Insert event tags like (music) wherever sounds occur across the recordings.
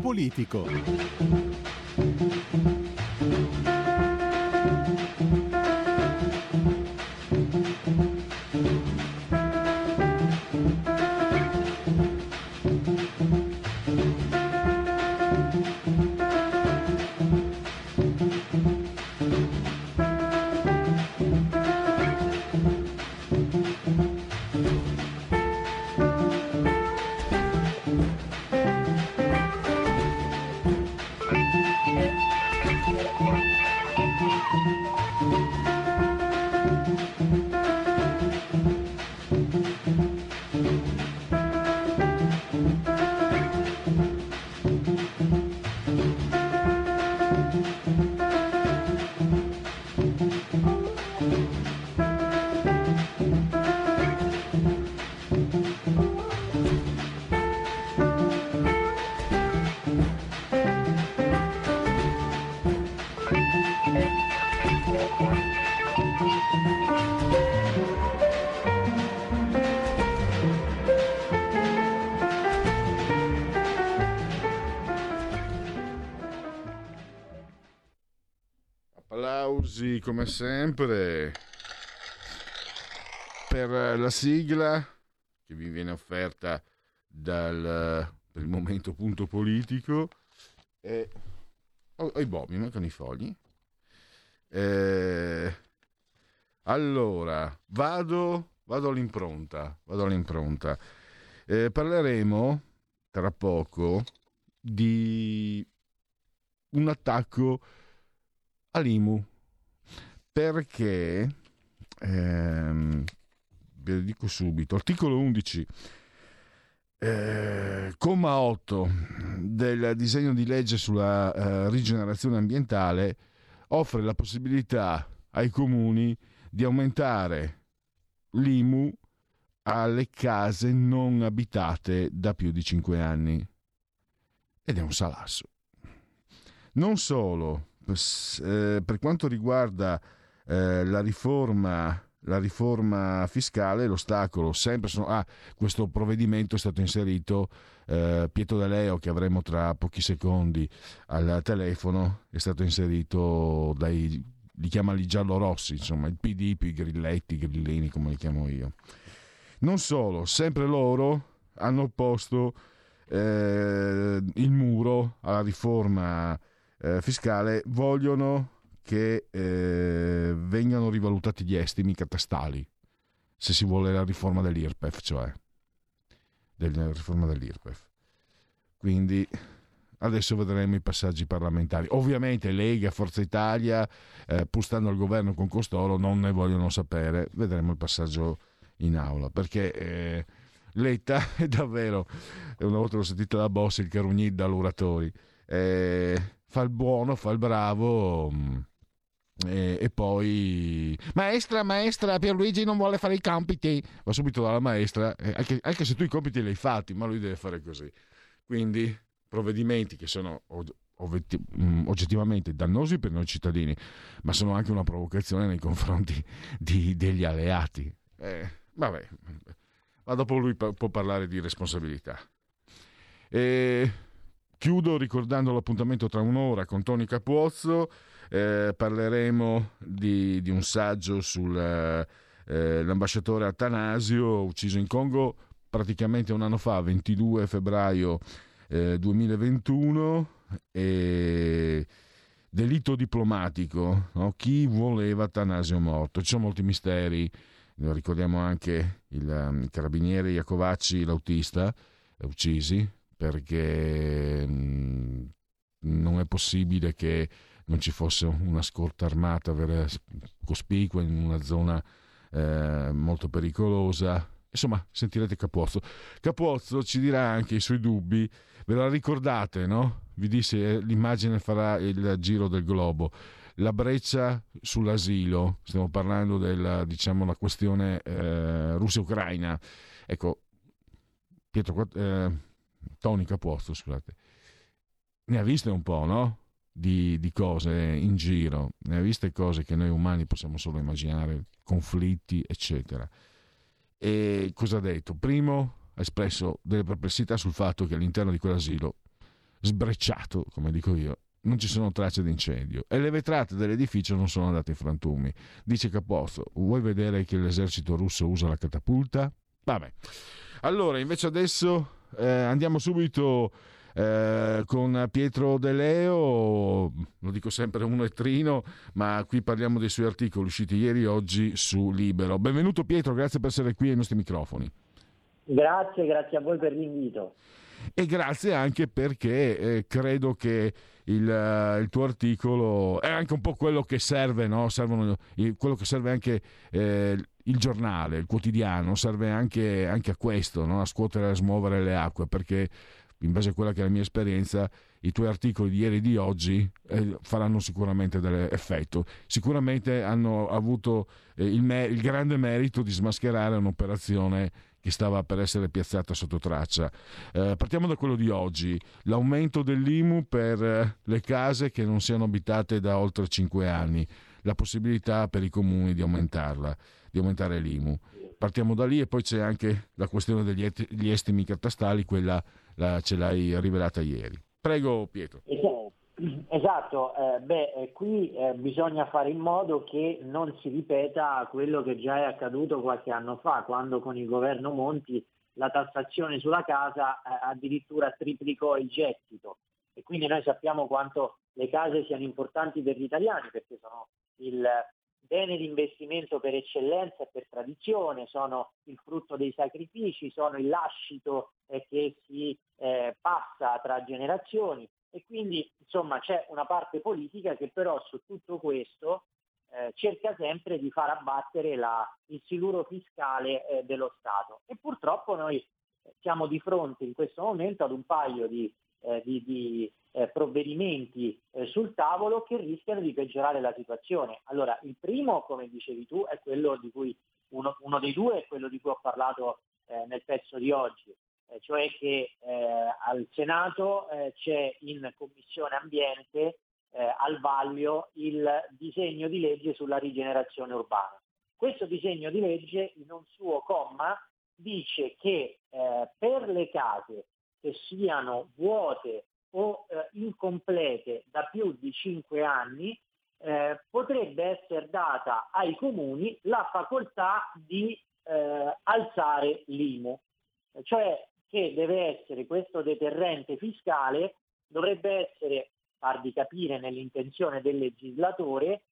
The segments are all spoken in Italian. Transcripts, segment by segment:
politico. Sempre. Per la sigla che vi viene offerta dal per il momento punto politico e oh, i mi mancano i fogli. Eh, allora vado vado all'impronta vado all'impronta. Eh, parleremo tra poco di un attacco all'IMU perché ehm, ve lo dico subito articolo 11 eh, comma 8 del disegno di legge sulla eh, rigenerazione ambientale offre la possibilità ai comuni di aumentare l'IMU alle case non abitate da più di 5 anni. Ed è un salasso. Non solo eh, per quanto riguarda eh, la riforma la riforma fiscale, l'ostacolo sempre sono... Ah, questo provvedimento è stato inserito, eh, Pietro De Leo che avremo tra pochi secondi al telefono, è stato inserito dai, li chiamano i giallorossi, insomma, il PD più i grilletti, i grillini come li chiamo io. Non solo, sempre loro hanno opposto eh, il muro alla riforma eh, fiscale, vogliono che eh, vengano rivalutati gli estimi catastali, se si vuole la riforma dell'IRPEF, cioè della riforma dell'IRPEF. Quindi adesso vedremo i passaggi parlamentari. Ovviamente Lega, Forza Italia, eh, pur stando al governo con costoro, non ne vogliono sapere. Vedremo il passaggio in aula, perché eh, Letta (laughs) è davvero, una volta l'ho sentita da boss, il carugnì da luratori. Eh, fa il buono, fa il bravo. Mh, mm, e, e, poi maestra, maestra, Pierluigi non vuole fare i compiti. Va subito dalla maestra, eh, anche, anche, se tu i compiti li hai fatti, ma lui deve fare così. Quindi provvedimenti che sono mm, oggettivamente dannosi per noi cittadini, ma sono anche una provocazione nei confronti di, degli alleati. Eh, vabbè, ma dopo lui può parlare di responsabilità. E chiudo ricordando l'appuntamento tra un'ora con Tony Capuozzo eh, parleremo di, di, un saggio sull'ambasciatore eh, Atanasio ucciso in Congo praticamente un anno fa, 22 febbraio eh, 2021. E delitto diplomatico, no? chi voleva Atanasio morto? Ci sono molti misteri, ricordiamo anche il, um, il carabiniere Iacovacci, l'autista, uccisi perché mh, mm, non è possibile che non ci fosse una scorta armata vera, cospicua in una zona eh, molto pericolosa. Insomma, sentirete Capuozzo. Capuozzo ci dirà anche i suoi dubbi, ve la ricordate, no? Vi disse eh, l'immagine farà il giro del globo. La breccia sull'asilo, stiamo parlando della diciamo, la questione eh, Russia-Ucraina. Ecco, Pietro, eh, Tony Capuozzo, scusate, ne ha viste un po', no? Di, di, cose in giro, ne ha viste cose che noi umani possiamo solo immaginare, conflitti, eccetera. E cosa ha detto? Primo, ha espresso delle perplessità sul fatto che all'interno di quell'asilo sbrecciato, come dico io, non ci sono tracce di incendio e le vetrate dell'edificio non sono andate in frantumi. Dice Capozzo, vuoi vedere che l'esercito russo usa la catapulta? Vabbè. Allora, invece adesso eh, andiamo subito eh, con Pietro De Leo, lo dico sempre uno e trino, ma qui parliamo dei suoi articoli usciti ieri e oggi su Libero. Benvenuto Pietro, grazie per essere qui ai nostri microfoni. Grazie, grazie a voi per l'invito. E grazie anche perché eh, credo che il, uh, il, tuo articolo è anche un po' quello che serve, no? Servono, quello che serve anche eh, il giornale, il quotidiano, serve anche, anche a questo, no? a scuotere e a smuovere le acque, perché in base a quella che è la mia esperienza, i tuoi articoli di ieri e di oggi eh, faranno sicuramente dell'effetto. Sicuramente hanno avuto eh, il, me- il, grande merito di smascherare un'operazione che stava per essere piazzata sotto traccia. Eh, partiamo da quello di oggi, l'aumento dell'IMU per eh, le case che non siano abitate da oltre 5 anni, la possibilità per i comuni di aumentarla, di aumentare l'IMU. Partiamo da lì e poi c'è anche la questione degli estimi catastali, quella la, ce l'hai rivelata ieri. Prego Pietro. Esatto, eh, beh, eh, qui eh, bisogna fare in modo che non si ripeta quello che già è accaduto qualche anno fa, quando con il governo Monti la tassazione sulla casa eh, addirittura triplicò il gettito. E quindi noi sappiamo quanto le case siano importanti per gli italiani, perché sono il bene di investimento per eccellenza e per tradizione, sono il frutto dei sacrifici, sono il lascito eh, che si eh, passa tra generazioni. E quindi insomma c'è una parte politica che però su tutto questo eh, cerca sempre di far abbattere la, il siluro fiscale eh, dello Stato. E purtroppo noi siamo di fronte in questo momento ad un paio di, eh, di, di eh, provvedimenti eh, sul tavolo che rischiano di peggiorare la situazione. Allora il primo, come dicevi tu, è quello di cui uno, uno dei due è quello di cui ho parlato eh, nel pezzo di oggi, eh, cioè che eh, al Senato eh, c'è in Commissione Ambiente al vaglio il disegno di legge sulla rigenerazione urbana. Questo disegno di legge in un suo comma dice che per le case che siano vuote o eh, incomplete da più di 5 anni eh, potrebbe essere data ai comuni la facoltà di eh, alzare l'IMU, cioè che deve essere questo deterrente fiscale, dovrebbe essere, farvi capire nell'intenzione del legislatore,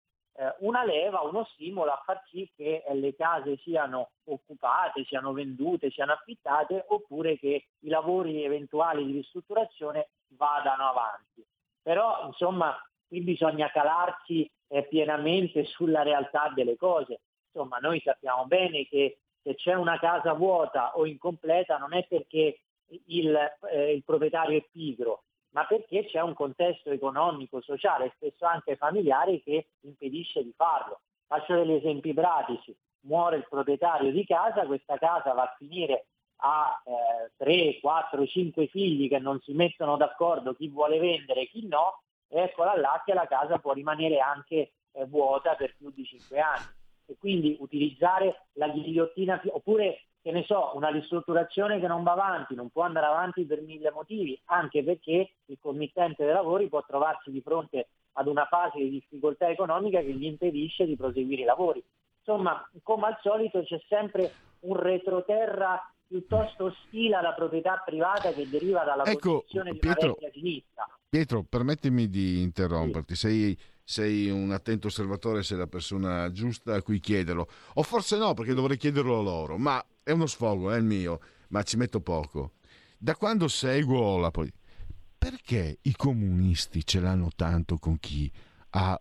una leva, uno stimolo a far sì che eh, le case siano occupate, siano vendute, siano affittate oppure che i lavori eventuali di ristrutturazione vadano avanti. Però insomma qui bisogna calarsi eh, pienamente sulla realtà delle cose. Insomma noi sappiamo bene che se c'è una casa vuota o incompleta non è perché il, eh, il proprietario è pigro, ma perché c'è un contesto economico, sociale e spesso anche familiare che impedisce di farlo. Faccio degli esempi pratici. Muore il proprietario di casa, questa casa va a finire a eh, 3, 4, 5 figli che non si mettono d'accordo chi vuole vendere e chi no, e eccola là che la casa può rimanere anche eh, vuota per più di 5 anni e quindi utilizzare la ghigliottina oppure che ne so, una ristrutturazione che non va avanti, non può andare avanti per mille motivi, anche perché il committente dei lavori può trovarsi di fronte ad una fase di difficoltà economica che gli impedisce di proseguire i lavori. Insomma, come al solito c'è sempre un retroterra piuttosto ostile alla proprietà privata che deriva dalla ecco, posizione di Pietro, una vecchia sinistra. Pietro, permettimi di interromperti. Sì. Sei sei un attento osservatore, sei la persona giusta a cui chiederlo. O forse no, perché dovrei chiederlo a loro, ma è uno sfogo, è il mio, ma ci metto poco. Da quando seguo la politica, perché i comunisti ce l'hanno tanto con chi ha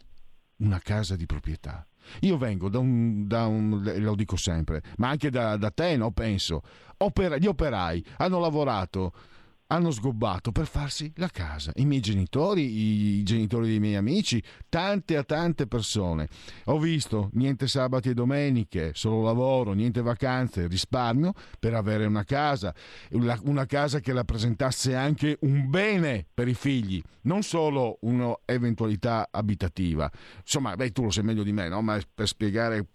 una casa di proprietà? Io vengo da un, da un lo dico sempre, ma anche da, da te, no? Penso. Opera, gli operai hanno lavorato hanno sgobbato per farsi la casa. I miei genitori, i genitori dei miei amici, tante a tante persone. Ho visto niente sabati e domeniche, solo lavoro, niente vacanze, risparmio per avere una casa, una casa che rappresentasse anche un bene per i figli, non solo un'eventualità abitativa. Insomma, beh, tu lo sai meglio di me, no? ma per spiegare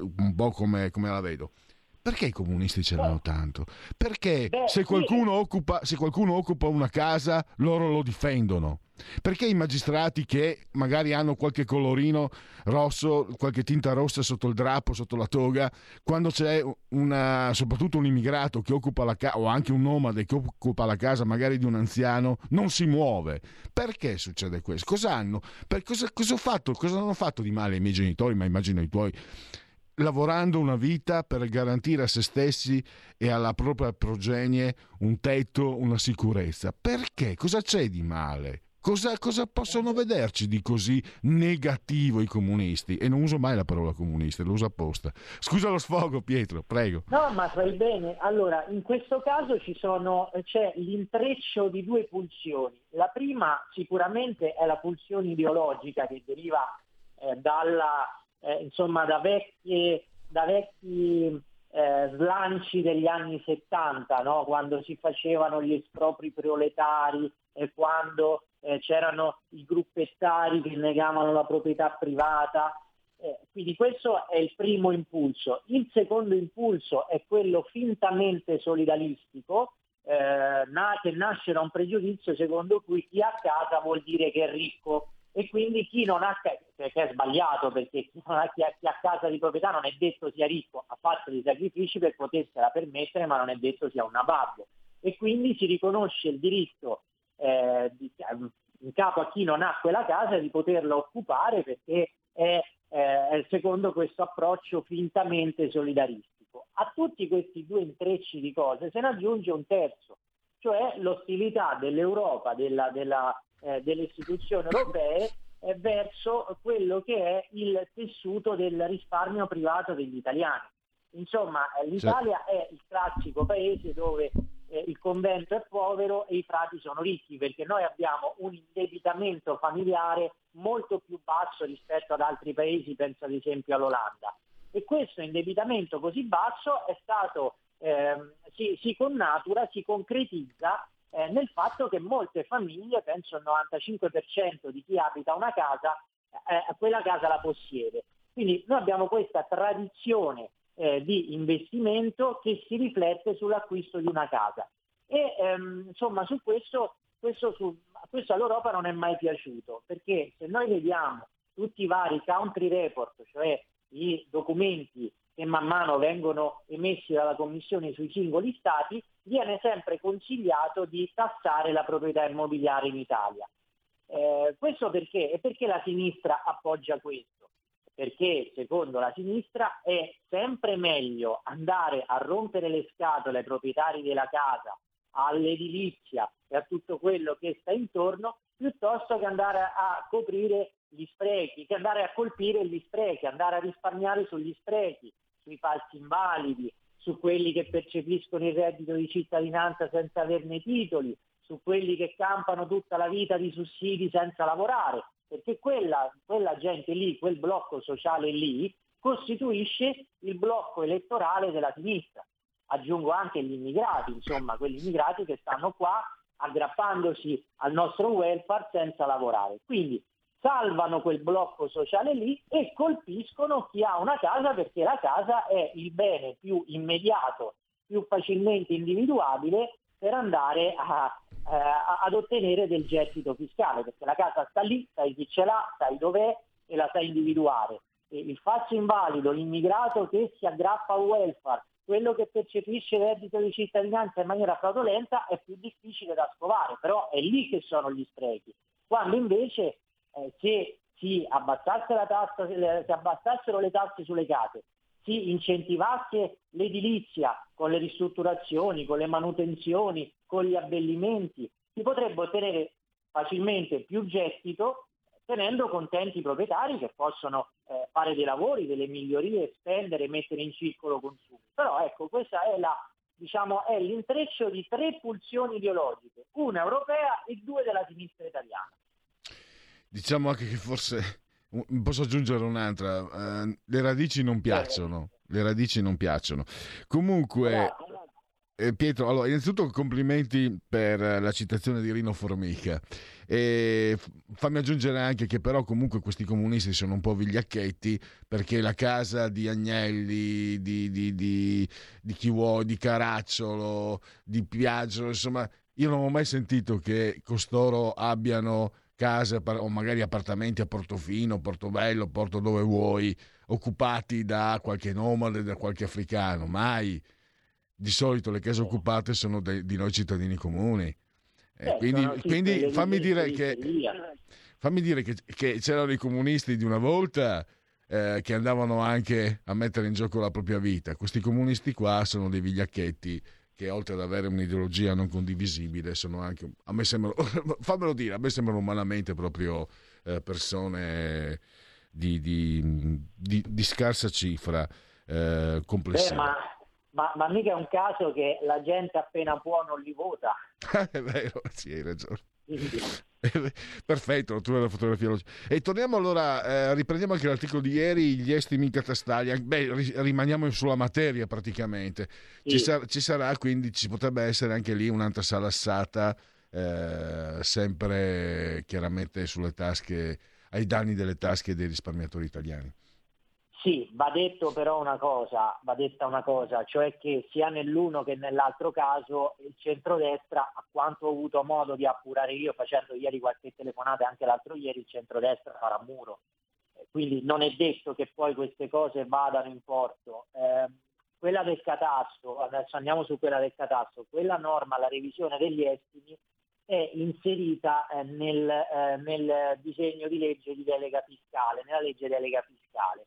un po' come, come la vedo. Perché i comunisti ce l'hanno tanto? Perché Beh, se, qualcuno sì. occupa, se qualcuno occupa una casa, loro lo difendono. Perché i magistrati che magari hanno qualche colorino rosso, qualche tinta rossa sotto il drappo, sotto la toga, quando c'è una, soprattutto un immigrato che occupa la casa, o anche un nomade che occupa la casa magari di un anziano, non si muove? Perché succede questo? Cosa hanno? Per cosa, cosa, fatto, cosa hanno fatto di male i miei genitori, ma immagino i tuoi? Lavorando una vita per garantire a se stessi e alla propria progenie un tetto, una sicurezza. Perché? Cosa c'è di male? Cosa, cosa, possono vederci di così negativo i comunisti? E non uso mai la parola comunista, lo uso apposta. Scusa lo sfogo, Pietro, prego. No, ma fai bene. Allora, in questo caso sono, c'è l'intreccio di due pulsioni. La prima sicuramente è la pulsione ideologica che deriva eh, dalla, eh, insomma, da, vecchie, da vecchi eh, slanci degli anni 70, no? quando si facevano gli espropri proletari e quando eh, c'erano i gruppettari che negavano la proprietà privata. Eh, quindi questo è il primo impulso. Il secondo impulso è quello fintamente solidaristico, eh, che nasce da un pregiudizio secondo cui chi ha casa vuol dire che è ricco e quindi chi non ha che è sbagliato perché chi, ha, chi, ha, casa di proprietà non è detto sia ricco, ha fatto dei sacrifici per potersela permettere ma non è detto sia un navallo e quindi si riconosce il diritto eh, di, in capo a chi non ha quella casa di poterla occupare perché è, eh, secondo questo approccio fintamente solidaristico. A tutti questi due intrecci di cose se ne aggiunge un terzo, cioè l'ostilità dell'Europa, della, della, eh, delle istituzioni europee eh, verso quello che è il tessuto del risparmio privato degli italiani. Insomma, eh, l'Italia è il classico paese dove eh, il convento è povero e i frati sono ricchi, perché noi abbiamo un indebitamento familiare molto più basso rispetto ad altri paesi, penso ad esempio all'Olanda. E questo indebitamento così basso è stato, eh, si, si connatura, si concretizza eh, nel fatto che molte famiglie, penso il 95% di chi abita una casa, eh, quella casa la possiede. Quindi noi abbiamo questa tradizione eh, di investimento che si riflette sull'acquisto di una casa. E ehm, insomma su questo, questo, su, questo all'Europa non è mai piaciuto, perché se noi vediamo tutti i vari country report, cioè i documenti che man mano vengono emessi dalla Commissione sui singoli Stati, viene sempre consigliato di tassare la proprietà immobiliare in Italia. Eh, questo perché? E perché la sinistra appoggia questo? perché secondo la sinistra è sempre meglio andare a rompere le scatole ai proprietari della casa, all'edilizia e a tutto quello che sta intorno, piuttosto che andare a coprire gli sprechi, che andare a colpire gli sprechi, andare a risparmiare sugli sprechi, sui falsi invalidi, su quelli che percepiscono il reddito di cittadinanza senza averne titoli, su quelli che campano tutta la vita di sussidi senza lavorare perché quella, quella gente lì, quel blocco sociale lì, costituisce il blocco elettorale della sinistra. Aggiungo anche gli immigrati, insomma, quegli immigrati che stanno qua aggrappandosi al nostro welfare senza lavorare. Quindi salvano quel blocco sociale lì e colpiscono chi ha una casa perché la casa è il bene più immediato, più facilmente individuabile per andare a eh, ad ottenere del gettito fiscale, perché la casa sta lì, sai chi ce l'ha, sai dov'è e la sai individuare. E il falso invalido, l'immigrato che si aggrappa al welfare, quello che percepisce il reddito di cittadinanza in maniera fraudolenta è più difficile da scovare, però è lì che sono gli sprechi. Quando invece eh, se si tassa, se abbassassero le tasse sulle case, si incentivasse l'edilizia con le ristrutturazioni, con le manutenzioni, con gli abbellimenti, si potrebbe ottenere facilmente più gettito tenendo contenti i proprietari che possono eh, fare dei lavori, delle migliorie, spendere, mettere in circolo consumi. Però ecco, questa è, diciamo, è l'intreccio di tre pulsioni ideologiche, una europea e due della sinistra italiana. Diciamo anche che forse Posso aggiungere un'altra, uh, le radici non piacciono, le radici non piacciono. Comunque, eh, Pietro, allora, innanzitutto complimenti per la citazione di Rino Formica. E fammi aggiungere anche che però comunque questi comunisti sono un po' vigliacchetti perché la casa di Agnelli, di, di, di, di chi vuoi, di Caracciolo, di Piaggio, insomma, io non ho mai sentito che costoro abbiano case o magari appartamenti a Portofino, Portobello, Porto dove vuoi, occupati da qualche nomade, da qualche africano, mai di solito le case occupate sono de, di noi cittadini comuni. Eh, quindi, quindi fammi, dire che, fammi dire che, che, c'erano i comunisti di una volta eh, che andavano anche a mettere in gioco la propria vita. Questi comunisti qua sono dei vigliacchetti che oltre ad avere un'ideologia non condivisibile sono anche, a me sembrano, (laughs) fammelo dire, a me sembrano umanamente proprio eh, persone di, di, di, di, scarsa cifra eh, complessiva. Beh, ma ma, ma, mica è un caso che la gente appena può non li vota. (laughs) è vero, sì, hai ragione. (laughs) Perfetto, tu la fotografia. E torniamo allora, eh, riprendiamo anche l'articolo di ieri, gli estimi catastali. Beh, rimaniamo sulla materia praticamente. Sì. Ci, sar- ci, sarà quindi, ci potrebbe essere anche lì un'altra salassata, eh, sempre chiaramente sulle tasche, ai danni delle tasche dei risparmiatori italiani. Sì, va detto però una cosa, va detta una cosa, cioè che sia nell'uno che nell'altro caso il centrodestra, a quanto ho avuto modo di appurare io facendo ieri qualche telefonata e anche l'altro ieri, il centrodestra farà muro. Quindi non è detto che poi queste cose vadano in porto. Eh, quella del catasto, adesso andiamo su quella del catasto, quella norma, la revisione degli estimi, è inserita eh, nel, eh, nel disegno di legge di delega fiscale, nella legge delega fiscale.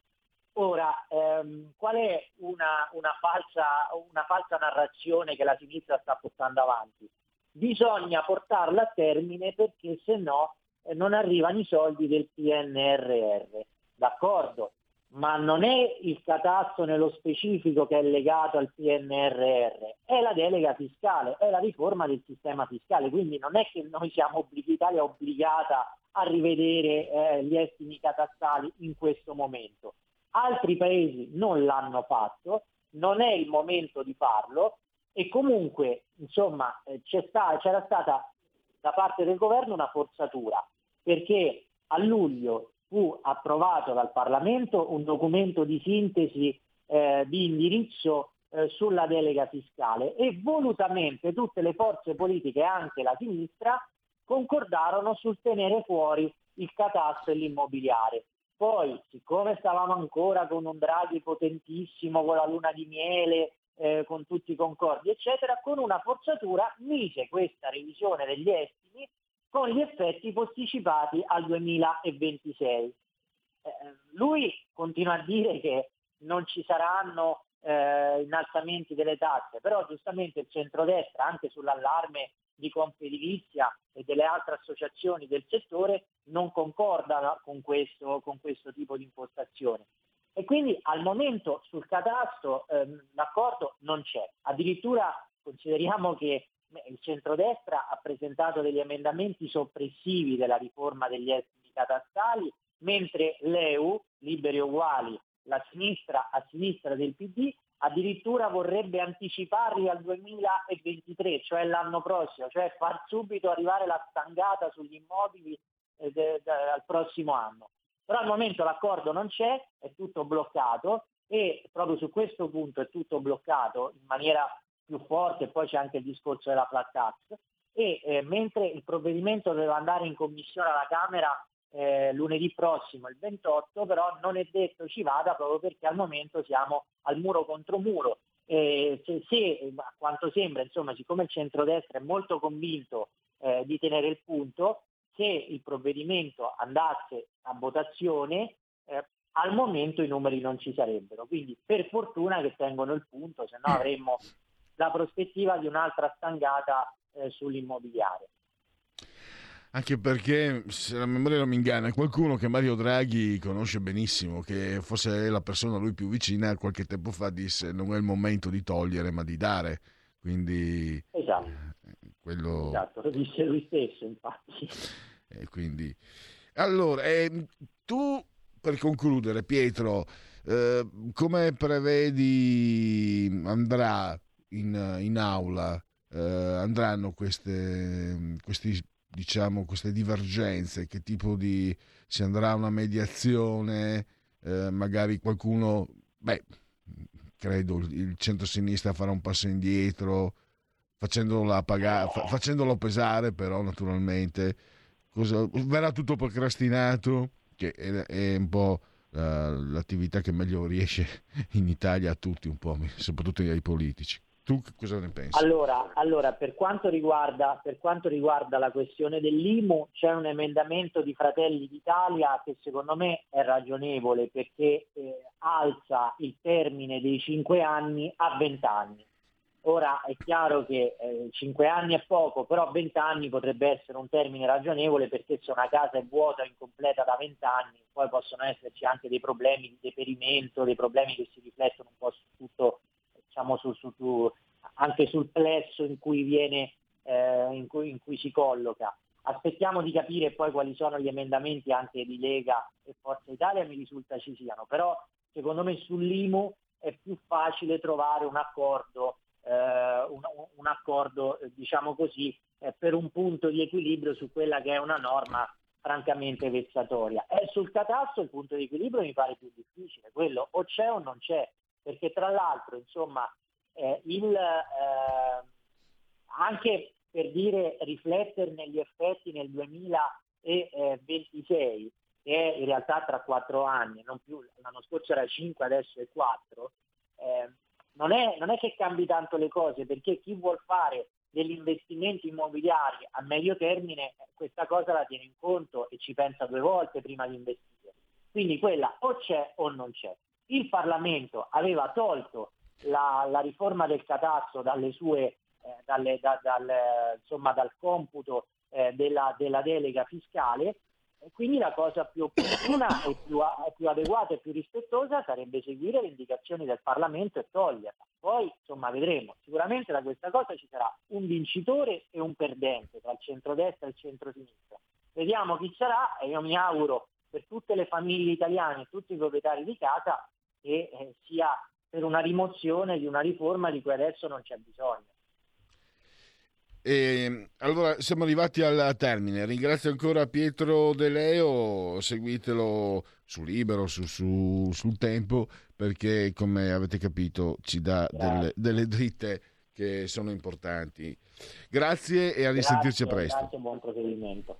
Ora, ehm, qual è una, una, falsa, una, falsa, narrazione che la sinistra sta portando avanti? Bisogna portarla a termine perché se no eh, non arrivano i soldi del PNRR. D'accordo? Ma non è il catasto nello specifico che è legato al PNRR, è la delega fiscale, è la riforma del sistema fiscale. Quindi non è che noi siamo obbligati, obbligata a rivedere eh, gli estimi catastali in questo momento altri paesi non l'hanno fatto, non è il momento di farlo e comunque insomma eh, sta, c'era stata da parte del governo una forzatura perché a luglio fu approvato dal Parlamento un documento di sintesi eh, di indirizzo eh, sulla delega fiscale e volutamente tutte le forze politiche, anche la sinistra, concordarono sul tenere fuori il catasto e l'immobiliare. Poi, siccome stavamo ancora con un Draghi potentissimo, con la luna di miele, eh, con tutti i concordi, eccetera, con una forzatura mise questa revisione degli estimi con gli effetti posticipati al 2026. Eh, lui continua a dire che non ci saranno eh, innalzamenti delle tasse, però giustamente il centrodestra, anche sull'allarme di Confedilizia e delle altre associazioni del settore non concordano con questo, con questo tipo di impostazione. E quindi al momento sul catasto ehm, l'accordo non c'è. Addirittura consideriamo che il centrodestra ha presentato degli emendamenti soppressivi della riforma degli estimi catastali, mentre l'EU, Liberi Uguali, la sinistra a sinistra del PD, addirittura vorrebbe anticiparli al 2023, cioè l'anno prossimo, cioè far subito arrivare la stangata sugli immobili eh, de, de, al prossimo anno. Però al momento l'accordo non c'è, è tutto bloccato e proprio su questo punto è tutto bloccato in maniera più forte, poi c'è anche il discorso della flat tax e eh, mentre il provvedimento doveva andare in commissione alla Camera eh, lunedì prossimo, il 28, però non è detto ci vada proprio perché al momento siamo al muro contro muro. Eh, se, se, a quanto sembra, insomma, siccome il centrodestra è molto convinto eh, di tenere il punto, se il provvedimento andasse a votazione, eh, al momento i numeri non ci sarebbero. Quindi per fortuna che tengono il punto, se no avremmo la prospettiva di un'altra stangata eh, sull'immobiliare anche perché, se la memoria non mi inganna, qualcuno che Mario Draghi conosce benissimo, che forse è la persona a lui più vicina, qualche tempo fa disse non è il momento di togliere ma di dare. Quindi... Esatto. Eh, quello... Esatto, lo disse lui stesso infatti. E quindi... Allora, eh, tu per concludere Pietro, eh, come prevedi andrà in, in aula eh, andranno queste, questi, diciamo, queste divergenze, che tipo di... si andrà a una mediazione, eh, magari qualcuno, beh, credo il centro-sinistra farà un passo indietro, facendolo, pagare, facendolo pesare però naturalmente, Cosa, verrà tutto procrastinato, che è, è un po' l'attività che meglio riesce in Italia a tutti un po', soprattutto ai politici. Tu cosa ne pensi? Allora, allora per, quanto riguarda, per, quanto riguarda, la questione dell'IMU, c'è un emendamento di Fratelli d'Italia che secondo me è ragionevole perché eh, alza il termine dei 5 anni a 20 anni. Ora è chiaro che eh, 5 anni è poco, però 20 anni potrebbe essere un termine ragionevole perché se una casa è vuota o incompleta da 20 anni, poi possono esserci anche dei problemi di deperimento, dei problemi che si riflettono un po' su tutto diciamo, su, su, su, anche sul plesso in cui, viene, eh, in, cui, in cui si colloca. Aspettiamo di capire poi quali sono gli emendamenti anche di Lega e Forza Italia, mi risulta ci siano, però secondo me sull'IMU è più facile trovare un accordo, eh, un, un, accordo diciamo così, eh, per un punto di equilibrio su quella che è una norma francamente vessatoria. E sul catasto il punto di equilibrio mi pare più difficile, quello o c'è o non c'è, perché tra l'altro insomma eh, il, eh, anche per dire rifletterne gli effetti nel 2026 che è in realtà tra quattro anni, non più, l'anno scorso era 5, adesso è 4, eh, non, è, non è che cambi tanto le cose perché chi vuol fare degli investimenti immobiliari a medio termine questa cosa la tiene in conto e ci pensa due volte prima di investire. Quindi quella o c'è o non c'è il Parlamento aveva tolto la, la riforma del catasto dalle sue, eh, dalle, da, dal, insomma, dal computo eh, della, della, delega fiscale e quindi la cosa più opportuna e più, più, adeguata e più rispettosa sarebbe seguire le indicazioni del Parlamento e toglierla. Poi insomma vedremo, sicuramente da questa cosa ci sarà un vincitore e un perdente tra il centrodestra e il centrosinistra. Vediamo chi sarà e io mi auguro per tutte le famiglie italiane e tutti i proprietari di casa che eh, sia per una rimozione di una riforma di cui adesso non c'è bisogno. E, allora siamo arrivati al termine. Ringrazio ancora Pietro De Leo, seguitelo su Libero, su, su, sul tempo, perché come avete capito ci dà delle, delle, dritte che sono importanti. Grazie e a risentirci grazie, presto. Grazie, buon proseguimento.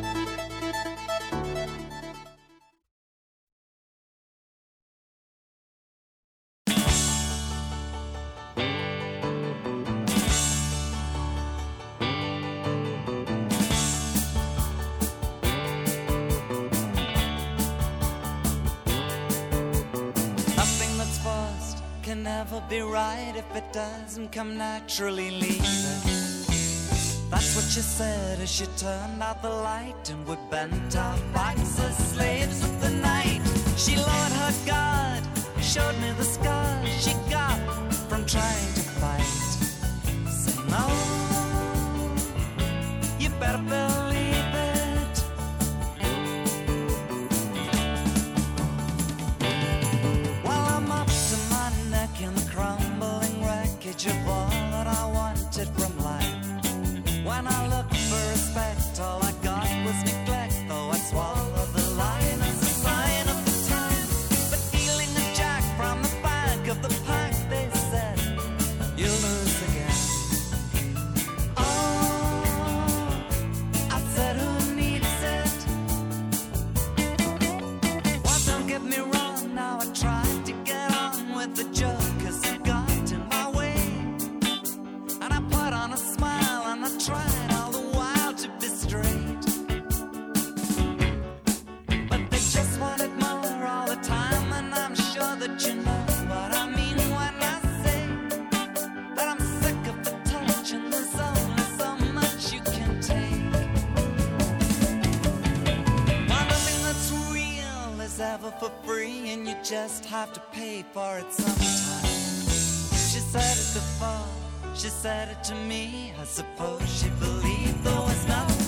Doesn't come naturally, it. That's what you said as she turned out the light and we bent our backs as slaves of the night. She lowered her guard, showed me the scars she got from trying to fight. Say no, you better believe just have to pay for it sometime. She said it before, she said it to me. I suppose she believed there was nothing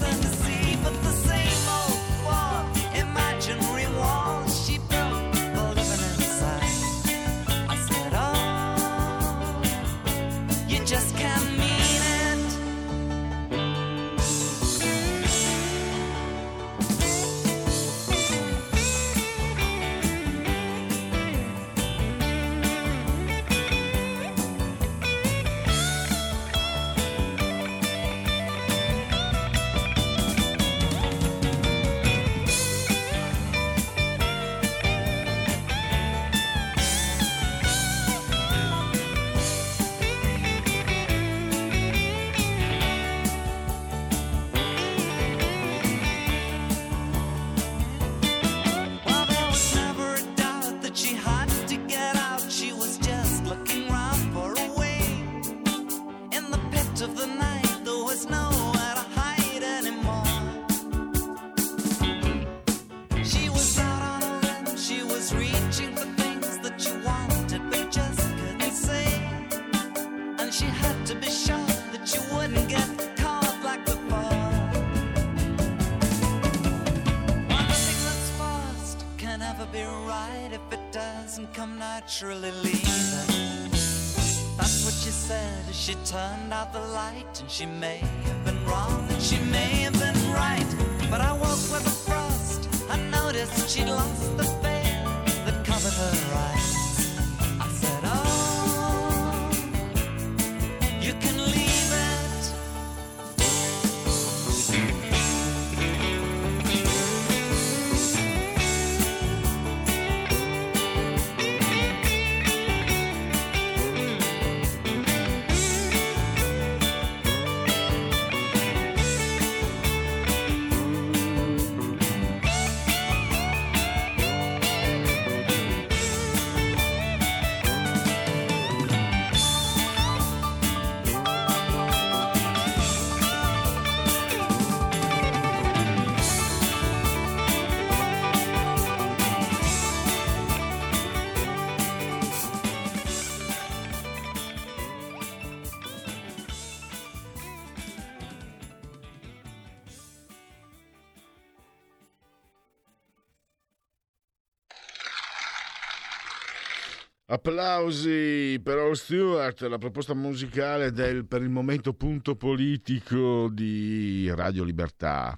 Applausi per All Stewart, la proposta musicale del per il momento punto politico di Radio Libertà.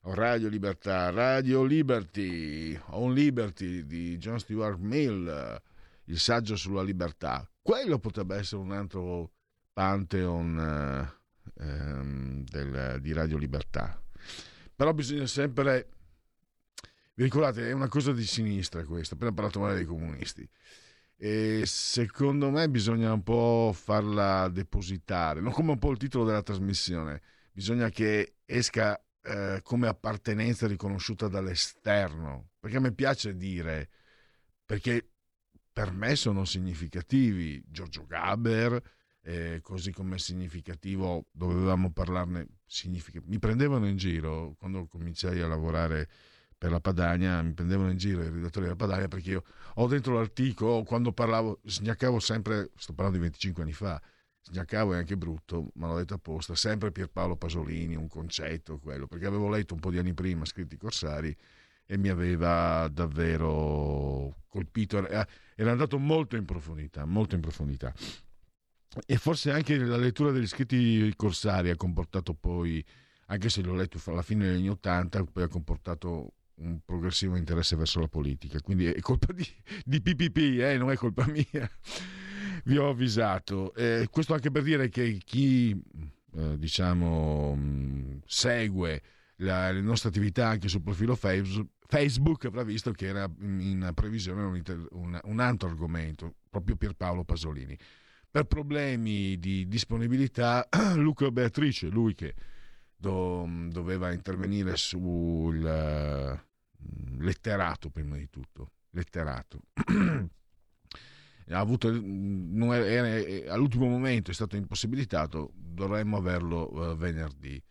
Radio Libertà, Radio Liberty, On Liberty di John Stuart Mill, il saggio sulla libertà. Quello potrebbe essere un altro pantheon eh, ehm, del- di Radio Libertà. Però bisogna sempre... Vi ricordate, è una cosa di sinistra questa, appena parlato male dei comunisti. E secondo me bisogna un po' farla depositare, non come un po' il titolo della trasmissione, bisogna che esca eh, come appartenenza riconosciuta dall'esterno, perché a me piace dire, perché per me sono significativi. Giorgio Gaber, eh, così come significativo, dovevamo parlarne, significa- mi prendevano in giro quando cominciai a lavorare per la Padania, mi prendevano in giro i redattori della Padania perché io ho dentro l'articolo, quando parlavo, sgnaccavo sempre, sto parlando di 25 anni fa, sgnaccavo è anche brutto, ma l'ho detto apposta, sempre Pierpaolo Pasolini, un concetto, quello, perché avevo letto un po' di anni prima scritti corsari e mi aveva davvero colpito, era andato molto in profondità, molto in profondità. E forse anche la lettura degli scritti corsari ha comportato poi, anche se l'ho letto alla fine degli anni Ottanta, poi ha comportato un progressivo interesse verso la politica. Quindi è colpa di, di PPP, eh, non è colpa mia. Vi ho avvisato. Eh, questo anche per dire che chi, eh, diciamo, mh, segue la, le nostre attività anche sul profilo Facebook, Facebook avrà visto che era in previsione un, inter- un, un altro argomento, proprio Pierpaolo Pasolini. Per problemi di disponibilità, (clears throat) Luca Beatrice, lui che do- doveva intervenire sul eh, letterato prima di tutto, letterato. (clears throat) avuto, non è- è- all'ultimo momento è stato impossibilitato, dovremmo averlo eh, venerdì.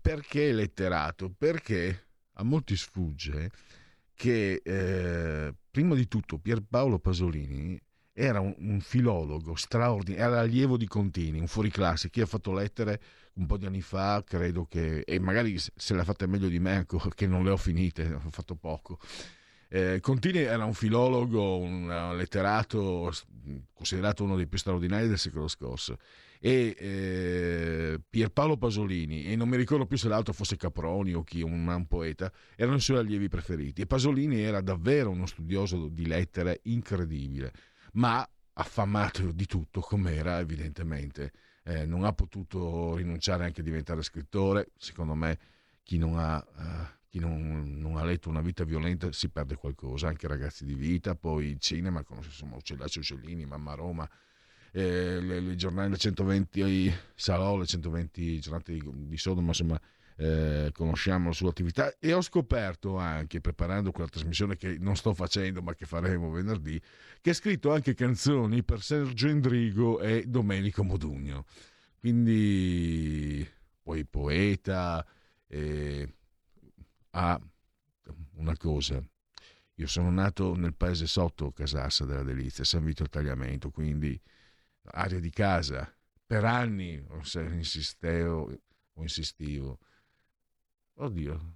Perché letterato? Perché a molti sfugge che eh, prima di tutto Pierpaolo Pasolini era un, un filologo straordinario, era allievo di Contini, un fuoriclasse, chi ha fatto lettere un po' di anni fa, credo che, e magari se le ha fatte meglio di me, anche, (laughs) che non le ho finite, ho fatto poco. Eh, Contini era un filologo, un letterato considerato uno dei più straordinari del secolo scorso e eh, Pierpaolo Pasolini, e non mi ricordo più se l'altro fosse Caproni o chi, un, un poeta, erano i suoi allievi preferiti. E Pasolini era davvero uno studioso di lettere incredibile, ma affamato di tutto, come era evidentemente. Eh, non ha potuto rinunciare anche a diventare scrittore. Secondo me, chi non ha. Uh, chi non, non, ha letto una vita violenta si perde qualcosa, anche ragazzi di vita, poi il cinema, conosce insomma Uccellacci Uccellini, Mamma Roma, eh, le, le, giornate 120 Salò, le 120 giornate di, di Sodoma, insomma, eh, conosciamo la sua attività e ho scoperto anche, preparando quella trasmissione che non sto facendo ma che faremo venerdì, che ha scritto anche canzoni per Sergio Endrigo e Domenico Modugno. Quindi, poi poeta, eh, ha una cosa. Io sono nato nel paese sotto Casassa della Delizia, San Vito il Tagliamento, quindi aria di casa. Per anni insistevo, o insistivo, oddio,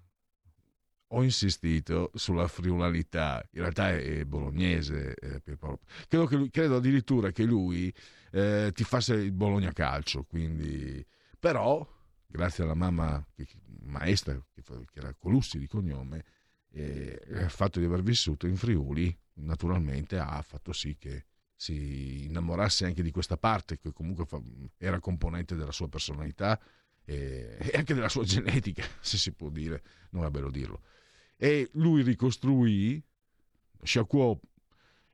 ho insistito sulla friulanità, in realtà è bolognese, eh, credo, lui, credo, addirittura che lui eh, tifasse il Bologna Calcio, quindi, però grazie alla mamma che, maestra, che, che, era Colussi di cognome, eh, il fatto di aver vissuto in Friuli naturalmente ha fatto sì che si innamorasse anche di questa parte che comunque fa, era componente della sua personalità (laughs) e, anche della sua genetica, (laughs) se si può dire, non è bello dirlo. E lui ricostruì, sciacquò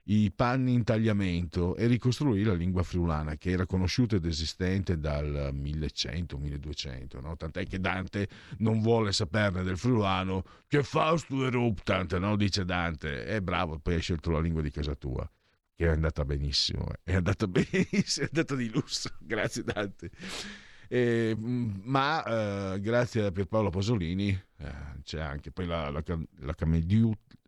i panni in tagliamento e ricostruì la lingua friulana che era conosciuta ed esistente dal 1100-1200, no? tant'è che Dante non vuole saperne del friulano che Fausto eruptant, no? dice Dante, è bravo, poi hai scelto la lingua di casa tua che è andata benissimo, è andata (laughs) benissimo, è andata di lusso, grazie Dante. Eh, ma eh, grazie a Pierpaolo Pasolini eh, c'è anche poi la, la, la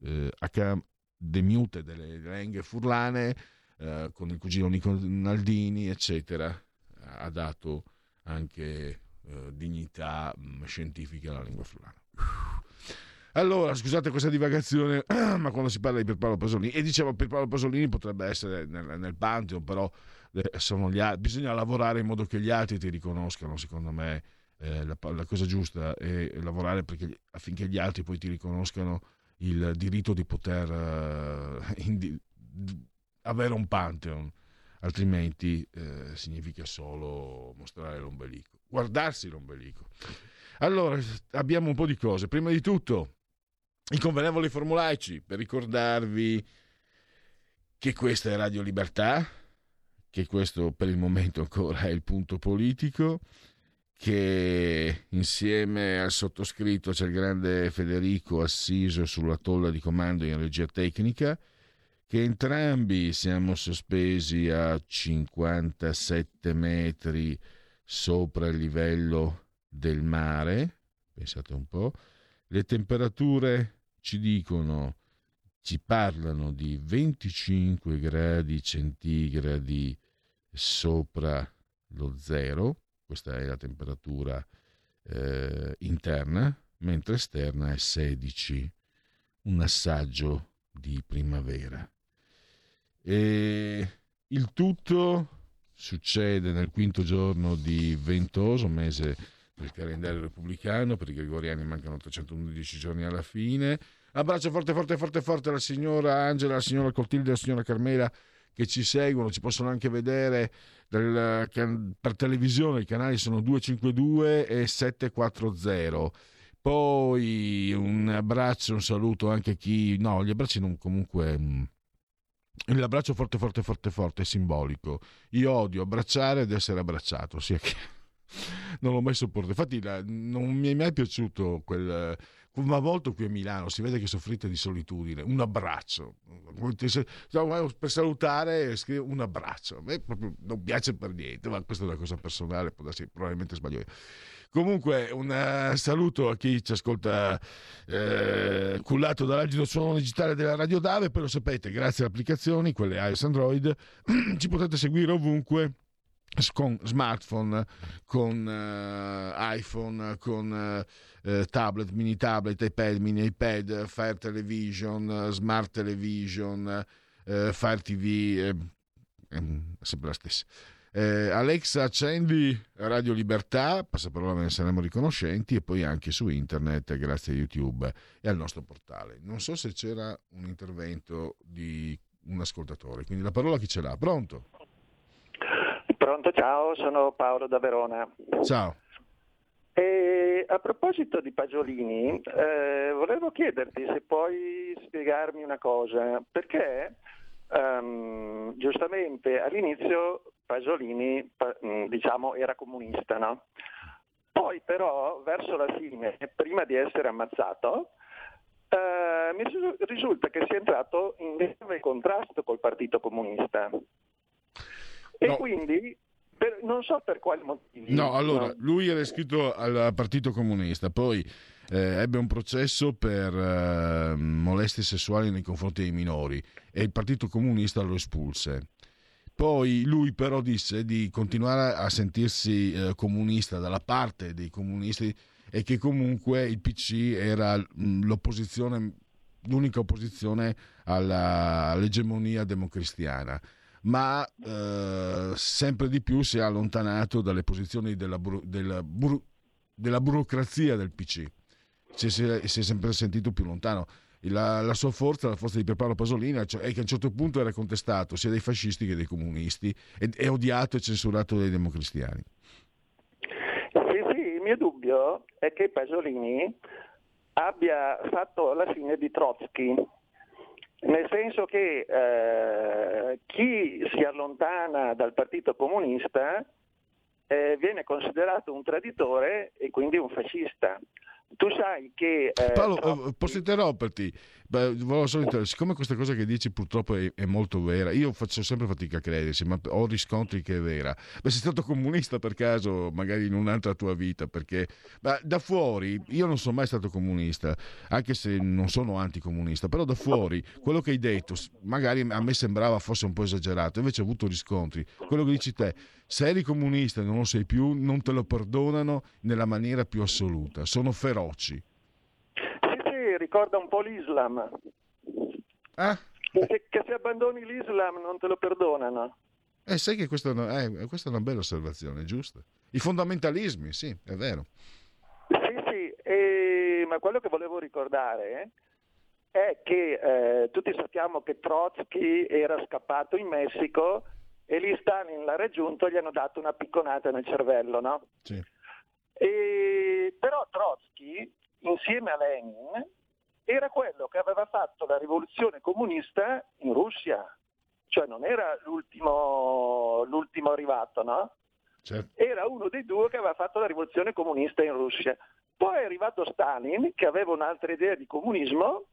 eh, Demute delle Lenghe Furlane eh, con il cugino Nico Naldini eccetera. Ha dato anche eh, dignità mh, mm, scientifica alla lingua furlana. Allora, scusate questa divagazione, (clears throat) ma quando si parla di Pierpaolo Pasolini, e dicevo Pierpaolo Pasolini potrebbe essere nel, nel Pantheon, però eh, gli, bisogna lavorare in modo che gli altri ti riconoscano, secondo me eh, la, la, cosa giusta è lavorare perché, affinché gli altri poi ti riconoscano il diritto di poter uh, (laughs) indi, avere un Pantheon, altrimenti eh, significa solo mostrare l'ombelico, guardarsi l'ombelico. Allora, abbiamo un po' di cose. Prima di tutto, i convenevoli formulaici per ricordarvi che questa è Radio Libertà, che questo per il momento ancora è il punto politico, che insieme al sottoscritto c'è il grande Federico assiso sulla tolla di comando in regia tecnica, che entrambi siamo sospesi a 57 metri sopra il livello del mare, pensate un po', le temperature ci dicono, ci parlano di 25 gradi centigradi sopra lo zero, questa è la temperatura eh, interna, mentre esterna è 16, un assaggio di primavera. E il tutto succede nel quinto giorno di ventoso, mese del calendario repubblicano, per i gregoriani mancano 311 giorni alla fine. Abbraccio forte, forte, forte, forte alla signora Angela, alla signora Coltilde, alla signora Carmela che ci seguono, ci possono anche vedere del, per televisione, i canali sono 252 e 740. Poi un abbraccio, un saluto anche a chi... No, gli abbracci non comunque... Mm, l'abbraccio forte, forte, forte, forte è simbolico. Io odio abbracciare ed essere abbracciato, sia che (laughs) non l'ho mai sopportato. Infatti, la, non mi è mai piaciuto quel, va molto qui a Milano, si vede che soffrite di solitudine, un abbraccio. Per salutare scrivo un abbraccio. A me proprio non piace per niente, ma questa è una cosa personale, probabilmente sbaglio io. Comunque, un uh, saluto a chi ci ascolta eh, cullato dall'agido suono digitale della Radio Dave. Lo sapete, grazie alle applicazioni, quelle iOS Android, (clears throat) ci potete seguire ovunque con smartphone, con uh, iPhone, con uh, tablet, mini tablet, iPad, mini iPad, Fire Television, Smart Television, uh, Fire TV, sempre la stessa. Alexa, accendi Radio Libertà, passaparola ve ne saremo riconoscenti, e poi anche su internet grazie a YouTube e al nostro portale. Non so se c'era un intervento di un ascoltatore, quindi la parola chi ce l'ha? Pronto? Pronto, ciao, sono Paolo da Verona. Ciao. E a proposito di Pagiolini, eh, volevo chiederti se puoi spiegarmi una cosa, perché um, giustamente all'inizio Pasolini mm, diciamo, era comunista, no? Poi però verso la fine, prima di essere ammazzato, eh, mi risulta che sia entrato in grave contrasto col Partito Comunista. E no. quindi per, non so per quali motivi. No, allora, lui era iscritto al Partito Comunista, poi eh, ebbe un processo per eh, molestie sessuali nei confronti dei minori e il Partito Comunista lo espulse. Poi lui però disse di continuare a sentirsi eh, comunista dalla parte dei comunisti e che comunque il PC era mm, l'opposizione, l'unica opposizione alla, all'egemonia democristiana. Ma eh, sempre di più si è allontanato dalle posizioni della, buru, della, buru, della burocrazia del PC. Si, si, si è sempre sentito più lontano la, la, sua forza, la forza di Pierpaolo Pasolini, cioè, è che a un certo punto era contestato sia dai fascisti che dai comunisti, è odiato e censurato dai democristiani. Sì, sì, il mio dubbio è che Pasolini abbia fatto la fine di Trotsky, nel senso che eh, chi si allontana dal Partito Comunista eh, viene considerato un traditore e quindi un fascista. Tu sai che... Eh, Paolo, troppi... posso interromperti? Beh, solo siccome questa cosa che dici purtroppo è, è, molto vera, io faccio sempre fatica a credersi, ma ho riscontri che è vera. Beh, sei stato comunista per caso, magari in un'altra tua vita, perché da fuori io non sono mai stato comunista, anche se non sono anticomunista, però da fuori quello che hai detto, magari a me sembrava fosse un po' esagerato, invece ho avuto riscontri. Quello che dici te, se eri comunista e non lo sei più, non te lo perdonano nella maniera più assoluta, sono feroci ricorda un po' l'Islam. Ah? Che, che, se abbandoni l'Islam non te lo perdonano. Eh, sai che questa è, una, eh, questa è una bella osservazione, giusta. I fondamentalismi, sì, è vero. Sì, sì, e, ma quello che volevo ricordare è che eh, tutti sappiamo che Trotsky era scappato in Messico e lì Stalin l'ha raggiunto e gli hanno dato una picconata nel cervello, no? Sì. E, però Trotsky, insieme a Lenin, era quello che aveva fatto la rivoluzione comunista in Russia, cioè non era l'ultimo, l'ultimo arrivato, no? Certo. Era uno dei due che aveva fatto la rivoluzione comunista in Russia. Poi è arrivato Stalin, che aveva un'altra idea di comunismo,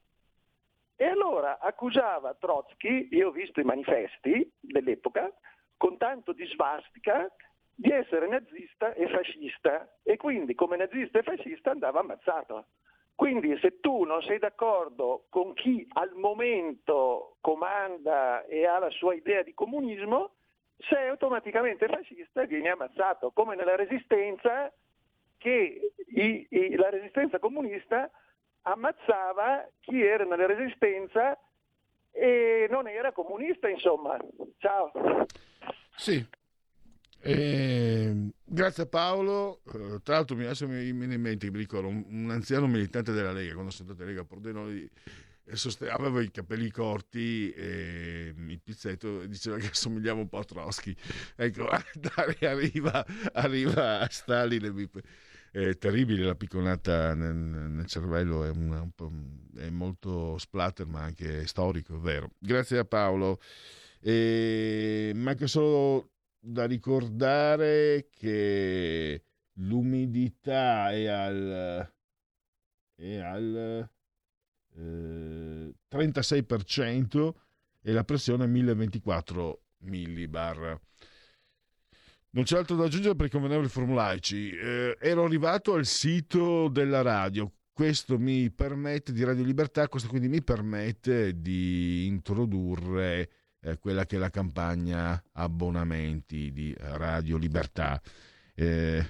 e allora accusava Trotsky, io ho visto i manifesti dell'epoca, con tanto di svastica, di essere nazista e fascista, e quindi come nazista e fascista andava ammazzato. Quindi se tu non sei d'accordo con chi al momento comanda e ha la sua idea di comunismo, sei automaticamente fascista e vieni ammazzato, come nella resistenza che i, i, la resistenza comunista ammazzava chi era nella resistenza e non era comunista, insomma. Ciao. Sì, eh, grazie a Paolo, eh, tra l'altro mi, adesso mi viene in mente, mi ricordo, un, un, anziano militante della Lega, quando sono stato a Lega Pordenone, aveva i capelli corti e il pizzetto diceva che assomigliava un po' a Trotsky. Ecco, (laughs) arriva, arriva a Stalin è terribile la picconata nel, nel cervello, è, un, un è, molto splatter ma anche storico, è vero. Grazie a Paolo. E manca solo da ricordare che l'umidità è al, è al eh, 36% e la pressione 1024 millibar. Non c'è altro da aggiungere per i convenevoli formulaici. Eh, ero arrivato al sito della radio. Questo mi permette di Radio Libertà, questo quindi mi permette di introdurre eh, quella che è la campagna abbonamenti di Radio Libertà. Eh,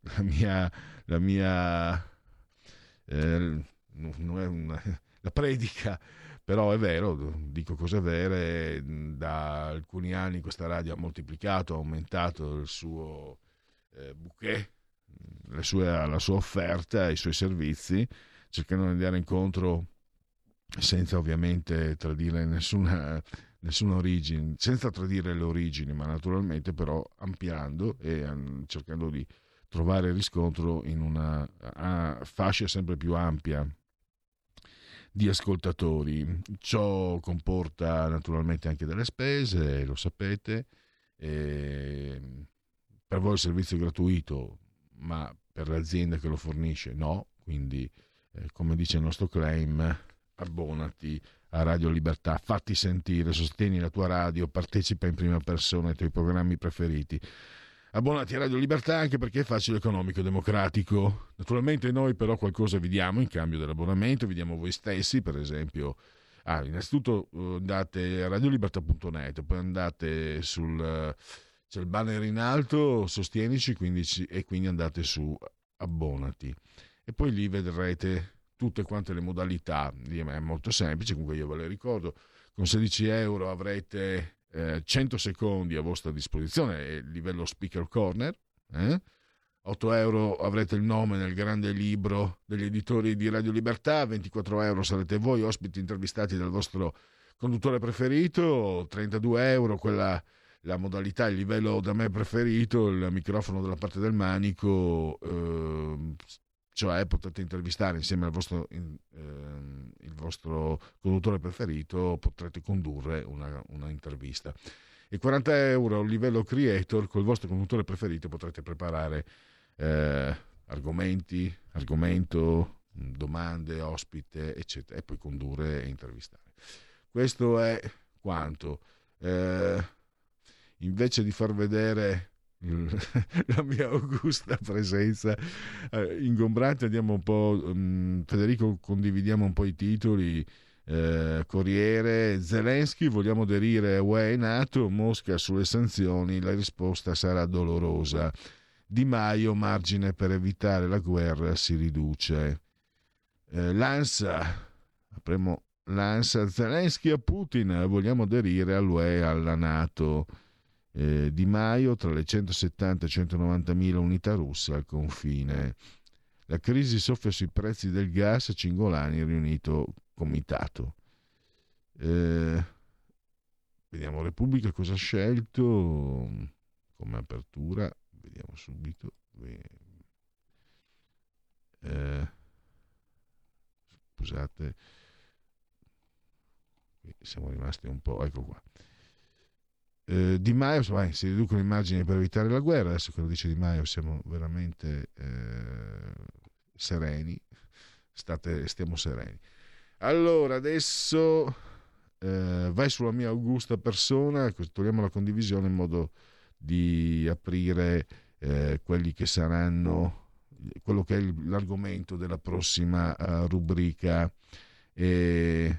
la mia, la mia eh, una, la predica, però è vero, dico cose vere, da alcuni anni questa radio ha moltiplicato, ha aumentato il suo eh, bouquet, sue, la sua offerta, i suoi servizi, cercando di andare incontro senza ovviamente tradire nessuna, nessuna origine, senza tradire le origini, ma naturalmente però ampliando e um, cercando di trovare riscontro in una fascia sempre più ampia di ascoltatori. Ciò comporta naturalmente anche delle spese, lo sapete. E per voi il servizio è gratuito, ma per l'azienda che lo fornisce no. Quindi, eh, come dice il nostro claim, abbonati a Radio Libertà, fatti sentire, sostieni la tua radio, partecipa in prima persona ai tuoi programmi preferiti abbonati a Radio Libertà anche perché è facile economico e democratico. Naturalmente noi però qualcosa vi diamo in cambio dell'abbonamento, vi diamo voi stessi, per esempio. Ah, innanzitutto eh, andate a radiolibertà.net, poi andate sul c'è il banner in alto, sostienici 15, e quindi andate su abbonati. E poi lì vedrete tutte quante le modalità, è molto semplice, comunque io ve le ricordo, con 16 euro avrete eh, 100 secondi a vostra disposizione, livello speaker corner. Eh? 8 euro avrete il nome nel grande libro degli editori di Radio Libertà, 24 euro sarete voi ospiti intervistati dal vostro conduttore preferito, 32 euro quella la modalità, il livello da me preferito, il microfono dalla parte del manico, eh, cioè potete intervistare insieme al vostro, in, ehm, il vostro conduttore preferito, potrete condurre una, una, intervista. E 40 euro a livello creator, col vostro conduttore preferito potrete preparare eh, argomenti, argomento, domande, ospite, eccetera, e poi condurre e intervistare. Questo è quanto. Eh, invece di far vedere (laughs) la mia augusta presenza eh, ingombrante. Andiamo un po', um, Federico, condividiamo un po' i titoli. Eh, Corriere, Zelensky, vogliamo aderire a UE e NATO, Mosca sulle sanzioni, la risposta sarà dolorosa. Di Maio, margine per evitare la guerra si riduce. Eh, L'ANSA, apriamo l'ANSA, Zelensky a Putin, vogliamo aderire all'UE e alla NATO eh, Di Maio tra le 170 e 190 mila unità russe al confine. La crisi soffia sui prezzi del gas, Cingolani riunito comitato. Eh, vediamo Repubblica cosa ha scelto come apertura, vediamo subito. Eh, scusate, siamo rimasti un po', ecco qua. Eh, di Maio insomma, si riducono i margini per evitare la guerra, adesso che lo dice Di Maio siamo veramente eh, sereni, State, stiamo sereni. Allora, adesso eh, vai sulla mia augusta persona, togliamo la condivisione in modo di aprire eh, quelli che saranno quello che è l'argomento della prossima uh, rubrica. E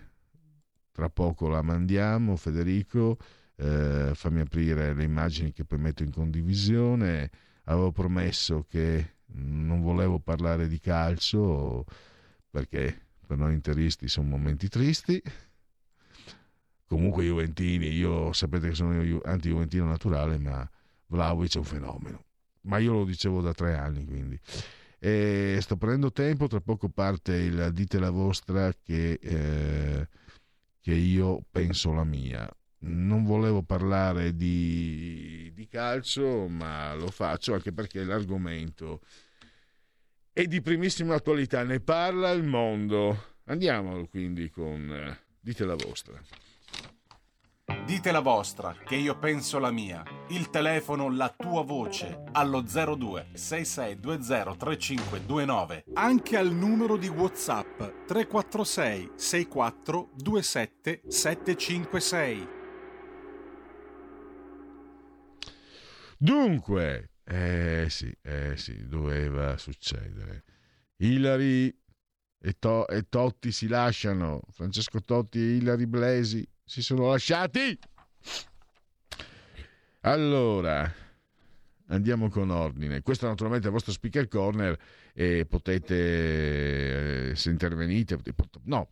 tra poco la mandiamo Federico eh, fammi aprire le immagini che poi metto in condivisione. Avevo promesso che non volevo parlare di calcio perché per noi interisti sono momenti tristi. Comunque Juventini, io sapete che sono anti-Juventino naturale, ma Vlaovic è un fenomeno. Ma io lo dicevo da tre anni, quindi. E sto prendendo tempo, tra poco parte il dite la vostra che, eh, che io penso la mia non volevo parlare di, di, calcio, ma lo faccio anche perché l'argomento è di primissima attualità, ne parla il mondo. Andiamo quindi con eh, dite la vostra. Dite la vostra, che io penso la mia. Il telefono, la tua voce, allo 02 6620 3529. Anche al numero di WhatsApp 346 64 27 756. Dunque, eh sì, eh sì, doveva succedere. Ilari e, to- e Totti si lasciano, Francesco Totti e Ilari Blesi si sono lasciati. Allora, andiamo con ordine. Questo naturalmente è il vostro speaker corner e potete, eh, se intervenite, no,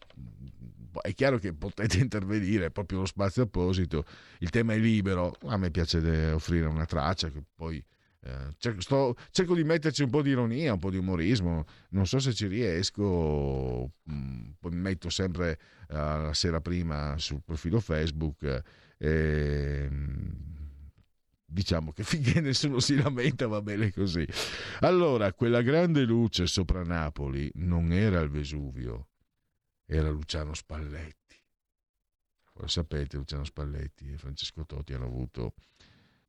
è chiaro che potete (laughs) intervenire, è proprio lo spazio apposito, il tema è libero, a me piace offrire una traccia che poi eh, cerco, sto, cerco, di metterci un po' di ironia, un po' di umorismo, non so se ci riesco, mm, poi metto sempre eh, la sera prima sul profilo Facebook. Eh, diciamo che (laughs) finché nessuno si lamenta va bene così. Allora, quella grande luce sopra Napoli non era il Vesuvio, era Luciano Spalletti. Voi sapete, Luciano Spalletti e Francesco Totti hanno avuto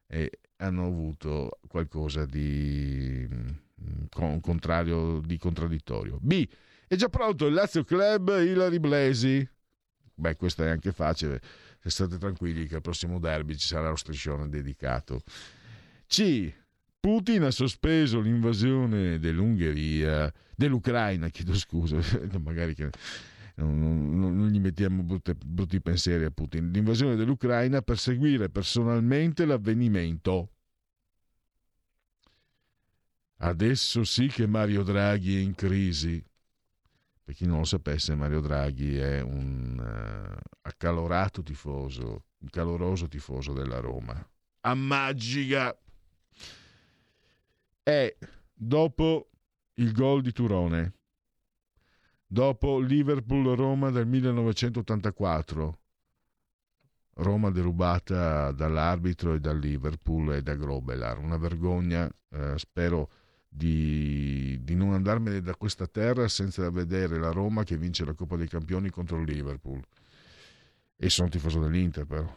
e hanno avuto qualcosa di mm, con, contrario di contraddittorio. B. È già pronto il Lazio Club Ilari Blesi? Beh, questo è anche facile. State tranquilli che al prossimo derby ci sarà lo striscione dedicato. C. Putin ha sospeso l'invasione dell'Ungheria, dell'Ucraina, chiedo scusa, (laughs) magari che non, non, gli mettiamo brutti, brutti pensieri a Putin, l'invasione dell'Ucraina per seguire personalmente l'avvenimento. Adesso sì che Mario Draghi è in crisi. Per chi non lo sapesse, Mario Draghi è un uh, accalorato tifoso, un caloroso tifoso della Roma. A magica! E dopo il gol di Turone, dopo Liverpool-Roma del 1984. Roma derubata dall'arbitro e dal Liverpool e da Grobelar. Una vergogna, eh, spero di, di, non andarmene da questa terra senza vedere la Roma che vince la Coppa dei Campioni contro il Liverpool. E sono tifoso dell'Inter però.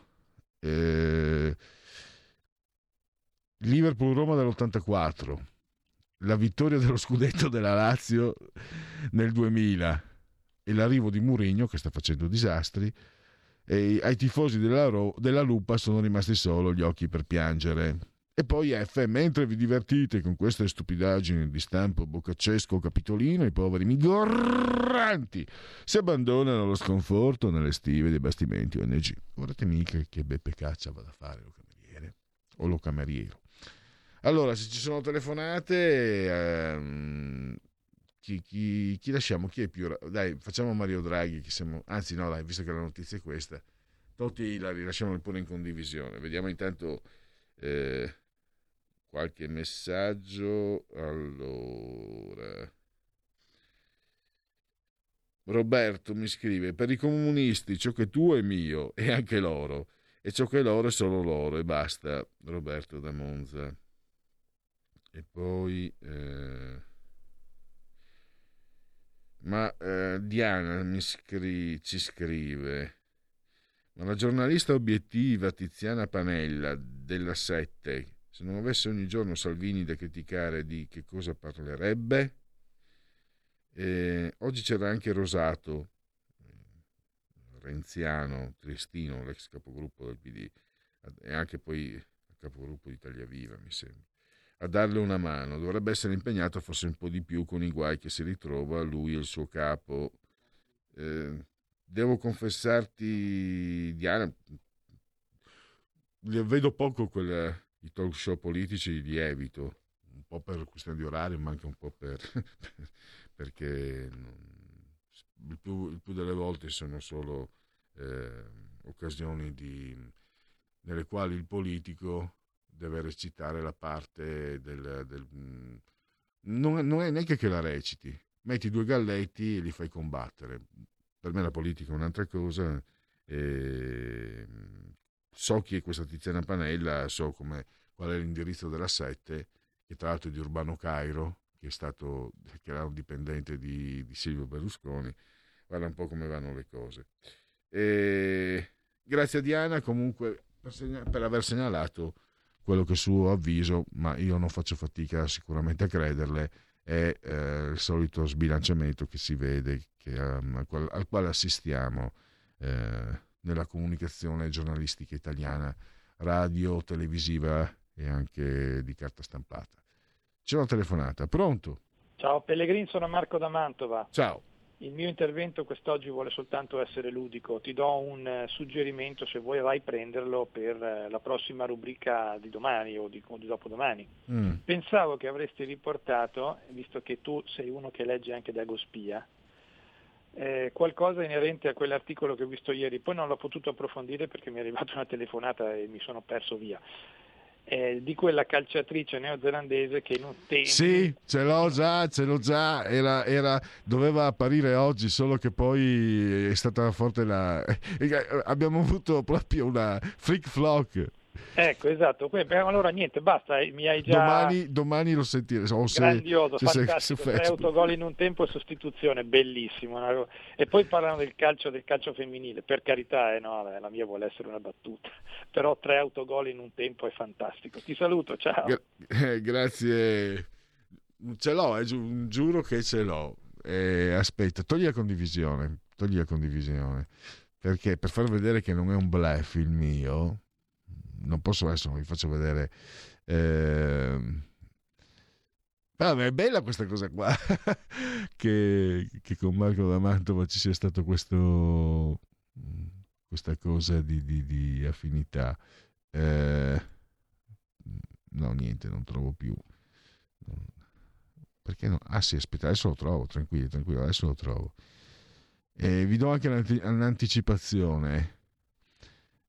Eh, Liverpool-Roma dell'84 la vittoria dello scudetto della Lazio nel 2000 e l'arrivo di Mourinho che sta facendo disastri e ai tifosi della, Ro- della Lupa sono rimasti solo gli occhi per piangere. E poi F, mentre vi divertite con queste stupidaggini di stampo boccaccesco capitolino, i poveri migranti si abbandonano allo sconforto nelle stive dei bastimenti ONG. Guardate mica che beppe caccia vado a fare lo cameriere o lo cameriero. Allora, se ci sono telefonate, ehm, chi, chi, chi, lasciamo? Chi è più... Dai, facciamo Mario Draghi, siamo... anzi no, dai, visto che la notizia è questa, Totti e Ilari, lasciamoli pure in condivisione. Vediamo intanto eh, qualche messaggio. Allora... Roberto mi scrive, per i comunisti ciò che è tuo è mio e anche loro, e ciò che è loro è solo loro e basta. Roberto da Monza. E poi... Eh... Ma eh, Diana scri- ci scrive, ma la giornalista obiettiva Tiziana Panella della Sette, se non avesse ogni giorno Salvini da criticare di che cosa parlerebbe? Eh, oggi c'era anche Rosato, renziano, tristino, l'ex capogruppo del PD, e anche poi capogruppo di Italia Viva, mi sembra a darle una mano. Dovrebbe essere impegnato forse un po' di più con i guai che si ritrova lui e il suo capo. Eh, devo confessarti, Diana, vedo poco quella, i talk show politici, li evito, un po' per questione di orario, ma anche un po' per, (laughs) perché il più, il più, delle volte sono solo eh, occasioni di, nelle quali il politico deve recitare la parte del... del mm, non, non, è neanche che la reciti, metti due galletti e li fai combattere. Per me la politica è un'altra cosa. E so chi è questa Tiziana Panella, so come, qual è l'indirizzo della Sette, che tra l'altro è di Urbano Cairo, che, è stato, che era un dipendente di, di Silvio Berlusconi. Guarda un po' come vanno le cose. E grazie a Diana comunque per, segna- per aver segnalato quello che suo avviso, ma io non faccio fatica sicuramente a crederle, è eh, il solito sbilanciamento che si vede, che, um, al, quale, al, quale, assistiamo eh, nella comunicazione giornalistica italiana, radio, televisiva e anche di carta stampata. C'è una telefonata, pronto? Ciao Pellegrin, sono Marco da Mantova. Ciao. Il mio intervento quest'oggi vuole soltanto essere ludico, ti do un eh, suggerimento se vuoi vai a prenderlo per eh, la prossima rubrica di domani o di, o di dopodomani. Mm. Pensavo che avresti riportato, visto che tu sei uno che legge anche Dagospia, eh, qualcosa inerente a quell'articolo che ho visto ieri, poi non l'ho potuto approfondire perché mi è arrivata una telefonata e mi sono perso via eh, di quella calciatrice neozelandese che in un tempo... Sì, ce l'ho già, ce l'ho già, era, era, doveva apparire oggi, solo che poi è stata forte la... (laughs) abbiamo avuto proprio una freak flock. Ecco, esatto. Allora niente, basta, eh, mi hai già... Domani, domani lo sentiremo. Oh, Grandioso, se, fantastico. Se, Tre autogol in un tempo e sostituzione, bellissimo. E poi parlano del calcio, del calcio femminile. Per carità, eh, no, la mia vuole essere una battuta. (laughs) Però tre autogol in un tempo è fantastico. Ti saluto, ciao. Gra- eh, grazie. Ce l'ho, eh, gi- giuro che ce l'ho. Eh, aspetta, togli la condivisione. Togli la condivisione. Perché per far vedere che non è un bluff il mio non posso adesso, vi faccio vedere. Eh, Vabbè, è bella questa cosa qua, (laughs) che, che, con Marco da Mantova ci sia stato questo, questa cosa di, di, di affinità. Eh, no, niente, non trovo più. Perché no? Ah sì, aspetta, adesso lo trovo, tranquillo, tranquillo, adesso lo trovo. Eh, vi do anche un'anticipazione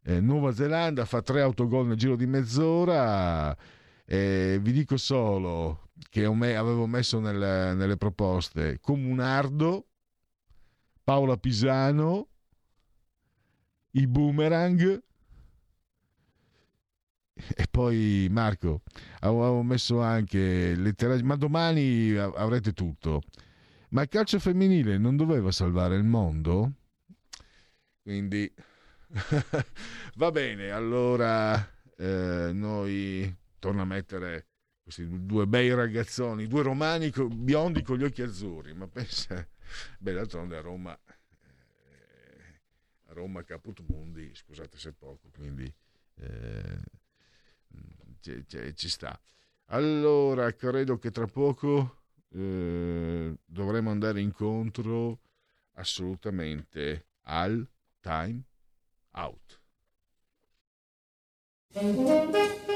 eh, Nuova Zelanda fa tre autogol nel giro di mezz'ora. Eh, vi dico solo che avevo messo nelle, nelle proposte Comunardo, Paola Pisano, i Boomerang e poi Marco avevo messo anche letteratura ma domani avrete tutto ma il calcio femminile non doveva salvare il mondo quindi (laughs) Va bene, allora eh, noi torno a mettere questi due bei ragazzoni, due romani biondi con gli occhi azzurri, ma pensa, beh, d'altronde a Roma, eh, Roma Caput Mundi, scusate se poco, quindi eh, c- c- ci sta. Allora, credo che tra poco eh, dovremo andare incontro assolutamente al time out.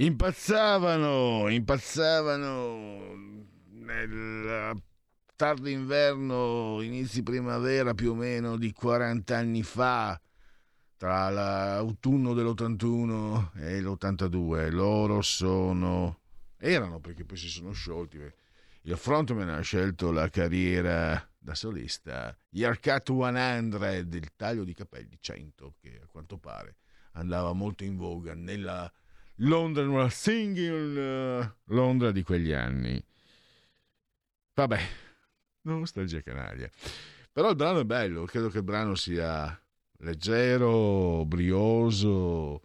Impazzavano, impazzavano nel tardo inverno, inizi primavera più o meno di 40 anni fa, tra l'autunno dell'81 e l'82. Loro sono, erano perché poi si sono sciolti. Il frontman ha scelto la carriera da solista, gli Arcat 100, il taglio di capelli 100, che a quanto pare andava molto in voga nella Londra, singing Londra di quegli anni. Vabbè, nostalgia canaglia. Però il brano è bello, credo che il brano sia leggero, brioso,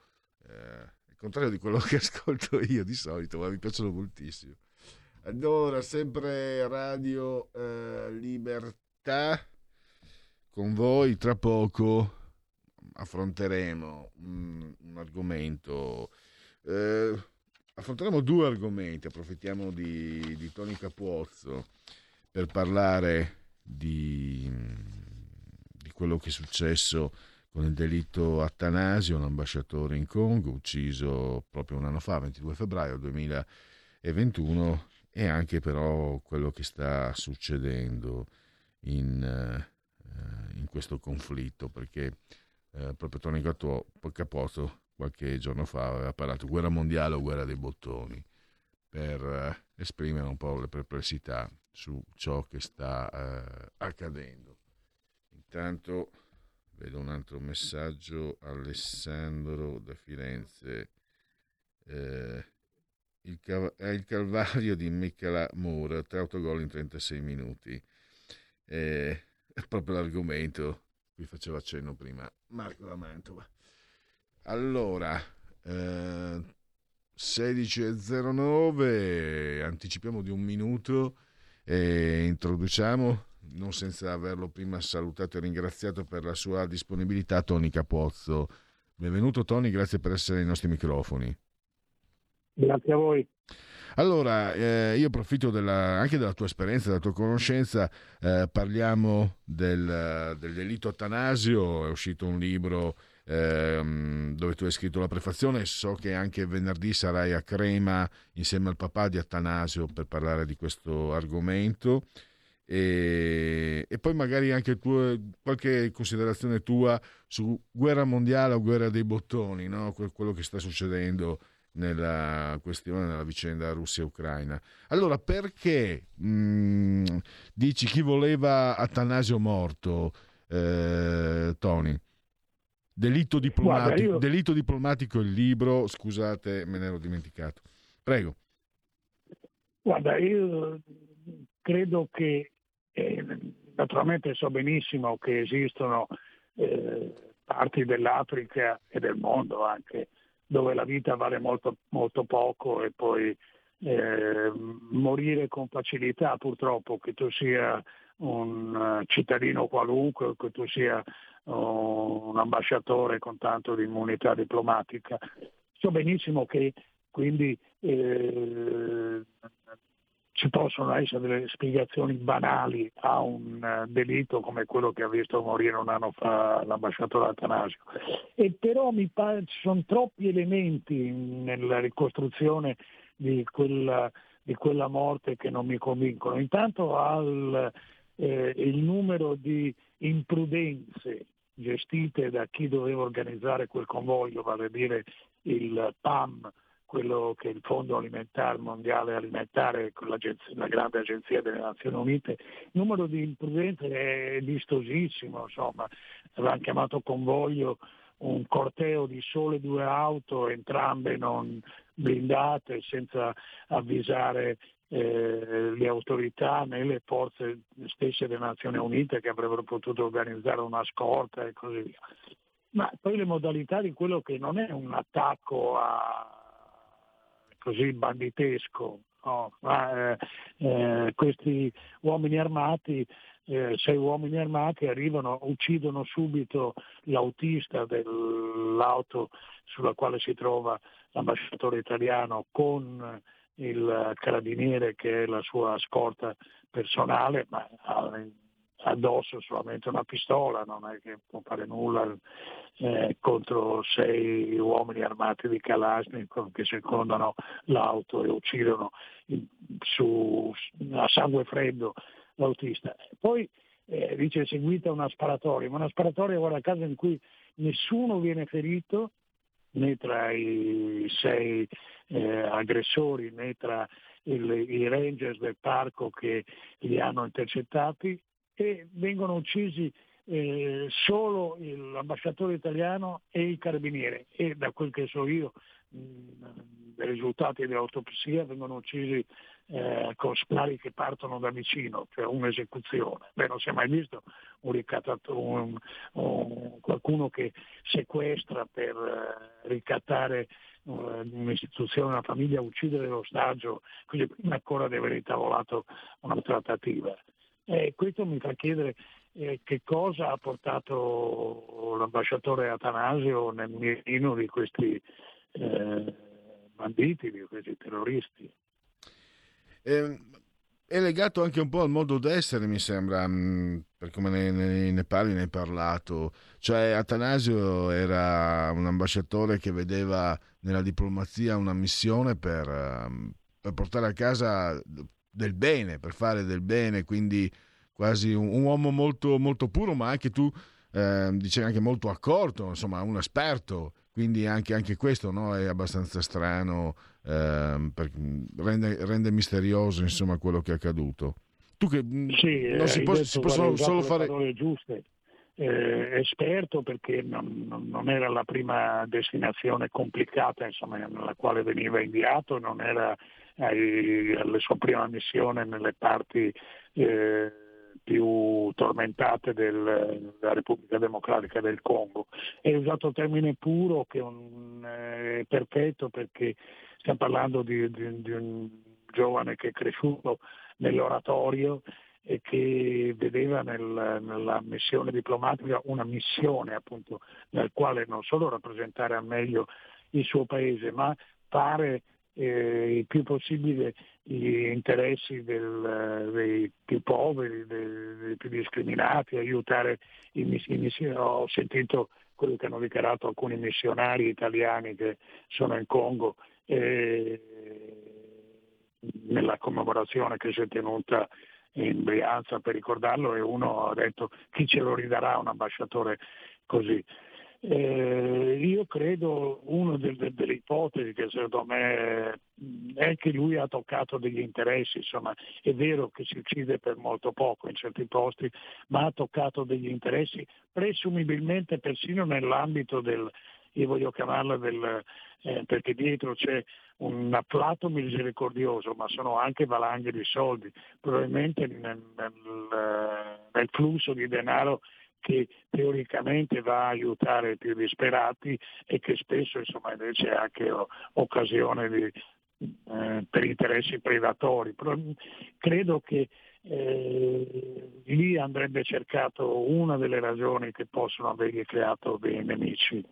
eh, il contrario di quello (laughs) che ascolto io di solito, ma mi piacciono moltissimo. Allora, sempre Radio eh, Libertà con voi, tra poco affronteremo un, un argomento. Eh, affronteremo due argomenti, approfittiamo di, di Tony Capuozzo per parlare di, di, quello che è successo con il delitto Attanasio, un ambasciatore in Congo, ucciso proprio un anno fa, 22 febbraio 2021, e anche però quello che sta succedendo in, uh, in questo conflitto, perché uh, proprio Tony Capozzo qualche giorno fa aveva parlato guerra mondiale o guerra dei bottoni per uh, esprimere un po' le perplessità su ciò che sta uh, accadendo. Intanto vedo un altro messaggio, Alessandro da Firenze. Eh, il, cav- è il calvario di Michela Moore, tre autogol in 36 minuti. Eh, è proprio l'argomento cui faceva accenno prima Marco da Mantova. Allora, eh, 16.09, anticipiamo di un minuto e introduciamo, non senza averlo prima salutato e ringraziato per la sua disponibilità, Tony Capozzo. Benvenuto Tony, grazie per essere ai nostri microfoni. Grazie a voi. Allora, eh, io approfitto della, anche della tua esperienza, della tua conoscenza, eh, parliamo del, del delitto Atanasio, è uscito un libro ehm, dove tu hai scritto la prefazione. So che anche venerdì sarai a Crema insieme al papà di Attanasio per parlare di questo argomento. E, e, poi magari anche tu, qualche considerazione tua su guerra mondiale o guerra dei bottoni, no? quello che sta succedendo nella questione, nella vicenda Russia-Ucraina. Allora, perché mh, mm, dici chi voleva Atanasio morto, eh, Tony? Delitto diplomatico, Guarda, io... delitto diplomatico il libro, scusate, me ne ero dimenticato. Prego. Guarda, io credo che, eh, naturalmente so benissimo che esistono eh, parti dell'Africa e del mondo anche dove la vita vale molto, molto poco e poi eh, morire con facilità purtroppo, che tu sia un cittadino qualunque, che tu sia un ambasciatore con tanto di immunità diplomatica. So benissimo che quindi eh, ci possono essere delle spiegazioni banali a un uh, delitto come quello che ha visto morire un anno fa l'ambasciatore Atanasio. E però mi pare ci sono troppi elementi nella ricostruzione di quella, di quella morte che non mi convincono. Intanto al, eh, il numero di imprudenze gestite da chi doveva organizzare quel convoglio, vale a dire il PAM, quello che è il Fondo Alimentare Mondiale Alimentare, la grande agenzia delle Nazioni Unite, il numero di imprudenze è vistosissimo, insomma, avevano chiamato convoglio un corteo di sole due auto, entrambe non blindate, senza avvisare eh, le autorità né le forze stesse delle Nazioni Unite che avrebbero potuto organizzare una scorta e così via. Ma poi le modalità di quello che non è un attacco così banditesco, no? Ma, eh, eh, questi uomini armati eh, sei uomini armati arrivano, uccidono subito l'autista dell'auto sulla quale si trova l'ambasciatore italiano con il carabiniere che è la sua scorta personale, ma addosso solamente una pistola, non è che può fare nulla eh, contro sei uomini armati di Kalashnikov che circondano l'auto e uccidono su, a sangue freddo l'autista. Poi eh, dice è seguita una sparatoria, ma una sparatoria guarda caso in cui nessuno viene ferito né tra i sei eh, aggressori né tra il, i rangers del parco che li hanno intercettati e vengono uccisi eh, solo l'ambasciatore italiano e il carabiniere e da quel che so io dai risultati dell'autopsia vengono uccisi eh, con spari che partono da vicino, cioè un'esecuzione. Beh, non si è mai visto un un, un, qualcuno che sequestra per eh, ricattare un'istituzione, una famiglia, uccidere l'ostaggio, quindi prima ancora di aver intavolato una trattativa. E questo mi fa chiedere eh, che cosa ha portato l'ambasciatore Atanasio nel mirino di questi eh, banditi, di questi terroristi. Eh, è legato anche un po' al modo d'essere, mi sembra, mm, per come ne, ne, ne, parli, ne hai parlato. Cioè, Atanasio era un ambasciatore che vedeva nella diplomazia una missione per, ehm, per portare a casa del bene, per fare del bene, quindi quasi un, un uomo molto, molto puro, ma anche tu eh, dicevi anche molto accorto, insomma, un esperto, quindi anche, anche questo no, è abbastanza strano, eh, per, rende, rende, misterioso insomma, quello che è accaduto. Tu che sì, non si, può, si possono solo fare... giuste. Eh, esperto perché non, non, era la prima destinazione complicata insomma, nella quale veniva inviato, non era ai, alla sua prima missione nelle parti eh, più tormentate del, della Repubblica Democratica del Congo. È usato il termine puro che è, un, è perfetto perché stiamo parlando di, di, di un giovane che è cresciuto nell'oratorio e che vedeva nel, nella missione diplomatica una missione appunto nel quale non solo rappresentare al meglio il suo paese ma fare eh, il più possibile gli interessi del, dei più poveri, dei, dei, più discriminati, aiutare i missionari. Ho sentito quello che hanno dichiarato alcuni missionari italiani che sono in Congo eh, nella commemorazione che si è tenuta in Brianza per ricordarlo e uno ha detto chi ce lo ridarà un ambasciatore così. Eh, io credo, una delle, delle, ipotesi che secondo me è che lui ha toccato degli interessi, insomma è vero che si uccide per molto poco in certi posti, ma ha toccato degli interessi presumibilmente persino nell'ambito del, io voglio chiamarla del, eh, perché dietro c'è un afflato misericordioso, ma sono anche valanghe di soldi, probabilmente nel, nel, nel flusso di denaro che teoricamente va a aiutare i più disperati e che spesso insomma, invece è anche occasione di, eh, per interessi predatori. Però credo che eh, lì andrebbe cercato una delle ragioni che possono avergli creato dei nemici.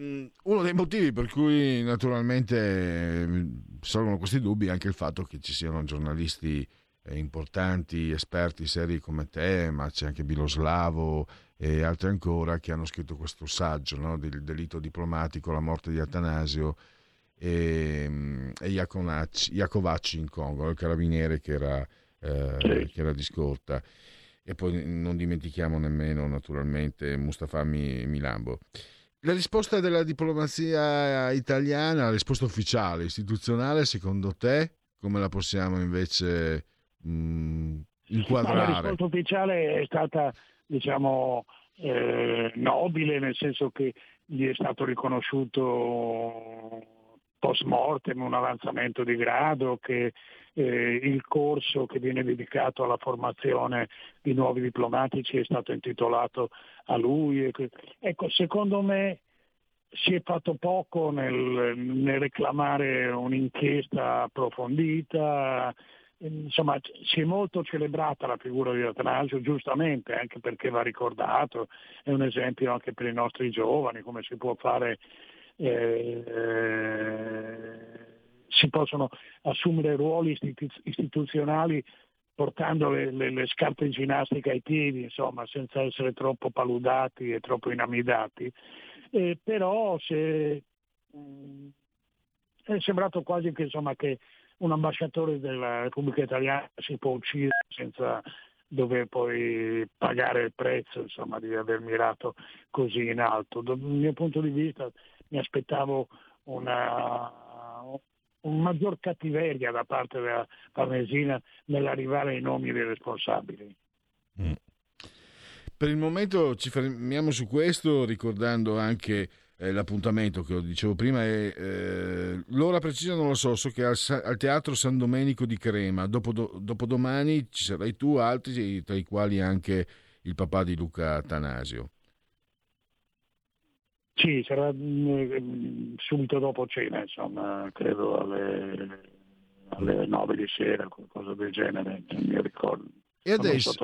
Mm, uno dei motivi per cui naturalmente mm, sorgono questi dubbi è anche il fatto che ci siano giornalisti eh, importanti, esperti seri come te, ma c'è anche Biloslavo e altri ancora che hanno scritto questo saggio no? del delitto diplomatico, la morte di Atanasio e, mm, e Iacovacci in Congo, il carabiniere che era, eh, che era di scorta. E poi non dimentichiamo nemmeno naturalmente Mustafa Milambo. La risposta della diplomazia italiana, la risposta ufficiale, istituzionale, secondo te, come la possiamo invece mh, mm, inquadrare? La risposta ufficiale è stata, diciamo, eh, nobile, nel senso che gli è stato riconosciuto post mortem un avanzamento di grado, che eh, il corso che viene dedicato alla formazione di nuovi diplomatici è stato intitolato a lui. Ecco, secondo me si è fatto poco nel, nel reclamare un'inchiesta approfondita, insomma si è molto celebrata la figura di Atanasio, giustamente, anche perché va ricordato, è un esempio anche per i nostri giovani, come si può fare, eh, si possono assumere ruoli istituzionali portando le, le, le, scarpe in ginnastica ai piedi, insomma, senza essere troppo paludati e troppo inamidati. Eh, però se, mh, mm, è sembrato quasi che, insomma, che un ambasciatore della Repubblica Italiana si può uccidere senza dover poi pagare il prezzo insomma, di aver mirato così in alto. Dal mio punto di vista mi aspettavo una, un maggior cattiveria da parte della Farnesina nell'arrivare ai nomi dei responsabili. Mm. Per il momento ci fermiamo su questo ricordando anche eh, l'appuntamento che dicevo prima è eh, l'ora precisa non lo so, so che al, al Teatro San Domenico di Crema, dopo, do, dopodomani ci sarai tu, altri, tra i quali anche il papà di Luca Atanasio. Sì, sarà mm, subito dopo cena, insomma, credo alle, alle 9 di sera, qualcosa del genere, non mi ricordo. E adesso...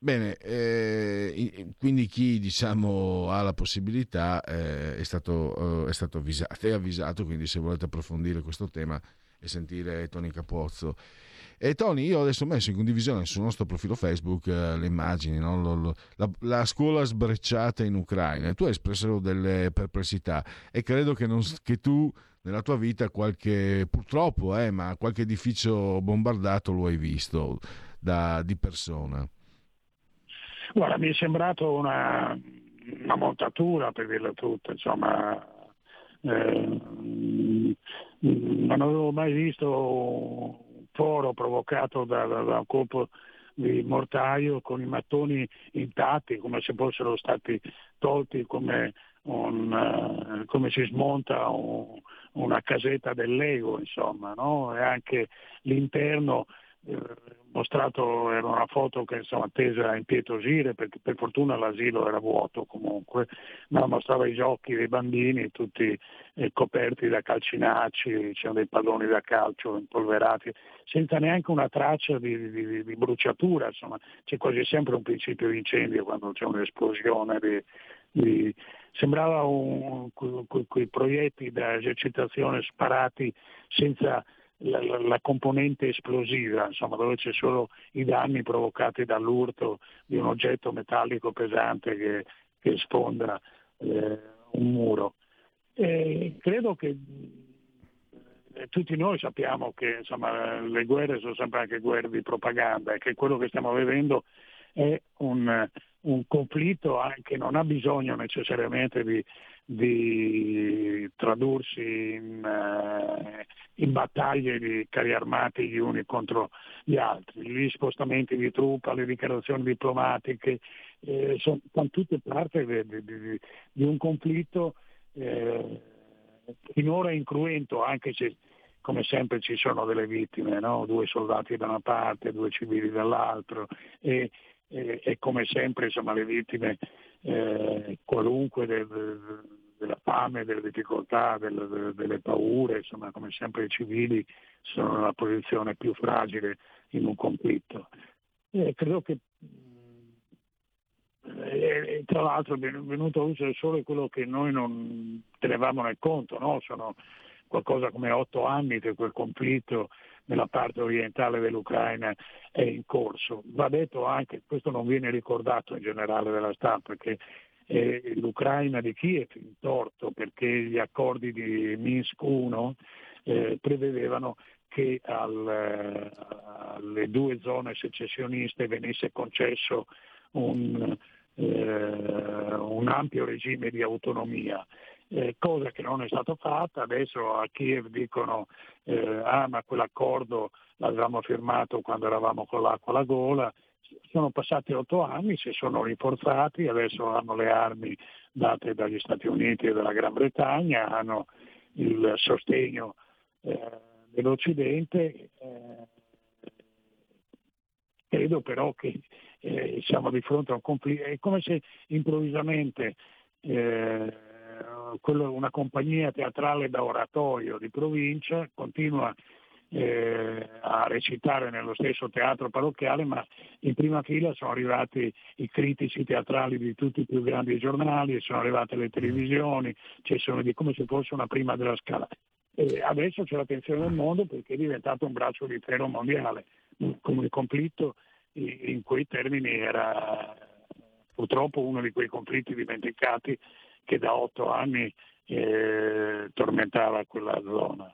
Bene, eh, quindi chi diciamo, ha la possibilità eh, è, stato, eh, è stato avvisato, è avvisato, quindi se volete approfondire questo tema e sentire Tony Capozzo. E Tony, io adesso ho messo in condivisione sul nostro profilo Facebook eh, le immagini, no? lo, lo, la, la, scuola sbrecciata in Ucraina. Tu hai espresso delle perplessità e credo che, non, che tu nella tua vita qualche, purtroppo, eh, ma qualche edificio bombardato lo hai visto da, di persona. Guarda, mi è sembrato una, una montatura per dirla tutta, insomma, eh, non avevo mai visto foro provocato da, da, da un colpo di mortaio con i mattoni intatti come se fossero stati tolti come, un, uh, come si smonta un, una casetta del Lego insomma no? e anche l'interno eh, mostrato era una foto che insomma tesa a impietosire perché per fortuna l'asilo era vuoto comunque, ma mostrava i giochi dei bambini tutti eh, coperti da calcinacci, c'erano dei palloni da calcio impolverati, senza neanche una traccia di, di, di bruciatura, insomma c'è quasi sempre un principio di incendio quando c'è un'esplosione di, di... sembrava un, quei proiettili da esercitazione sparati senza la, la, componente esplosiva, insomma, dove c'è solo i danni provocati dall'urto di un oggetto metallico pesante che, che sfonda eh, un muro. E credo che eh, tutti noi sappiamo che insomma, le guerre sono sempre anche guerre di propaganda e che quello che stiamo vivendo è un, un conflitto che non ha bisogno necessariamente di, di tradursi in, uh, in, battaglie di carri armati gli uni contro gli altri. Gli spostamenti di truppa, le dichiarazioni diplomatiche eh, sono, sono, tutte parte di, di, di un conflitto eh, finora incruento, anche se come sempre ci sono delle vittime, no? due soldati da una parte, due civili dall'altra e, e, e come sempre insomma, le vittime eh, qualunque del, della fame, delle difficoltà, delle, delle paure, insomma come sempre i civili sono nella posizione più fragile in un conflitto. E credo che e, tra l'altro è venuto a luce solo quello che noi non tenevamo nel conto, no? sono qualcosa come otto anni che quel conflitto nella parte orientale dell'Ucraina è in corso. Va detto anche, questo non viene ricordato in generale dalla stampa, che eh, l'Ucraina di Kiev in torto perché gli accordi di Minsk 1 eh, prevedevano che al, eh, alle due zone secessioniste venisse concesso un, eh, un ampio regime di autonomia eh, cosa che non è stata fatta, adesso a Kiev dicono eh, ah ma quell'accordo l'avevamo firmato quando eravamo con l'acqua alla gola, sono passati otto anni, si sono rinforzati, adesso hanno le armi date dagli Stati Uniti e dalla Gran Bretagna, hanno il sostegno eh, dell'Occidente. Eh, credo però che eh, siamo di fronte a un conflitto, è come se improvvisamente eh, quello, una compagnia teatrale da oratorio di provincia continua eh, a recitare nello stesso teatro parrocchiale, ma in prima fila sono arrivati i critici teatrali di tutti i più grandi giornali, sono arrivate le televisioni, cioè sono di come se fosse una prima della scala. E adesso c'è l'attenzione del mondo perché è diventato un braccio di ferro mondiale, come conflitto in quei termini era purtroppo uno di quei conflitti dimenticati che da otto anni eh, tormentava quella zona.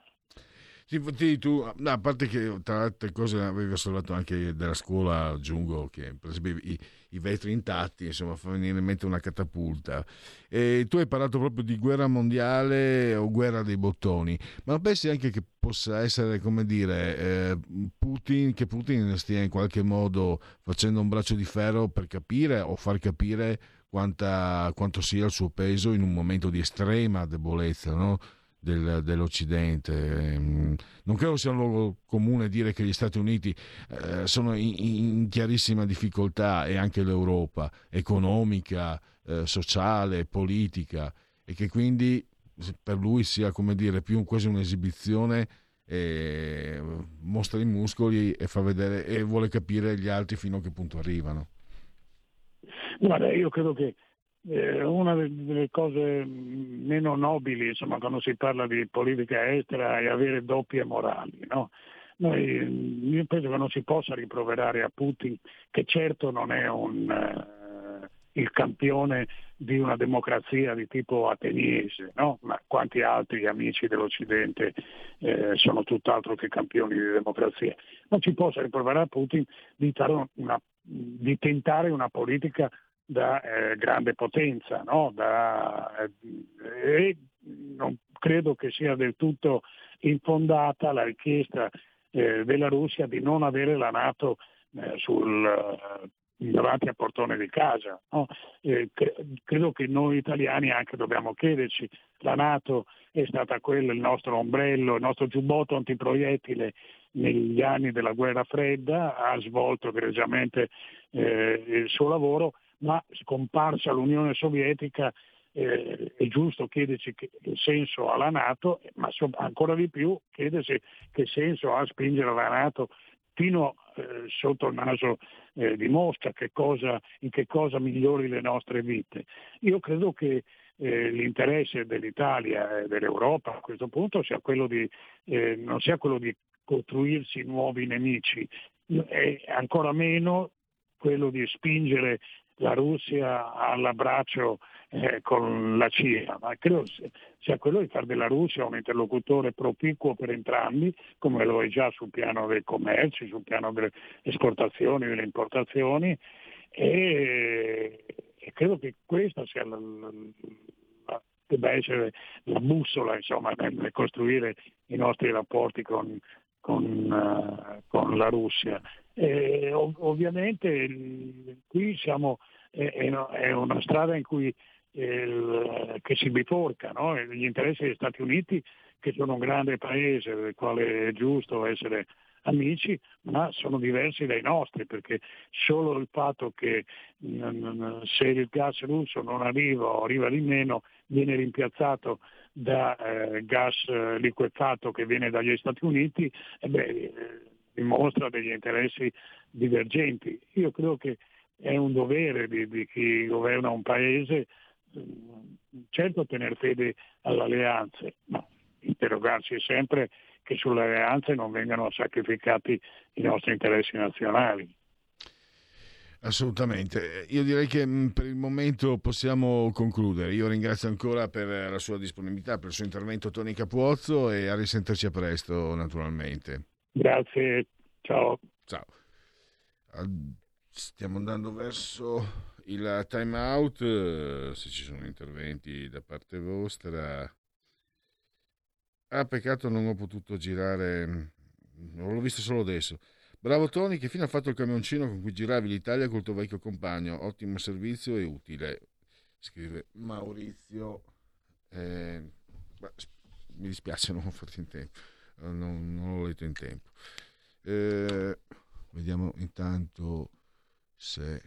Sì, tu, a parte che tra altre cose avevi osservato anche della scuola, aggiungo che per esempio i, i vetri intatti, insomma, fa venire in mente una catapulta. E tu hai parlato proprio di guerra mondiale o guerra dei bottoni, ma pensi anche che possa essere, come dire, eh, Putin, che Putin stia in qualche modo facendo un braccio di ferro per capire o far capire quanta, quanto sia il suo peso in un momento di estrema debolezza, no? del, dell'Occidente. Ehm, non credo sia un luogo comune dire che gli Stati Uniti eh, sono in, in, chiarissima difficoltà e anche l'Europa economica, eh, sociale, politica e che quindi per lui sia come dire più quasi un'esibizione mostra i muscoli e fa vedere e vuole capire gli altri fino a che punto arrivano. Guarda, io credo che eh, una delle cose meno nobili insomma, quando si parla di politica estera è avere doppie morali. No? Noi, io penso che non si possa riproverare a Putin, che certo non è un, eh, il campione di una democrazia di tipo ateniese, no? ma quanti altri amici dell'Occidente eh, sono tutt'altro che campioni di democrazia. Non si possa riproverare a Putin di, una, di tentare una politica da eh, grande potenza no? da, eh, e non credo che sia del tutto infondata la richiesta eh, della Russia di non avere la Nato eh, sul, davanti al portone di casa. No? Eh, credo che noi italiani anche dobbiamo chiederci, la Nato è stata quella, il nostro ombrello, il nostro giubbotto antiproiettile negli anni della guerra fredda, ha svolto egregiamente il suo lavoro, ma scomparsa l'Unione Sovietica eh, è giusto chiedersi che senso ha la Nato, ma so, ancora di più chiedersi che senso ha spingere la Nato fino eh, sotto il naso eh, di Mosca, che cosa, in che cosa migliori le nostre vite. Io credo che eh, l'interesse dell'Italia e dell'Europa a questo punto sia di, eh, non sia quello di costruirsi nuovi nemici, e ancora meno quello di spingere la Russia all'abbraccio eh, con la CIA, ma credo sia quello di fare della Russia un interlocutore proficuo per entrambi, come lo è già sul piano del commercio, sul piano delle esportazioni, delle importazioni e, e credo che questa sia la, la, debba essere la bussola insomma, nel costruire i nostri rapporti con, con, uh, con la Russia. Eh, ov- ovviamente qui siamo, è, è, una strada in cui, eh, che si biforca, no? gli interessi degli Stati Uniti che sono un grande paese del quale è giusto essere amici, ma sono diversi dai nostri, perché solo il fatto che mh, se il gas russo non arriva o arriva di meno, viene rimpiazzato da eh, gas eh, liquefatto che viene dagli Stati Uniti, eh beh, dimostra degli interessi divergenti. Io credo che è un dovere di, di chi governa un paese certo tenere fede alle alleanze, ma interrogarsi sempre che sulle alleanze non vengano sacrificati i nostri interessi nazionali. Assolutamente, io direi che mm, per il momento possiamo concludere. Io ringrazio ancora per la sua disponibilità, per il suo intervento Tony Capuozzo e a risentirci a presto naturalmente. Grazie, ciao. Ciao. Stiamo andando verso il time out, se ci sono interventi da parte vostra. Ah, peccato non ho potuto girare, l'ho visto solo adesso. Bravo Tony, che fine ha fatto il camioncino con cui giravi l'Italia col tuo vecchio compagno? Ottimo servizio e utile. Scrive Maurizio. Eh, mi dispiace (laughs) non ho fatto in tempo. Eh, non, non l'ho letto in tempo. Eh, vediamo intanto se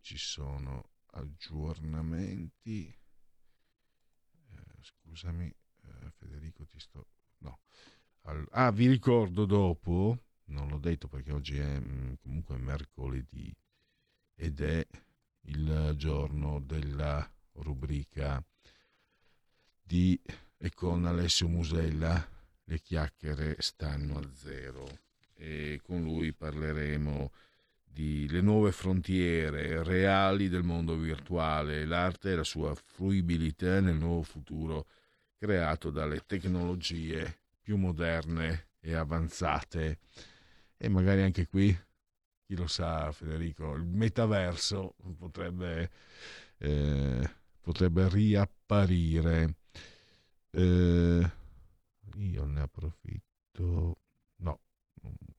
ci sono aggiornamenti. Eh, scusami, eh, Federico, ti sto. No. All... Ah, vi ricordo dopo, non l'ho detto perché oggi è mm, comunque mercoledì ed è il giorno della rubrica di e con Alessio Musella le chiacchiere stanno a zero e con lui parleremo di le nuove frontiere reali del mondo virtuale, l'arte e la sua fruibilità nel nuovo futuro creato dalle tecnologie più moderne e avanzate. E magari anche qui, chi lo sa Federico, il metaverso potrebbe, eh, potrebbe riapparire. Eh, io ne approfitto, no,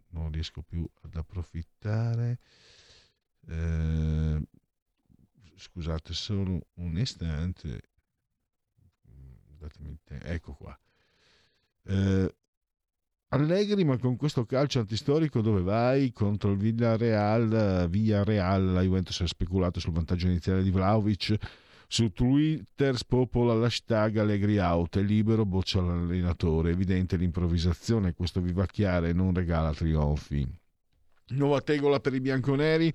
non riesco più ad approfittare. Eh, scusate solo un istante. Datemi Ecco qua. Eh, Allegri, ma con questo calcio antistorico dove vai? Contro il Villarreal, via Real, la Juventus ha speculato sul vantaggio iniziale di Vlaovic su Twitter spopola l'hashtag Allegri out, è libero, boccia l'allenatore. Evidente l'improvvisazione, questo vivacchiare non regala trionfi. Nuova tegola per i bianconeri.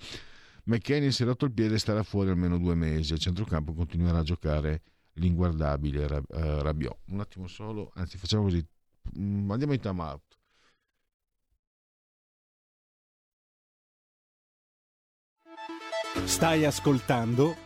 McKenny si è rotto il piede e starà fuori almeno due mesi. A centrocampo continuerà a giocare l'inguardabile uh, Rabiot. Un attimo solo, anzi facciamo così, mm, andiamo in time out. Stai ascoltando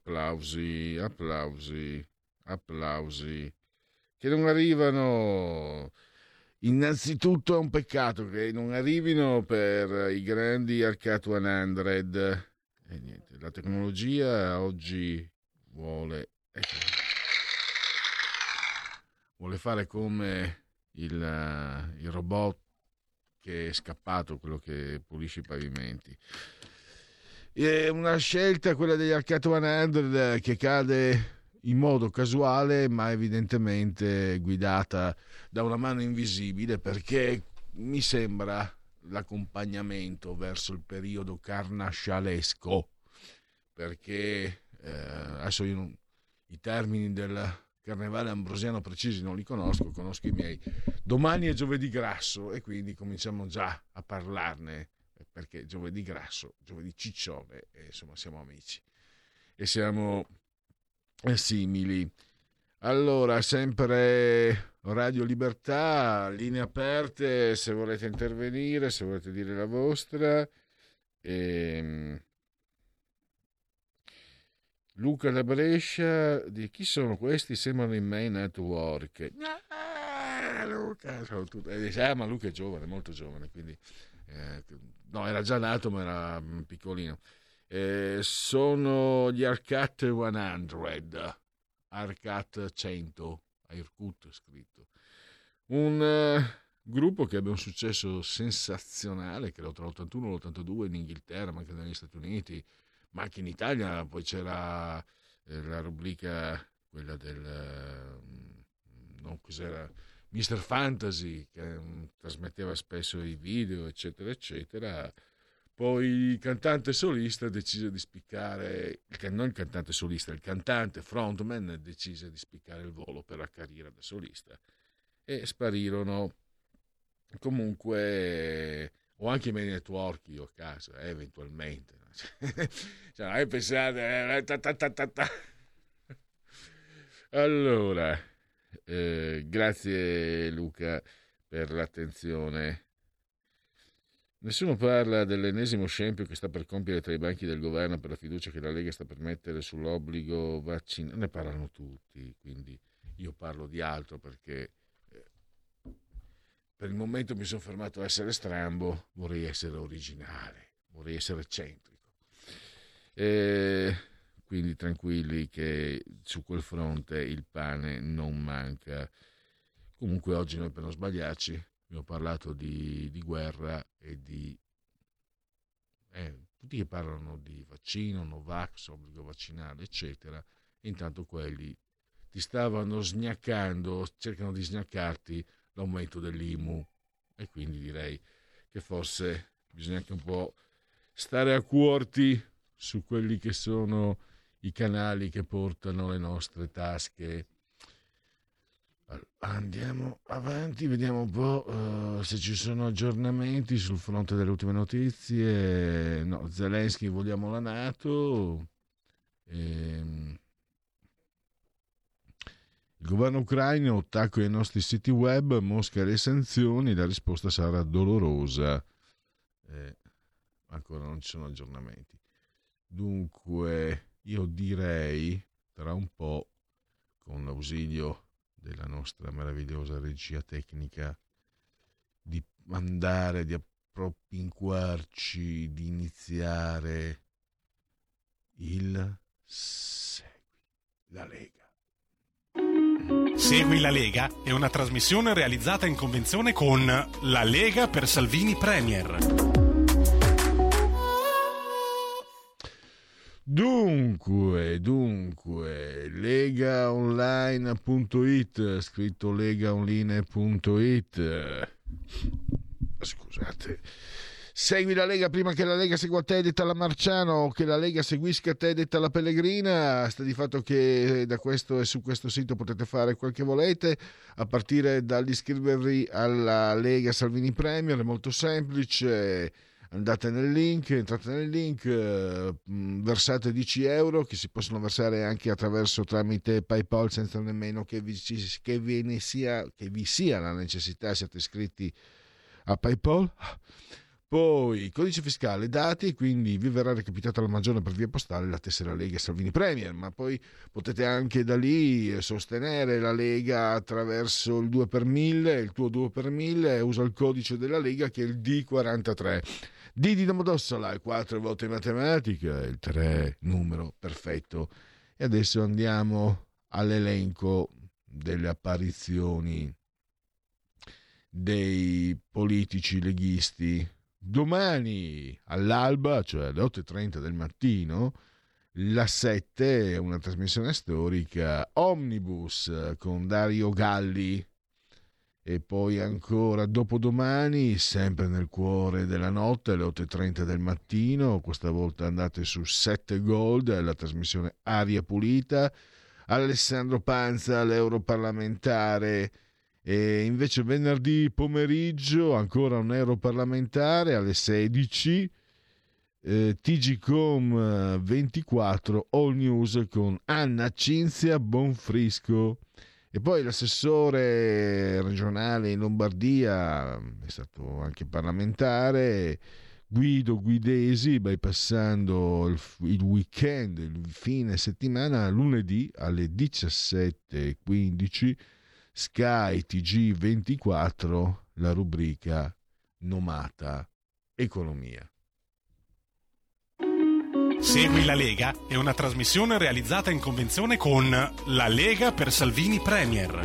applausi, applausi, applausi che non arrivano. Innanzitutto è un peccato che non arrivino per i grandi Arcade 100. E niente, la tecnologia oggi vuole, ecco, vuole fare come il, il robot che è scappato, quello che pulisce i pavimenti. Una scelta, quella degli Arcade 100, che cade in modo casuale, ma evidentemente guidata da una mano invisibile, perché mi sembra l'accompagnamento verso il periodo carnascialesco, perché eh, adesso io non, i termini del carnevale ambrosiano precisi non li conosco, conosco i miei. Domani è giovedì grasso e quindi cominciamo già a parlarne perché giovedì grasso, giovedì ciccione, e insomma siamo amici e siamo simili. Allora, sempre Radio Libertà, linee aperte se volete intervenire, se volete dire la vostra. E... Ehm, Luca da Brescia, di chi sono questi? Sembrano in main network. Ah, Luca, sono tutti... eh, ah, ma Luca è giovane, molto giovane, quindi eh, no, era già nato, ma era mm, piccolino. Eh, sono gli Arcat 100, Arcat 100, Aircut scritto. Un uh, gruppo che ebbe un successo sensazionale, credo tra l'81 e l'82 in Inghilterra, ma anche negli Stati Uniti, ma anche in Italia. Poi c'era eh, la rubrica, quella del... Uh, non cos'era Mr. Fantasy che um, trasmetteva spesso i video, eccetera, eccetera. Poi il cantante solista decise di spiccare, non il cantante solista, il cantante frontman decise di spiccare il volo per la carriera da solista e sparirono. Comunque, o anche i main network io a caso, eh, eventualmente. (laughs) cioè, pensate, eh, ta, ta, ta, allora, eh, grazie Luca per l'attenzione. Nessuno parla dell'ennesimo scempio che sta per compiere tra i banchi del governo per la fiducia che la Lega sta per mettere sull'obbligo vaccinale. Ne parlano tutti, quindi io parlo di altro perché eh, per il momento mi sono fermato a essere strambo, vorrei essere originale, vorrei essere eccentrico. Eh, quindi tranquilli che su quel fronte il pane non manca. Comunque oggi noi per non sbagliarci abbiamo parlato di, di guerra e di... Eh, tutti che parlano di vaccino, Novax, obbligo vaccinale, eccetera, intanto quelli ti stavano sgnaccando, cercano di sgnaccarti l'aumento dell'IMU e quindi direi che forse bisogna anche un po' stare a cuorti su quelli che sono i canali che portano le nostre tasche. Andiamo avanti, vediamo un po' uh, se ci sono aggiornamenti sul fronte delle ultime notizie. No, Zelensky vogliamo la Nato. Ehm, il governo ucraino attacca i nostri siti web, Mosca le sanzioni, la risposta sarà dolorosa. Eh, ancora non ci sono aggiornamenti. Dunque, io direi tra un po', con l'ausilio della nostra meravigliosa regia tecnica, di andare, di appropinquarci, di iniziare il Segui la Lega. Segui la Lega è una trasmissione realizzata in convenzione con La Lega per Salvini Premier. Dunque, dunque, legaonline.it, scritto legaonline.it. Scusate. Segui la Lega prima che la Lega segua te, detta la Marciano, o che la Lega seguisca te, detta la Pellegrina. Sta di fatto che da questo e su questo sito potete fare quel che volete, a partire dall'iscrivervi alla Lega Salvini Premier, è molto semplice. Andate nel link, entrate nel link, eh, versate 10 euro che si possono versare anche attraverso tramite PayPal senza nemmeno che vi, che vi, sia, che vi sia la necessità, siate iscritti a PayPal. Poi codice fiscale, dati, quindi vi verrà recapitata la maggiore per via postale la tessera Lega Salvini Premier, ma poi potete anche da lì sostenere la Lega attraverso il 2 per 1000, il tuo 2 per 1000 usa il codice della Lega che è il D43. D di Domodossola, 4 volte matematica, il 3 numero perfetto. E adesso andiamo all'elenco delle apparizioni dei politici leghisti domani all'alba, cioè alle 8.30 del mattino, la 7 è una trasmissione storica Omnibus con Dario Galli e poi ancora dopodomani, sempre nel cuore della notte, alle 8.30 del mattino, questa volta andate su 7 Gold, la trasmissione Aria Pulita, Alessandro Panza, l'europarlamentare. E invece venerdì pomeriggio ancora un europarlamentare alle 16 eh, TGCOM 24 All News con Anna Cinzia Bonfrisco e poi l'assessore regionale in Lombardia è stato anche parlamentare Guido Guidesi bypassando il, il weekend il fine settimana lunedì alle 17.15 Sky TG24, la rubrica Nomata Economia. Segui la Lega è una trasmissione realizzata in convenzione con La Lega per Salvini Premier.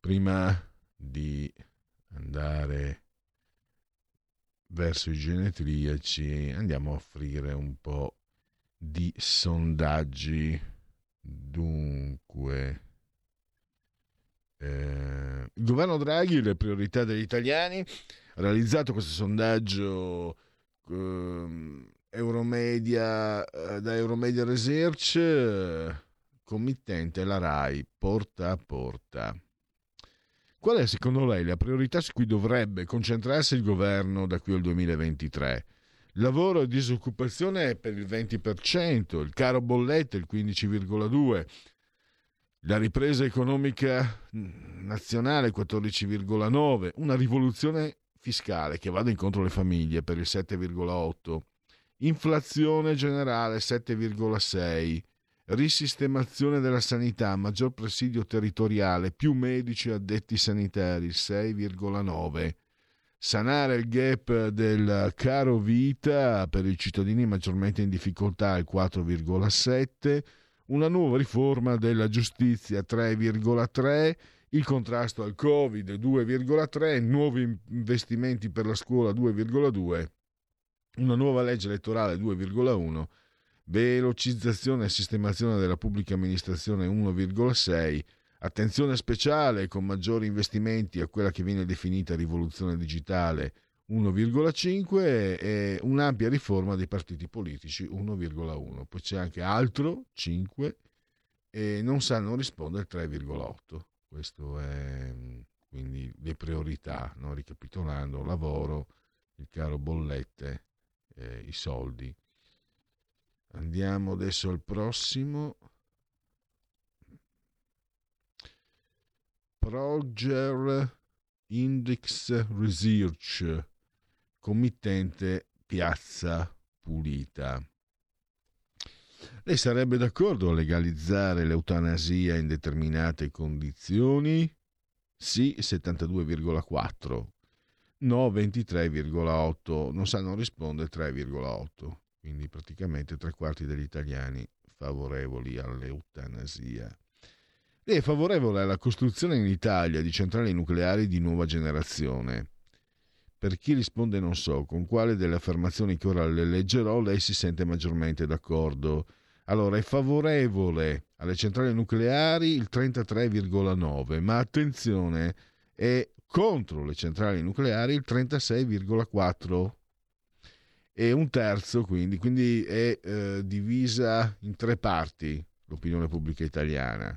Prima di andare verso i genetriaci andiamo a offrire un po' di sondaggi Dunque, eh, il governo Draghi, le priorità degli italiani, realizzato questo sondaggio eh, Euromedia, eh, da Euromedia Research, eh, committente la RAI, porta a porta. Qual è secondo lei la priorità su cui dovrebbe concentrarsi il governo da qui al 2023? lavoro e disoccupazione per il 20%, il caro bollette il 15,2%, la ripresa economica nazionale 14,9%, una rivoluzione fiscale che vada incontro alle famiglie per il 7,8%, inflazione generale 7,6%, risistemazione della sanità, maggior presidio territoriale, più medici addetti sanitari 6,9%, sanare il gap del caro vita per i cittadini maggiormente in difficoltà al 4,7, una nuova riforma della giustizia 3,3, il contrasto al Covid 2,3, nuovi investimenti per la scuola 2,2, una nuova legge elettorale 2,1, velocizzazione e sistemazione della pubblica amministrazione 1,6, attenzione speciale con maggiori investimenti a quella che viene definita rivoluzione digitale 1,5 e un'ampia riforma dei partiti politici 1,1. Poi c'è anche altro 5 e non sanno rispondere 3,8. Questo è quindi le priorità, no? ricapitolando, lavoro, il caro bollette, eh, i soldi. Andiamo adesso al prossimo. Proger Index Research, committente Piazza Pulita. Lei sarebbe d'accordo a legalizzare l'eutanasia in determinate condizioni? Sì, 72,4. No, 23,8. Non sanno rispondere 3,8. Quindi praticamente tre quarti degli italiani favorevoli all'eutanasia. Lei è favorevole alla costruzione in Italia di centrali nucleari di nuova generazione. Per chi risponde non so con quale delle affermazioni che ora le leggerò lei si sente maggiormente d'accordo. Allora è favorevole alle centrali nucleari il 33,9, ma attenzione, è contro le centrali nucleari il 36,4 e un terzo quindi, quindi è eh, divisa in tre parti l'opinione pubblica italiana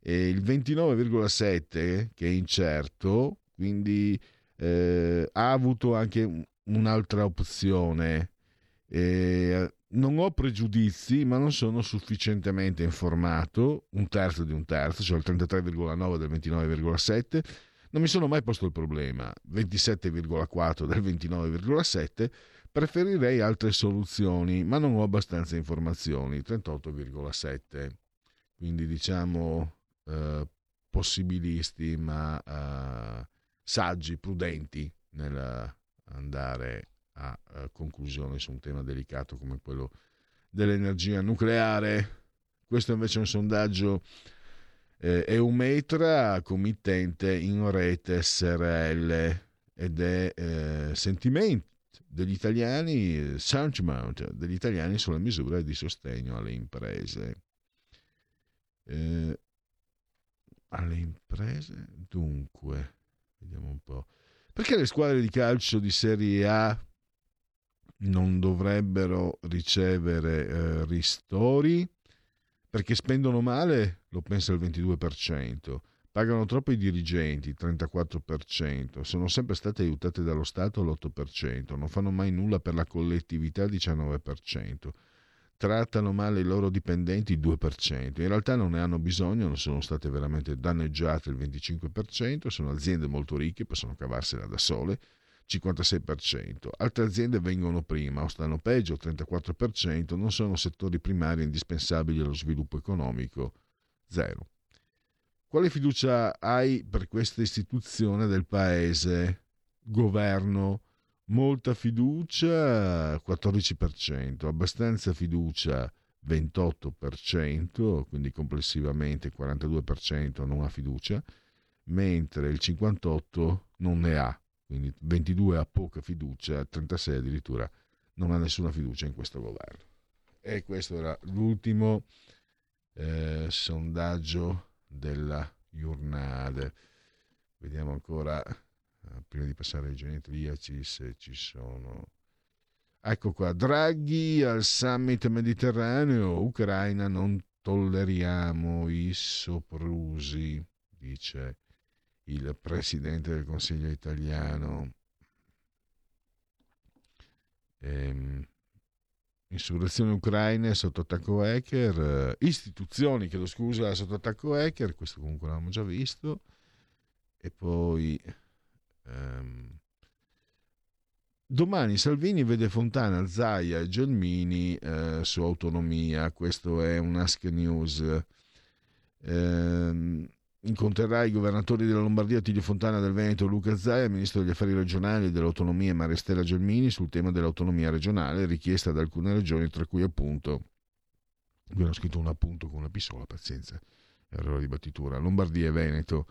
e il 29,7 che è incerto, quindi eh, ha avuto anche un'altra opzione. Eh, non ho pregiudizi, ma non sono sufficientemente informato, un terzo di un terzo, cioè il 33,9 del 29,7. Non mi sono mai posto il problema, 27,4 del 29,7. Preferirei altre soluzioni, ma non ho abbastanza informazioni, 38,7. Quindi diciamo eh, possibilisti ma eh, saggi, prudenti nell'andare a, a conclusione su un tema delicato come quello dell'energia nucleare. Questo invece è un sondaggio eh, Eumetra, committente in rete SRL ed è eh, sentimento degli italiani, sentiment degli italiani sulle misure di sostegno alle imprese. Eh, alle imprese. Dunque, vediamo un po'. Perché le squadre di calcio di Serie A non dovrebbero ricevere eh, ristori? Perché spendono male, lo pensa il 22%. Pagano troppo i dirigenti, 34%, sono sempre state aiutate dallo Stato l'8%, non fanno mai nulla per la collettività, 19% trattano male i loro dipendenti il 2%, in realtà non ne hanno bisogno, non sono state veramente danneggiate il 25%, sono aziende molto ricche, possono cavarsela da sole, 56%, altre aziende vengono prima o stanno peggio, 34%, non sono settori primari indispensabili allo sviluppo economico, 0. Quale fiducia hai per questa istituzione del Paese, governo, molta fiducia 14%, abbastanza fiducia 28%, quindi complessivamente 42% non ha fiducia, mentre il 58% non ne ha, quindi 22 ha poca fiducia, 36 addirittura non ha nessuna fiducia in questo governo. E questo era l'ultimo eh, sondaggio della Jurnade. Vediamo ancora eh, prima di passare ai genetriaci se ci sono ecco qua Draghi al summit mediterraneo Ucraina non tolleriamo i soprusi dice il presidente del consiglio italiano ehm, insurrezione ucraina sotto attacco hacker istituzioni chiedo scusa sotto attacco hacker questo comunque l'abbiamo già visto e poi Ehm, domani Salvini vede Fontana, Zaia e Gelmini eh, su autonomia, questo è un Ask News. Eh, incontrerà i governatori della Lombardia Tiglio Fontana del Veneto Luca Zaia, ministro degli affari regionali e dell'autonomia Maristella Gelmini sul tema dell'autonomia regionale richiesta da alcune regioni, tra cui appunto, qui ho scritto un appunto con una pistola, pazienza, errore di battitura, Lombardia e Veneto.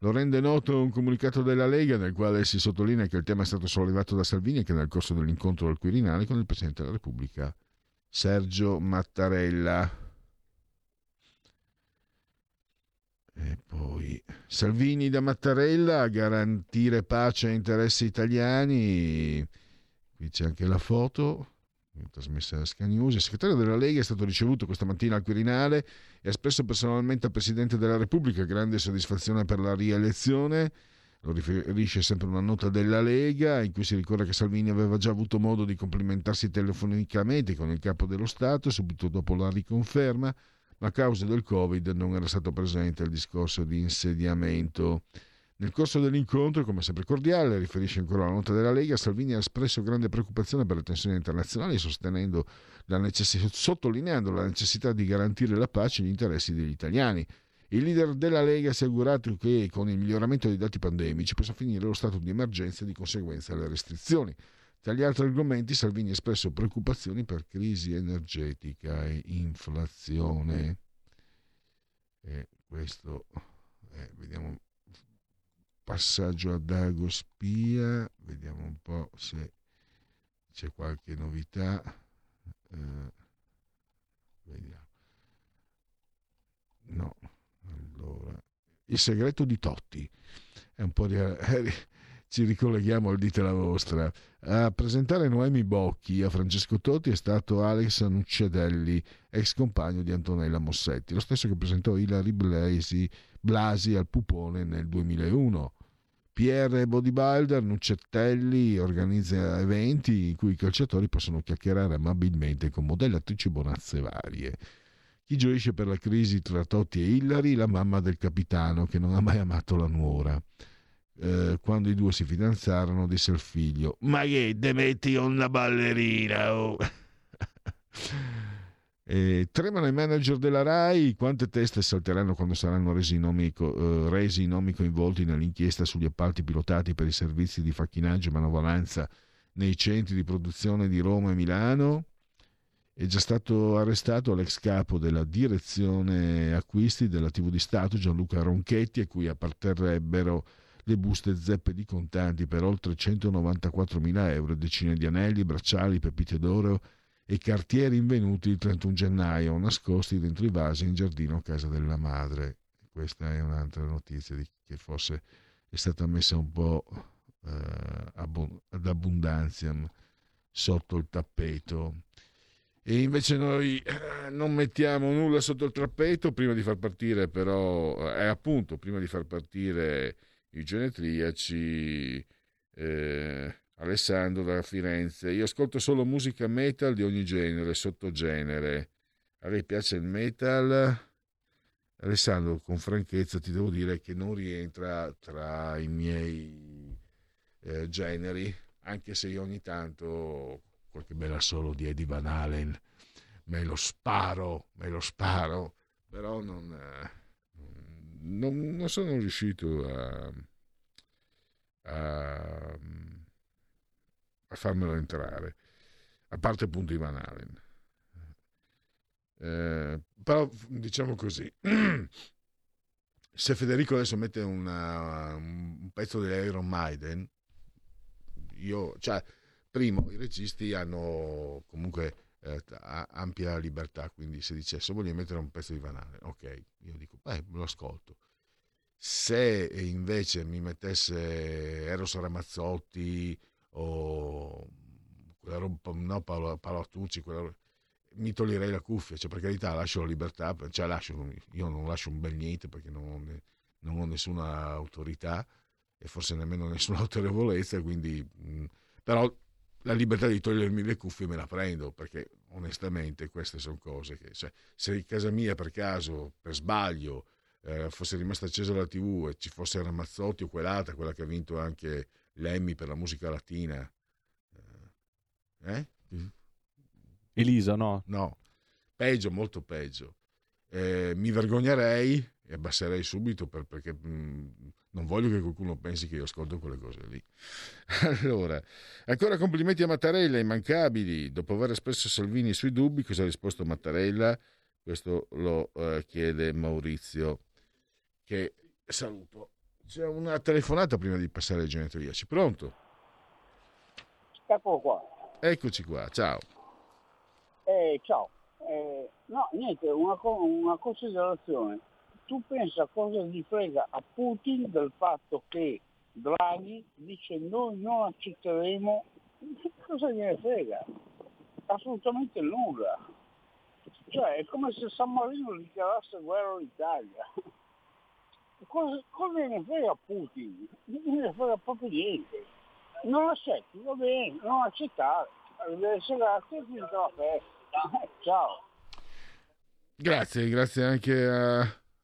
Lo rende noto un comunicato della Lega nel quale si sottolinea che il tema è stato sollevato da Salvini e che nel corso dell'incontro al Quirinale con il Presidente della Repubblica Sergio Mattarella. E poi Salvini da Mattarella a garantire pace e interessi italiani. Qui c'è anche la foto trasmessa da Sky News. Il segretario della Lega è stato ricevuto questa mattina al Quirinale e ha espresso personalmente al Presidente della Repubblica grande soddisfazione per la rielezione. Lo riferisce sempre una nota della Lega in cui si ricorda che Salvini aveva già avuto modo di complimentarsi telefonicamente con il capo dello Stato subito dopo la riconferma ma a causa del Covid non era stato presente il discorso di insediamento. Nel corso dell'incontro, come sempre cordiale, riferisce ancora la nota della Lega, Salvini ha espresso grande preoccupazione per le tensioni internazionali, la necess- sottolineando la necessità di garantire la pace e gli interessi degli italiani. Il leader della Lega ha assicurato che con il miglioramento dei dati pandemici possa finire lo stato di emergenza e di conseguenza le restrizioni. Tra gli altri argomenti Salvini ha espresso preoccupazioni per crisi energetica e inflazione. E questo, eh, vediamo, passaggio a Dago Spia, vediamo un po' se c'è qualche novità. Eh, vediamo. No, allora. Il segreto di Totti. È un po' di... ci ricolleghiamo al dite la vostra. A presentare Noemi Bocchi a Francesco Totti è stato Alex Nuccedelli, ex compagno di Antonella Mossetti, lo stesso che presentò Ilari Blasi, Blasi al Pupone nel 2001. PR Bodybuilder Nuccetelli organizza eventi in cui i calciatori possono chiacchierare amabilmente con modellatrici bonazze varie. Chi gioisce per la crisi tra Totti e Hillary? La mamma del capitano che non ha mai amato la nuora eh, quando i due si fidanzarono, disse al figlio: Ma che te metti una ballerina? Oh. (laughs) E tremano i manager della RAI, quante teste salteranno quando saranno resi, nomi, eh, resi nomi coinvolti nell'inchiesta sugli appalti pilotati per i servizi di facchinaggio e manovalanza nei centri di produzione di Roma e Milano? È già stato arrestato l'ex capo della direzione acquisti della TV di Stato Gianluca Ronchetti, a cui apparterrebbero le buste zeppe di contanti per oltre 194.000 euro, decine di anelli, bracciali, pepite d'oro e cartieri invenuti il 31 gennaio, nascosti dentro i vasi in giardino a casa della madre. Questa è un'altra notizia che forse è stata messa un po' eh, ad abbondanza sotto il tappeto. E invece noi eh, non mettiamo nulla sotto il tappeto prima di far partire, però, è eh, appunto prima di far partire i genetriaci, eh, Alessandro da Firenze. Io ascolto solo musica metal di ogni genere, sottogenere. A lei piace il metal? Alessandro, con franchezza ti devo dire che non rientra tra i miei eh, generi, anche se io ogni tanto qualche bella solo di Eddie Van Halen me lo sparo, me lo sparo, però non... Eh, non, non sono riuscito a, a, a, farmelo entrare, a parte appunto i Van Halen. Eh, però diciamo così, (clears throat) se Federico adesso mette una, un pezzo di Iron Maiden, io, cioè, primo, i registi hanno comunque eh, ampia libertà, quindi se dicesse voglio mettere un pezzo di Vanale, ok, io dico, beh, lo ascolto. Se invece mi mettesse Eros Ramazzotti o quella roba, no, Paolo, Paolo Artucci, quella, mi toglierei la cuffia, cioè per carità lascio la libertà, cioè lascio, io non lascio un bel niente perché non ho, non ho nessuna autorità e forse nemmeno nessuna (laughs) autorevolezza, quindi, mh, però la libertà di togliermi le cuffie me la prendo perché onestamente queste sono cose che cioè, se in casa mia per caso per sbaglio eh, fosse rimasta accesa la tv e ci fosse Ramazzotti o quell'altra quella che ha vinto anche l'Emmy per la musica latina eh? eh? Elisa no? no peggio molto peggio eh, mi vergognerei e abbasserei subito per- perché mh, non voglio che qualcuno pensi che io ascolto quelle cose lì. (laughs) Allora, ancora complimenti a Mattarella, immancabili. Dopo aver espresso Salvini sui dubbi, cosa ha risposto Mattarella? Questo lo eh, chiede Maurizio, che saluto. C'è una telefonata prima di passare ai genetriaci. Pronto? Eccolo qua. Eccoci qua, ciao. Eh, ciao. Eh, no, niente, una, una considerazione. Tu pensa cosa gli frega a Putin del fatto che Draghi dice noi non accetteremo, cosa gliene frega? Assolutamente nulla. Cioè è come se San Marino dichiarasse guerra all'Italia. Cosa, cosa gliene frega a Putin? Non gliene frega proprio niente. Non accetti, va bene, non accettare. Arrivederci, grazie, finita la festa. (laughs) Ciao. Grazie, grazie anche a,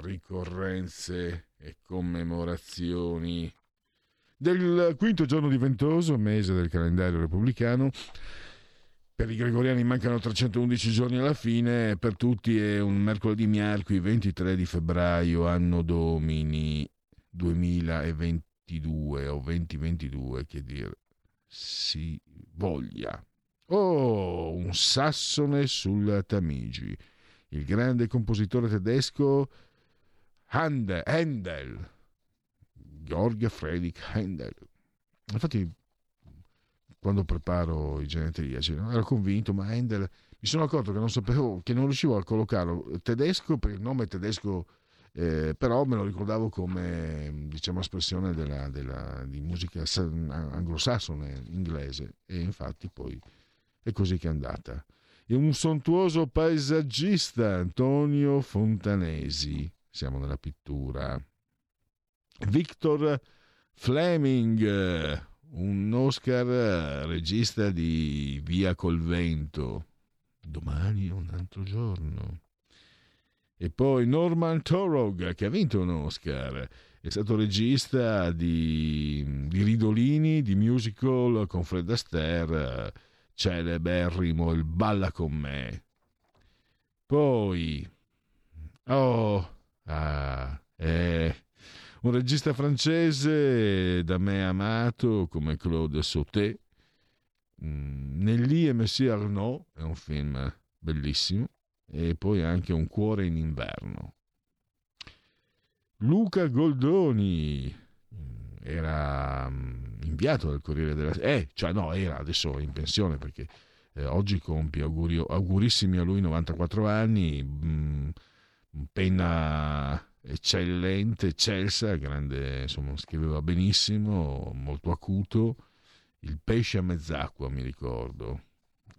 ricorrenze e commemorazioni del quinto giorno di Ventoso, mese del calendario repubblicano. Per i gregoriani mancano 311 giorni alla fine, per tutti è un mercoledì miarqui 23 di febbraio, anno domini 2022 o 2022, che dir si voglia. Oh, un sassone sul Tamigi. Il grande compositore tedesco Handel, Handel Georg Friedrich Handel. Infatti, quando preparo i genetriaci, ero convinto, ma Handel mi sono accorto che non sapevo, che non riuscivo a collocarlo tedesco per il nome tedesco, eh, però me lo ricordavo come diciamo espressione della, della, di musica sa- anglosassone inglese e infatti poi è così che è andata. E un sontuoso paesaggista, Antonio Fontanesi, siamo nella pittura. Victor Fleming, un Oscar regista di Via col vento. Domani è un altro giorno. E poi Norman Torog, che ha vinto un Oscar. È stato regista di, di Ridolini, di musical con Fred Astaire, celeberrimo Il Balla con me. Poi, oh, ah, eh, un regista francese da me amato come Claude Sauté. Mm, Nelly e Messie Arnaud è un film bellissimo e poi anche Un cuore in inverno. Luca Goldoni mm, era mm, inviato dal Corriere della Sera, eh, cioè no, era adesso in pensione perché eh, oggi compie augurissimi a lui 94 anni, mh, penna eccellente, eccelsa, grande, insomma, scriveva benissimo, molto acuto, il pesce a mezz'acqua mi ricordo,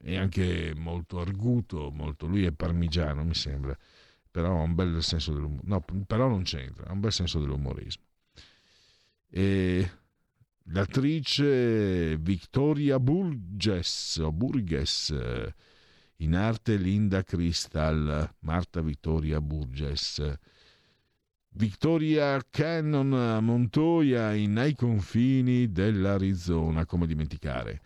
e anche molto arguto, molto, lui è parmigiano mi sembra, però ha un bel senso dell'umorismo, no, però non c'entra, ha un bel senso dell'umorismo. E l'attrice Victoria Burgess, Burgess, in arte Linda Crystal, Marta Vittoria Burgess, Victoria Cannon Montoya in Ai confini dell'Arizona, come dimenticare.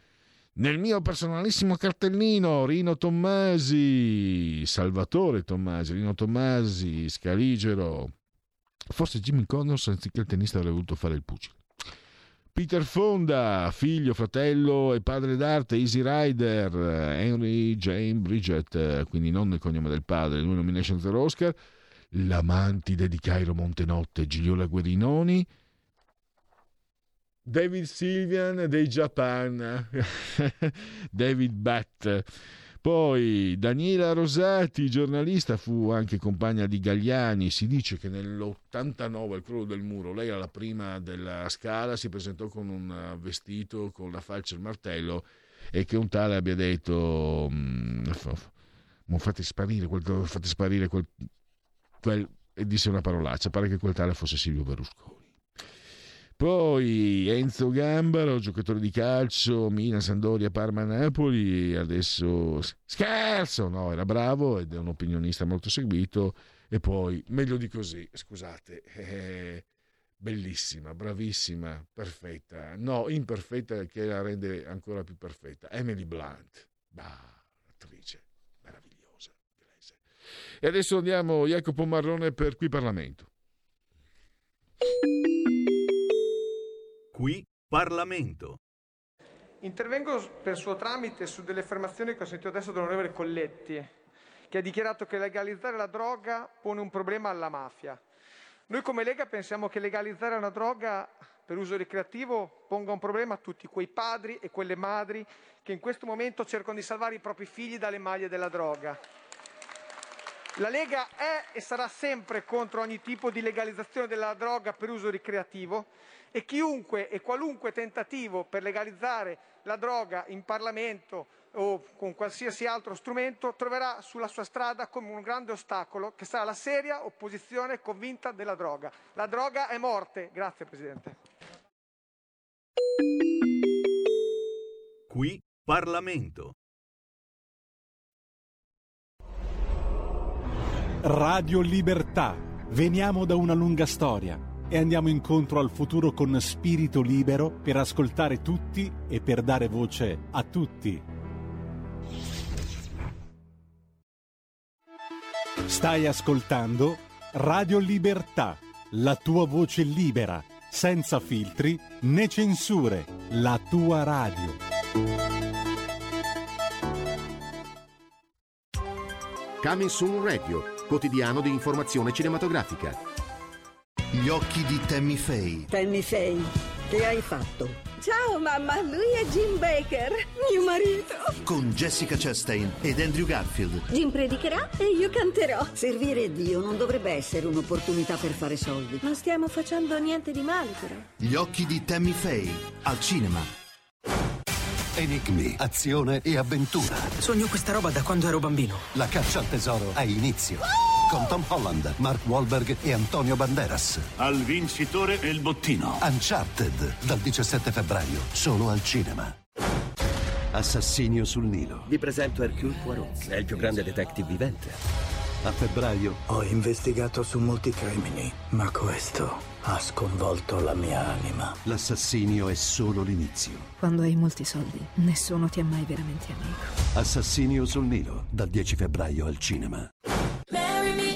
Nel mio personalissimo cartellino Rino Tommasi, Salvatore Tommasi, Rino Tommasi, Scaligero. Forse Jimmy Connors anziché il tennista avrebbe voluto fare il pugile. Peter Fonda, figlio, fratello e padre d'arte, Easy Rider, Henry Jane Bridget, quindi non nel cognome del padre, lui nomination zero Oscar, l'amantide di Cairo Montenotte, Gigliola Guerinoni, David Sylvian dei Japan, (laughs) David Batt, Poi Daniela Rosati, giornalista, fu anche compagna di Gagliani. Si dice che nell'89, al crollo del muro, lei era la prima della scala, si presentò con un vestito con la falce e il martello e che un tale abbia detto mm, fate sparire quel, fate sparire quel, quel e disse una parolaccia, pare che quel tale fosse Silvio Berlusconi. Poi Enzo Gambaro, giocatore di calcio, Milan, Sandoria, Parma, Napoli, adesso scherzo, no, era bravo ed è un opinionista molto seguito. E poi, meglio di così, scusate, eh, bellissima, bravissima, perfetta, no, imperfetta che la rende ancora più perfetta. Emily Blunt, bah, attrice meravigliosa. E adesso andiamo Jacopo Marrone per qui Parlamento. Qui Parlamento. Intervengo per suo tramite su delle affermazioni che ho sentito adesso dall'onorevole Colletti, che ha dichiarato che legalizzare la droga pone un problema alla mafia. Noi come Lega pensiamo che legalizzare una droga per uso ricreativo ponga un problema a tutti quei padri e quelle madri che in questo momento cercano di salvare i propri figli dalle maglie della droga. La Lega è e sarà sempre contro ogni tipo di legalizzazione della droga per uso ricreativo e chiunque e qualunque tentativo per legalizzare la droga in Parlamento o con qualsiasi altro strumento troverà sulla sua strada come un grande ostacolo che sarà la seria opposizione convinta della droga. La droga è morte. Grazie Presidente. Qui Parlamento. Radio Libertà. Veniamo da una lunga storia e andiamo incontro al futuro con spirito libero per ascoltare tutti e per dare voce a tutti. Stai ascoltando Radio Libertà, la tua voce libera, senza filtri né censure, la tua radio. Coming Soon Radio, quotidiano di informazione cinematografica. Gli occhi di Tammy Faye. Tammy Faye, che hai fatto? Ciao mamma, lui è Jim Baker, mio marito. Con Jessica Chastain ed Andrew Garfield. Jim predicherà e io canterò. Servire Dio non dovrebbe essere un'opportunità per fare soldi. Non stiamo facendo niente di male però. Gli occhi di Tammy Faye, al cinema. Enigmi, azione e avventura. Sogno questa roba da quando ero bambino. La caccia al tesoro ha inizio. Con Tom Holland, Mark Wahlberg e Antonio Banderas. Al vincitore il bottino. Uncharted, dal 17 febbraio, solo al cinema. Assassinio sul Nilo. Vi presento Hercule Poirot, è il più grande detective vivente. A febbraio. Ho investigato su molti crimini, ma questo ha sconvolto la mia anima. L'assassinio è solo l'inizio. Quando hai molti soldi, nessuno ti è mai veramente amico. Assassinio sul Nilo, dal 10 febbraio al cinema.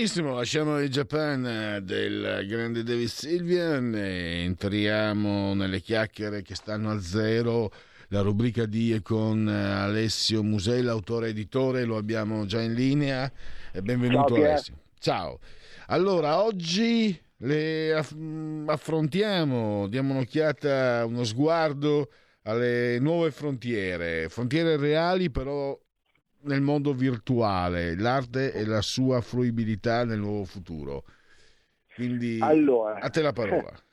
Benissimo, lasciamo il Japan eh, del grande David Sylvian e entriamo nelle chiacchiere che stanno a zero. La rubrica di con eh, Alessio Musella, autore editore, lo abbiamo già in linea. Benvenuto Ciao. Alessio. Ciao. Allora, oggi le aff- mh, affrontiamo, diamo un'occhiata, uno sguardo alle nuove frontiere, frontiere reali però nel mondo virtuale, l'arte e la sua fruibilità nel nuovo futuro. Quindi Allora. a te la parola. (laughs)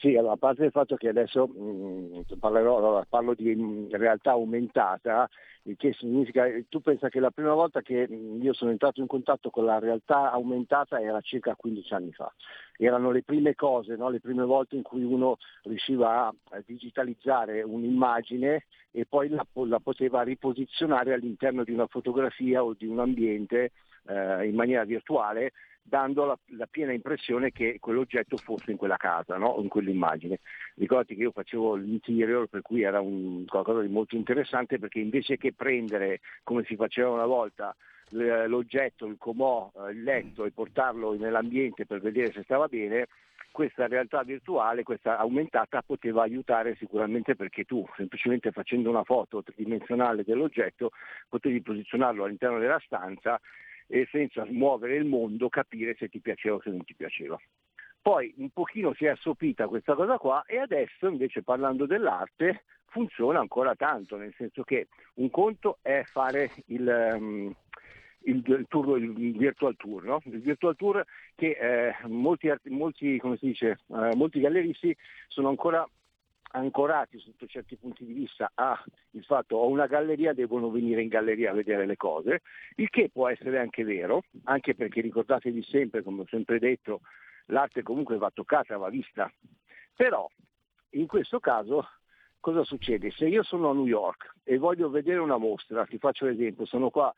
Sì, allora, a parte il fatto che adesso mh, parlerò, allora, parlo di mh, realtà aumentata, il che significa, tu pensa che la prima volta che io sono entrato in contatto con la realtà aumentata era circa 15 anni fa. Erano le prime cose, no? le prime volte in cui uno riusciva a digitalizzare un'immagine e poi la, la poteva riposizionare all'interno di una fotografia o di un ambiente eh, in maniera virtuale dando la, la piena impressione che quell'oggetto fosse in quella casa, no? in quell'immagine. Ricordati che io facevo l'interior, per cui era un, qualcosa di molto interessante perché invece che prendere, come si faceva una volta, l'oggetto, il comò, eh, il letto e portarlo nell'ambiente per vedere se stava bene, questa realtà virtuale, questa aumentata, poteva aiutare sicuramente perché tu semplicemente facendo una foto tridimensionale dell'oggetto potevi posizionarlo all'interno della stanza e senza muovere il mondo capire se ti piaceva o se non ti piaceva. Poi un pochino si è assopita questa cosa qua e adesso invece parlando dell'arte funziona ancora tanto, nel senso che un conto è fare il, ehm, il, il tour, il virtual tour, no? il virtual tour che eh, molti, molti, dice, eh, molti galleristi sono ancora ancorati sotto certi punti di vista a il fatto ho una galleria, devono venire in galleria a vedere le cose, il che può essere anche vero, anche perché ricordatevi sempre, come ho sempre detto, l'arte comunque va toccata, va vista. Però in questo caso cosa succede? Se io sono a New York e voglio vedere una mostra, ti faccio l'esempio, sono qua,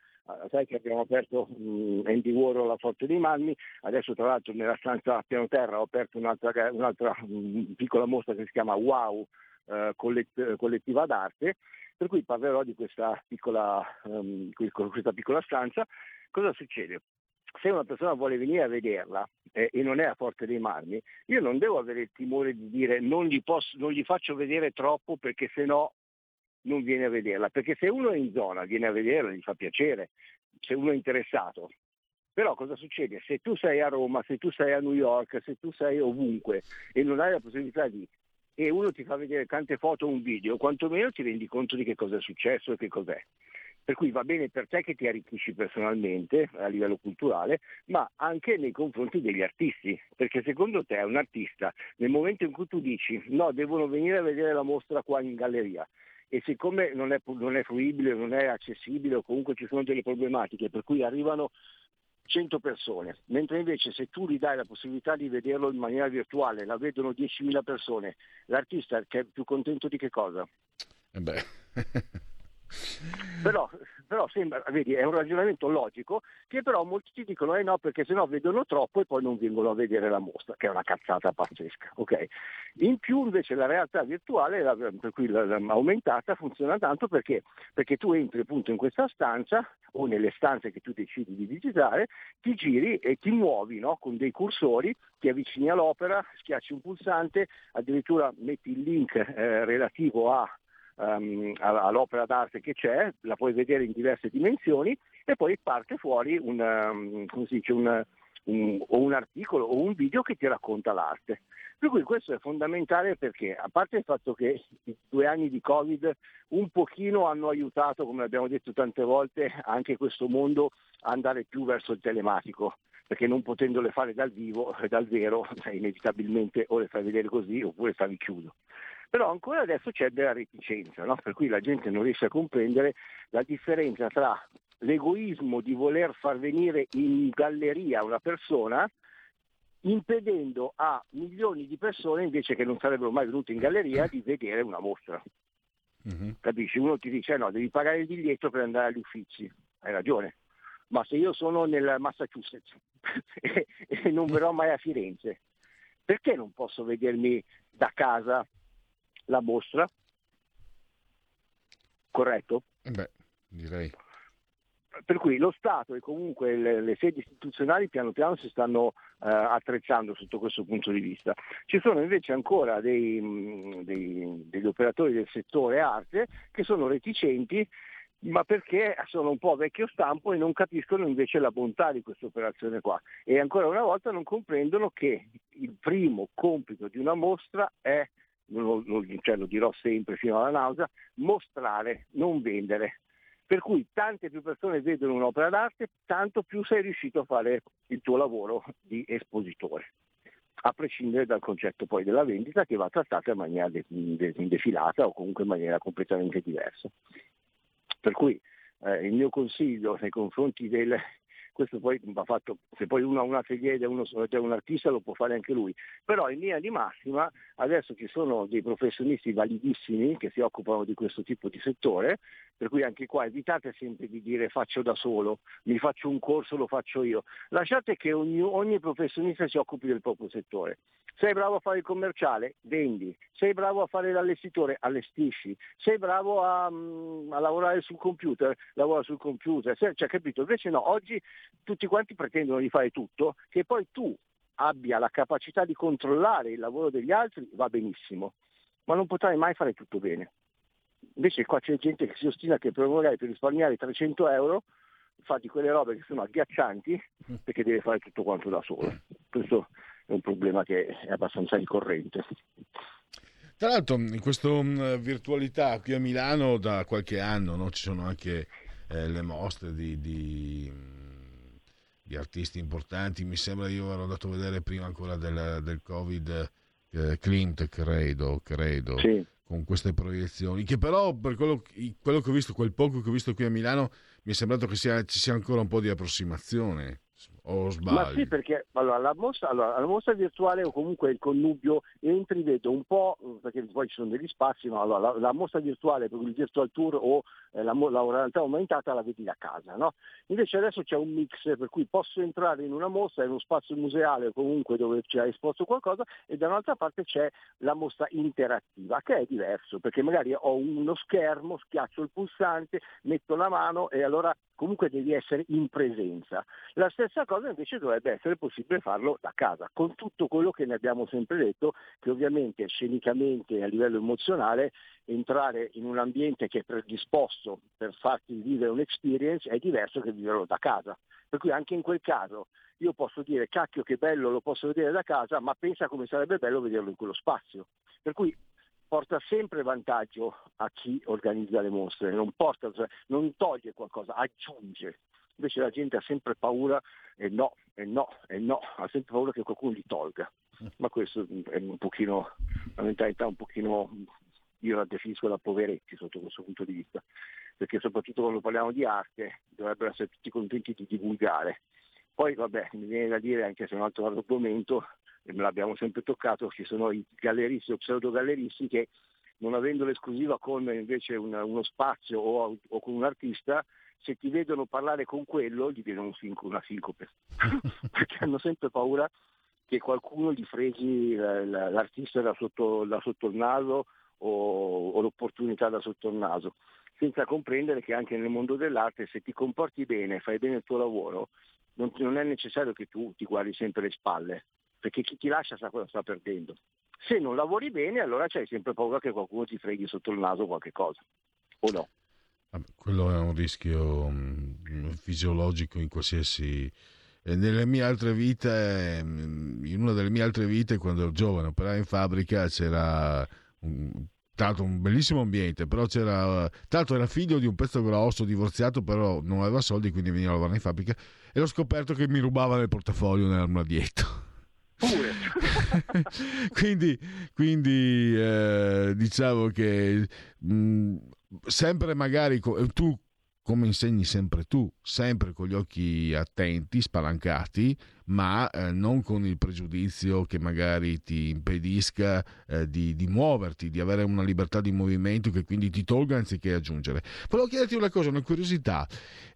sai che abbiamo aperto mh, Andy Warhol la Forte dei Marmi, adesso tra l'altro nella stanza a piano terra ho aperto un'altra, un'altra mh, piccola mostra che si chiama Wow eh, collett- collettiva d'arte, per cui parlerò di questa piccola, con questa piccola stanza. Cosa succede? Se una persona vuole venire a vederla eh, e non è a Forte dei Marmi, io non devo avere il timore di dire non gli, posso- non gli faccio vedere troppo perché se no non viene a vederla, perché se uno è in zona viene a vederla, gli fa piacere, se uno è interessato. Però cosa succede? Se tu sei a Roma, se tu sei a New York, se tu sei ovunque e non hai la possibilità di e uno ti fa vedere tante foto o un video, quantomeno ti rendi conto di che cosa è successo e che cos'è. Per cui va bene per te che ti arricchisci personalmente a livello culturale, ma anche nei confronti degli artisti, perché secondo te un artista nel momento in cui tu dici no, devono venire a vedere la mostra qua in galleria e siccome non è, non è fruibile, non è accessibile o comunque ci sono delle problematiche per cui arrivano 100 persone, mentre invece se tu gli dai la possibilità di vederlo in maniera virtuale, la vedono 10.000 persone, l'artista che è più contento di che cosa? Eh beh. Però, però sembra, vedi, è un ragionamento logico che però molti ti dicono eh no perché sennò vedono troppo e poi non vengono a vedere la mostra, che è una cazzata pazzesca, ok? In più invece la realtà virtuale, la- per cui la, la aumentata, funziona tanto perché, perché tu entri appunto in questa stanza o nelle stanze che tu decidi di visitare, ti giri e ti muovi no? con dei cursori, ti avvicini all'opera, schiacci un pulsante, addirittura metti il link eh, relativo a a- all'opera d'arte che c'è, la puoi vedere in diverse dimensioni e poi parte fuori un, ehm, come si dice, un, un- o un articolo o un video che ti racconta l'arte. Per cui questo è fondamentale perché, a parte il fatto che i due anni di Covid un pochino hanno aiutato, come abbiamo detto tante volte, anche questo mondo a andare più verso il telematico, perché non potendole fare dal vivo, dal vero, eh, (laughs) inevitabilmente o le fai vedere così oppure stavi chiuso. Però ancora adesso c'è della reticenza, no? per cui la gente non riesce a comprendere la differenza tra l'egoismo di voler far venire in galleria una persona impedendo a milioni di persone invece che non sarebbero mai venute in galleria di vedere una mostra. Capisci? Uno ti dice "Eh no, devi pagare il biglietto per andare agli uffici. Hai ragione. Ma se io sono nel Massachusetts (laughs) e, e non verrò mai a Firenze, perché non posso vedermi da casa la mostra? Corretto? Beh, direi. Per cui lo Stato e comunque le, le sedi istituzionali piano piano si stanno eh, attrezzando sotto questo punto di vista. Ci sono invece ancora dei, mh, dei- degli operatori del settore arte che sono reticenti ma perché sono un po' vecchio stampo e non capiscono invece la bontà di questa operazione qua. E ancora una volta non comprendono che il primo compito di una mostra è, lo, non- cioè lo dirò sempre fino alla nausea, mostrare, non vendere. Per cui tante più persone vedono un'opera d'arte, tanto più sei riuscito a fare il tuo lavoro di espositore, a prescindere dal concetto poi della vendita che va trattata in maniera de- de- defilata o comunque in maniera completamente diversa. Per cui eh, il mio consiglio nei confronti del... Questo poi va fatto, se poi uno ha un atelier ed è, uno, è un artista lo può fare anche lui, però in linea di massima adesso ci sono dei professionisti validissimi che si occupano di questo tipo di settore, per cui anche qua evitate sempre di dire faccio da solo, mi faccio un corso, lo faccio io. Lasciate che ogni, ogni professionista si occupi del proprio settore. Sei bravo a fare il commerciale? Vendi. Sei bravo a fare l'allestitore? Allestisci. Sei bravo a, mm, a lavorare sul computer? Lavora sul computer. Cioè, capito? Invece no, oggi tutti quanti pretendono di fare tutto, che poi tu abbia la capacità di controllare il lavoro degli altri va benissimo, ma non potrai mai fare tutto bene. Invece qua c'è gente che si ostina che per magari per risparmiare 300 euro fa di quelle robe che sono agghiaccianti perché deve fare tutto quanto da solo. Questo è un problema che è abbastanza ricorrente. Tra l'altro, in questa virtualità qui a Milano da qualche anno no, ci sono anche eh, le mostre di, di, mh, di artisti importanti. Mi sembra io ero andato a vedere prima ancora del, del Covid eh, Klimt, credo, credo Sì. con queste proiezioni. Che però, per quello, quello che ho visto, quel poco che ho visto qui a Milano, mi è sembrato che sia- ci sia ancora un po' di approssimazione. O Ma sbaglio? sì, perché allora, la, mostra, allora, la mostra virtuale o comunque il connubio entri, vedo un po', perché poi ci sono degli spazi, ma allora, la, la mostra virtuale, per il virtual tour o eh, la, la realtà aumentata la vedi da casa. No? Invece adesso c'è un mix per cui posso entrare in una mostra, in uno spazio museale o comunque dove c'è esposto qualcosa e da un'altra parte c'è la mostra interattiva, che è diverso, perché magari ho uno schermo, schiaccio il pulsante, metto la mano e allora comunque devi essere in presenza. La stessa cosa invece dovrebbe essere possibile farlo da casa, con tutto quello che ne abbiamo sempre detto, che ovviamente scenicamente a livello emozionale entrare in un ambiente che è predisposto per farti vivere un'experience è diverso che viverlo da casa. Per cui anche in quel caso io posso dire cacchio che bello lo posso vedere da casa, ma pensa come sarebbe bello vederlo in quello spazio. Per cui porta sempre vantaggio a chi organizza le mostre, non, porta, cioè, non toglie qualcosa, aggiunge. Invece la gente ha sempre paura e no, e no, e no, ha sempre paura che qualcuno gli tolga. Ma questo è un pochino, una mentalità un pochino, io la definisco da poveretti sotto questo punto di vista, perché soprattutto quando parliamo di arte dovrebbero essere tutti contenti di divulgare. Poi vabbè, mi viene da dire, anche se è un altro argomento, e me l'abbiamo sempre toccato, ci sono i galleristi o pseudogalleristi che non avendo l'esclusiva con invece un- uno spazio o, o con un artista, se ti vedono parlare con quello gli viene un sinco- una sincope, (laughs) perché hanno sempre paura che qualcuno gli freghi eh, l'artista da sotto, da sotto il naso o, o l'opportunità da sotto il naso, senza comprendere che anche nel mondo dell'arte se ti comporti bene, fai bene il tuo lavoro, non, non è necessario che tu ti guardi sempre le spalle, perché chi ti lascia sa cosa sta perdendo. Se non lavori bene allora c'hai sempre paura che qualcuno ti freghi sotto il naso qualche cosa, o no? Quello è un rischio mm, fisiologico in qualsiasi... eh, Nelle mie altre vite, mm, in una delle mie altre vite, quando ero giovane, operavo in fabbrica, c'era un, l'altro un bellissimo ambiente, però c'era, l'altro era figlio di un pezzo grosso, divorziato, però non aveva soldi, quindi veniva a lavorare in fabbrica e ho scoperto che mi rubava nel portafoglio nell'armadietto. (laughs) quindi quindi eh, diciamo che mh, sempre magari co- tu come insegni sempre tu, sempre con gli occhi attenti, spalancati, ma eh, non con il pregiudizio che magari ti impedisca eh, di, di muoverti, di avere una libertà di movimento che quindi ti tolga anziché aggiungere. Volevo chiederti una cosa, una curiosità.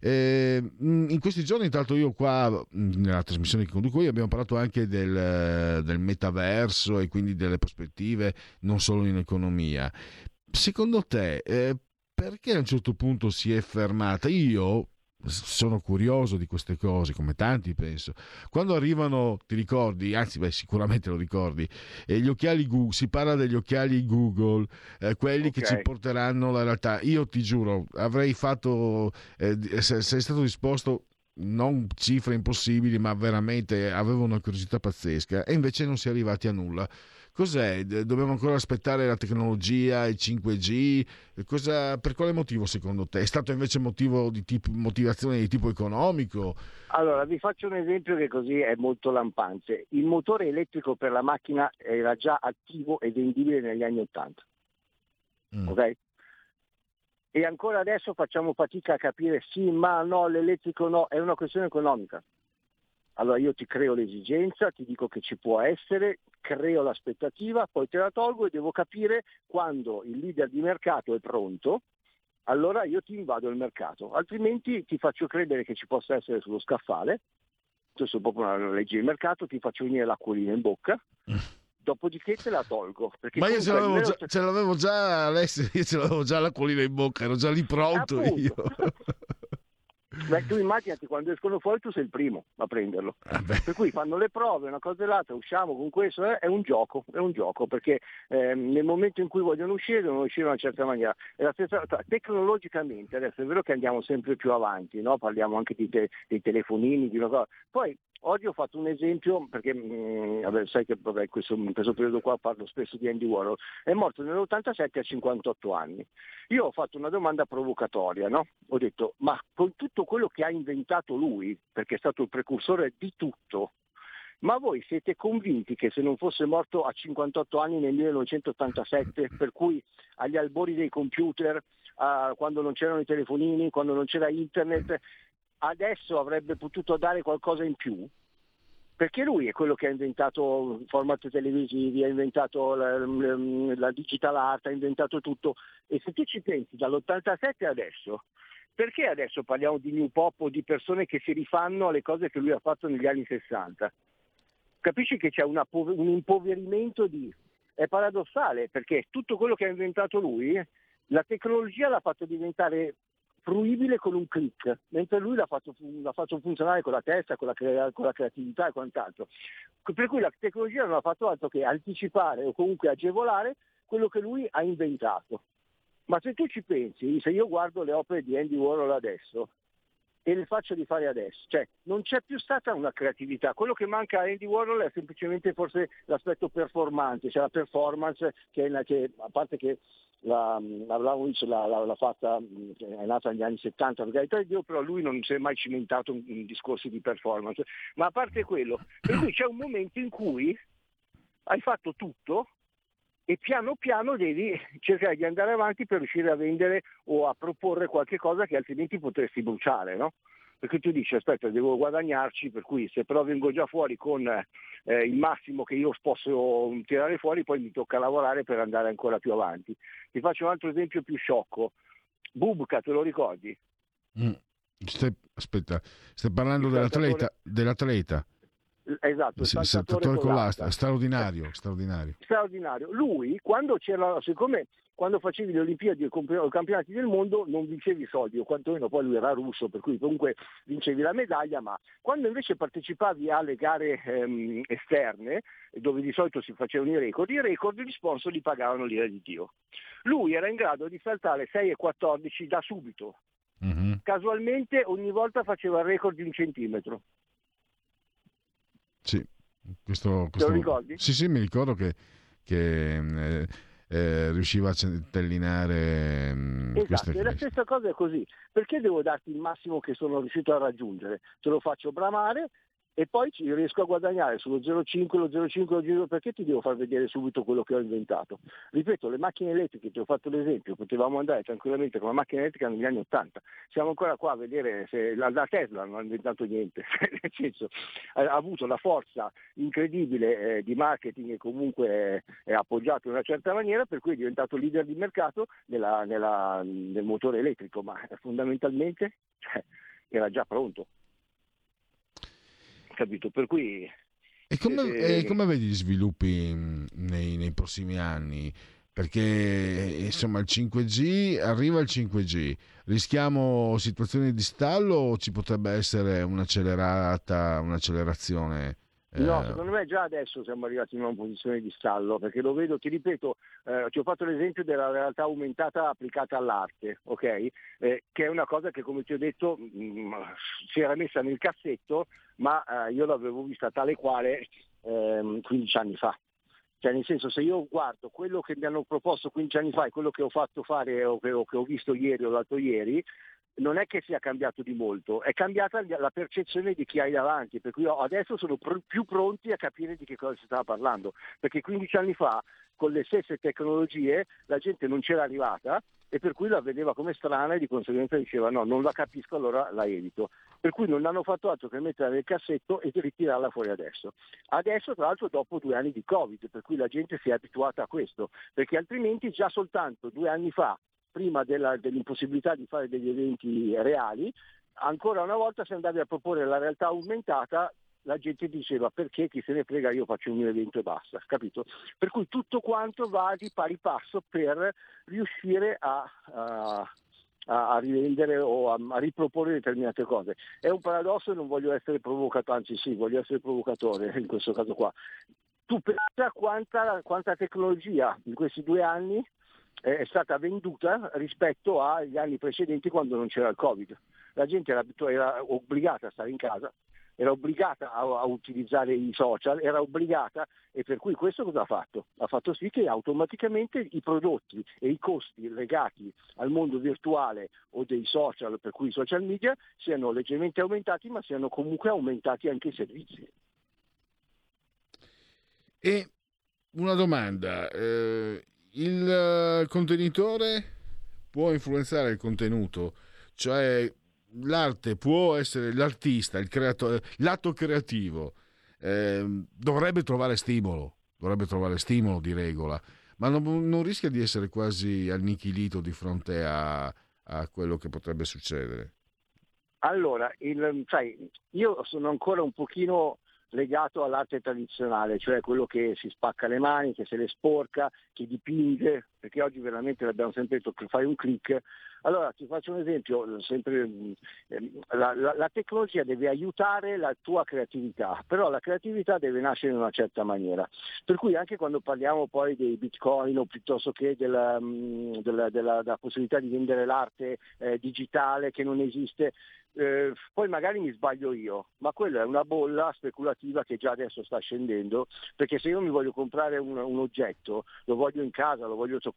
Eh, in questi giorni, l'altro io qua, nella trasmissione che conduco io, abbiamo parlato anche del, eh, del metaverso e quindi delle prospettive non solo in economia. Secondo te, eh, perché a un certo punto si è fermata? Io sono curioso di queste cose, come tanti penso. Quando arrivano, ti ricordi, anzi beh, sicuramente lo ricordi, eh, gli occhiali Google, si parla degli occhiali Google, eh, quelli che Ok. ci porteranno alla realtà. Io ti giuro, avrei fatto, eh, se sei stato disposto non cifre impossibili, ma veramente avevo una curiosità pazzesca e invece non si è arrivati a nulla. Cos'è? Dobbiamo ancora aspettare la tecnologia, il 5G? Cosa- per quale motivo secondo te? È stato invece motivo di tipo, motivazione di tipo economico? Allora, vi faccio un esempio che così è molto lampante. Il motore elettrico per la macchina era già attivo e vendibile negli anni Ottanta. Ok? E ancora adesso facciamo fatica a capire sì, ma no, l'elettrico no, è una questione economica. Allora io ti creo l'esigenza, ti dico che ci può essere, creo l'aspettativa, poi te la tolgo e devo capire quando il leader di mercato è pronto, allora io ti invado il mercato, altrimenti ti faccio credere che ci possa essere sullo scaffale, questo è proprio una legge di mercato, ti faccio venire l'acquolina in bocca, dopodiché te la tolgo. Perché Ma io ce l'avevo, già, ce l'avevo già, Alessio, io ce l'avevo già la collina in bocca, ero già lì pronto Appunto. io. (laughs) Beh, tu immaginati quando escono fuori tu sei il primo a prenderlo. Ah, per cui fanno le prove, una cosa e l'altra, usciamo con questo, eh, è un gioco, è un gioco, perché ehm, nel momento in cui vogliono uscire devono uscire in una certa maniera. È la stessa, tecnologicamente adesso è vero che andiamo sempre più avanti, no? parliamo anche di te- dei telefonini, di una cosa. Poi oggi ho fatto un esempio, perché mm, vabbè, sai che vabbè, questo, in questo periodo qua parlo spesso di Andy Warhol, è morto nell'87 a 58 anni. Io ho fatto una domanda provocatoria, no? Ho detto, ma con tutto quello che ha inventato lui, perché è stato il precursore di tutto, ma voi siete convinti che se non fosse morto a 58 anni nel 1987, per cui agli albori dei computer, ah, quando non c'erano i telefonini, quando non c'era internet, adesso avrebbe potuto dare qualcosa in più? Perché lui è quello che ha inventato format televisivi, ha inventato la, la digital art, ha inventato tutto. E se tu ci pensi dall'87 adesso, perché adesso parliamo di new pop o di persone che si rifanno alle cose che lui ha fatto negli anni 60? Capisci che c'è una un impoverimento di... È paradossale perché tutto quello che ha inventato lui, la tecnologia l'ha fatto diventare fruibile con un click, mentre lui l'ha fatto, l'ha fatto funzionare con la testa, con la, con la creatività e quant'altro. Per cui la tecnologia non ha fatto altro che anticipare o comunque agevolare quello che lui ha inventato. Ma se tu ci pensi, se io guardo le opere di Andy Warhol adesso e le faccio rifare adesso, cioè non c'è più stata una creatività, quello che manca a Andy Warhol è semplicemente forse l'aspetto performante, cioè la performance che, che a parte che la, Abramovic l'ha, l'ha- l'ha fatta, mh, è nata negli anni 70 per carità di Dio, però lui non si è mai cimentato in, in discorsi di performance. Ma a parte quello, per cui c'è un momento in cui hai fatto tutto e piano piano devi cercare di andare avanti per riuscire a vendere o a proporre qualche cosa che altrimenti potresti bruciare, no? Perché tu dici aspetta devo guadagnarci, per cui se però vengo già fuori con eh, il massimo che io posso tirare fuori, poi mi tocca lavorare per andare ancora più avanti. Ti faccio un altro esempio più sciocco. Bubka, te lo ricordi? Mm. Stai, aspetta, stai parlando dell'atleta? dell'atleta. esatto, il saltatore saltatore con l'asta, straordinario, straordinario. straordinario. Lui, quando c'era, siccome quando facevi le Olimpiadi o i campionati del mondo non vincevi soldi, o quantomeno poi lui era russo, per cui comunque vincevi la medaglia, ma quando invece partecipavi alle gare ehm, esterne, dove di solito si facevano i record, i record gli sponsor li pagavano l'ira di Dio. Lui era in grado di saltare 6 e 14 da subito. Casualmente ogni volta faceva il record di un centimetro. Sì, questo, questo- ricordi? Sì, sì, mi ricordo che, che, eh, eh, riusciva a centellinare mm, Esatto, e la stessa cosa è così. Perché devo darti il massimo che sono riuscito a raggiungere? Te lo faccio bramare e poi riesco a guadagnare sullo 0,5, lo 0,5, lo 0, perché ti devo far vedere subito quello che ho inventato? Ripeto, le macchine elettriche, ti ho fatto l'esempio, potevamo andare tranquillamente con la macchina elettrica negli anni 80. Siamo ancora qua a vedere se la, la Tesla non ha inventato niente, (laughs) nel senso ha avuto la forza incredibile eh, di marketing e comunque è, è appoggiato in una certa maniera, per cui è diventato leader di mercato nella- nella- nel motore elettrico, ma fondamentalmente cioè, era già pronto. Capito? Per cui E come, eh, e come vedi gli sviluppi nei, nei prossimi anni? Perché eh, insomma il 5G arriva il 5G, rischiamo situazioni di stallo o ci potrebbe essere un'accelerata, un'accelerazione? eh, No, secondo me già adesso siamo arrivati in una posizione di stallo, perché lo vedo, ti ripeto, eh, ti ho fatto l'esempio della realtà aumentata applicata all'arte, ok? Eh, che è una cosa che come ti ho detto mh, si era messa nel cassetto, ma eh, io l'avevo vista tale quale ehm, 15 anni fa. Cioè nel senso se io guardo quello che mi hanno proposto 15 anni fa e quello che ho fatto fare o che ho visto ieri o l'altro ieri, non è che sia cambiato di molto, è cambiata la percezione di chi hai davanti, per cui adesso sono pr- più pronti a capire di che cosa si stava parlando, perché 15 anni fa con le stesse tecnologie la gente non c'era arrivata e per cui la vedeva come strana e di conseguenza diceva no, non la capisco, allora la evito. Per cui non hanno fatto altro che metterla nel cassetto e ritirarla fuori adesso. Adesso tra l'altro dopo due anni di Covid, per cui la gente si è abituata a questo, perché altrimenti già soltanto due anni fa prima della- dell'impossibilità di fare degli eventi reali, ancora una volta se andavi a proporre la realtà aumentata la gente diceva perché chi se ne frega io faccio un mio evento e basta, capito? Per cui tutto quanto va di pari passo per riuscire a, a- a- rivendere o a, a riproporre determinate cose. È un paradosso e non voglio essere provocatore, anzi sì, voglio essere provocatore in questo caso qua. Tu pensa quanta, quanta tecnologia in questi due anni è stata venduta rispetto agli anni precedenti quando non c'era il Covid. La gente era, era obbligata a stare in casa, era obbligata a, a utilizzare i social, era obbligata e per cui questo cosa ha fatto? Ha fatto sì che automaticamente i prodotti e i costi legati al mondo virtuale o dei social, per cui i social media, siano leggermente aumentati ma siano comunque aumentati anche i servizi. E una domanda, eh, il eh, contenitore può influenzare il contenuto, cioè l'arte può essere l'artista, il creatore, l'atto creativo eh, dovrebbe trovare stimolo, dovrebbe trovare stimolo di regola, ma non, non rischia di essere quasi annichilito di fronte a, a quello che potrebbe succedere. Allora, il- sai, io sono ancora un pochino legato all'arte tradizionale, cioè quello che si spacca le mani, che se le sporca, che dipinge, perché oggi veramente l'abbiamo sempre detto che fai un click. Allora ti faccio un esempio, sempre, mm, ehm, la, la- la tecnologia deve aiutare la tua creatività, però la creatività deve nascere in una certa maniera. Per cui anche quando parliamo poi dei bitcoin o piuttosto che della, mm, della- della- della possibilità di vendere l'arte eh, digitale che non esiste, eh, poi magari mi sbaglio io, ma quella è una bolla speculativa che già adesso sta scendendo, perché se io mi voglio comprare un, un oggetto, lo voglio in casa, lo voglio toccare,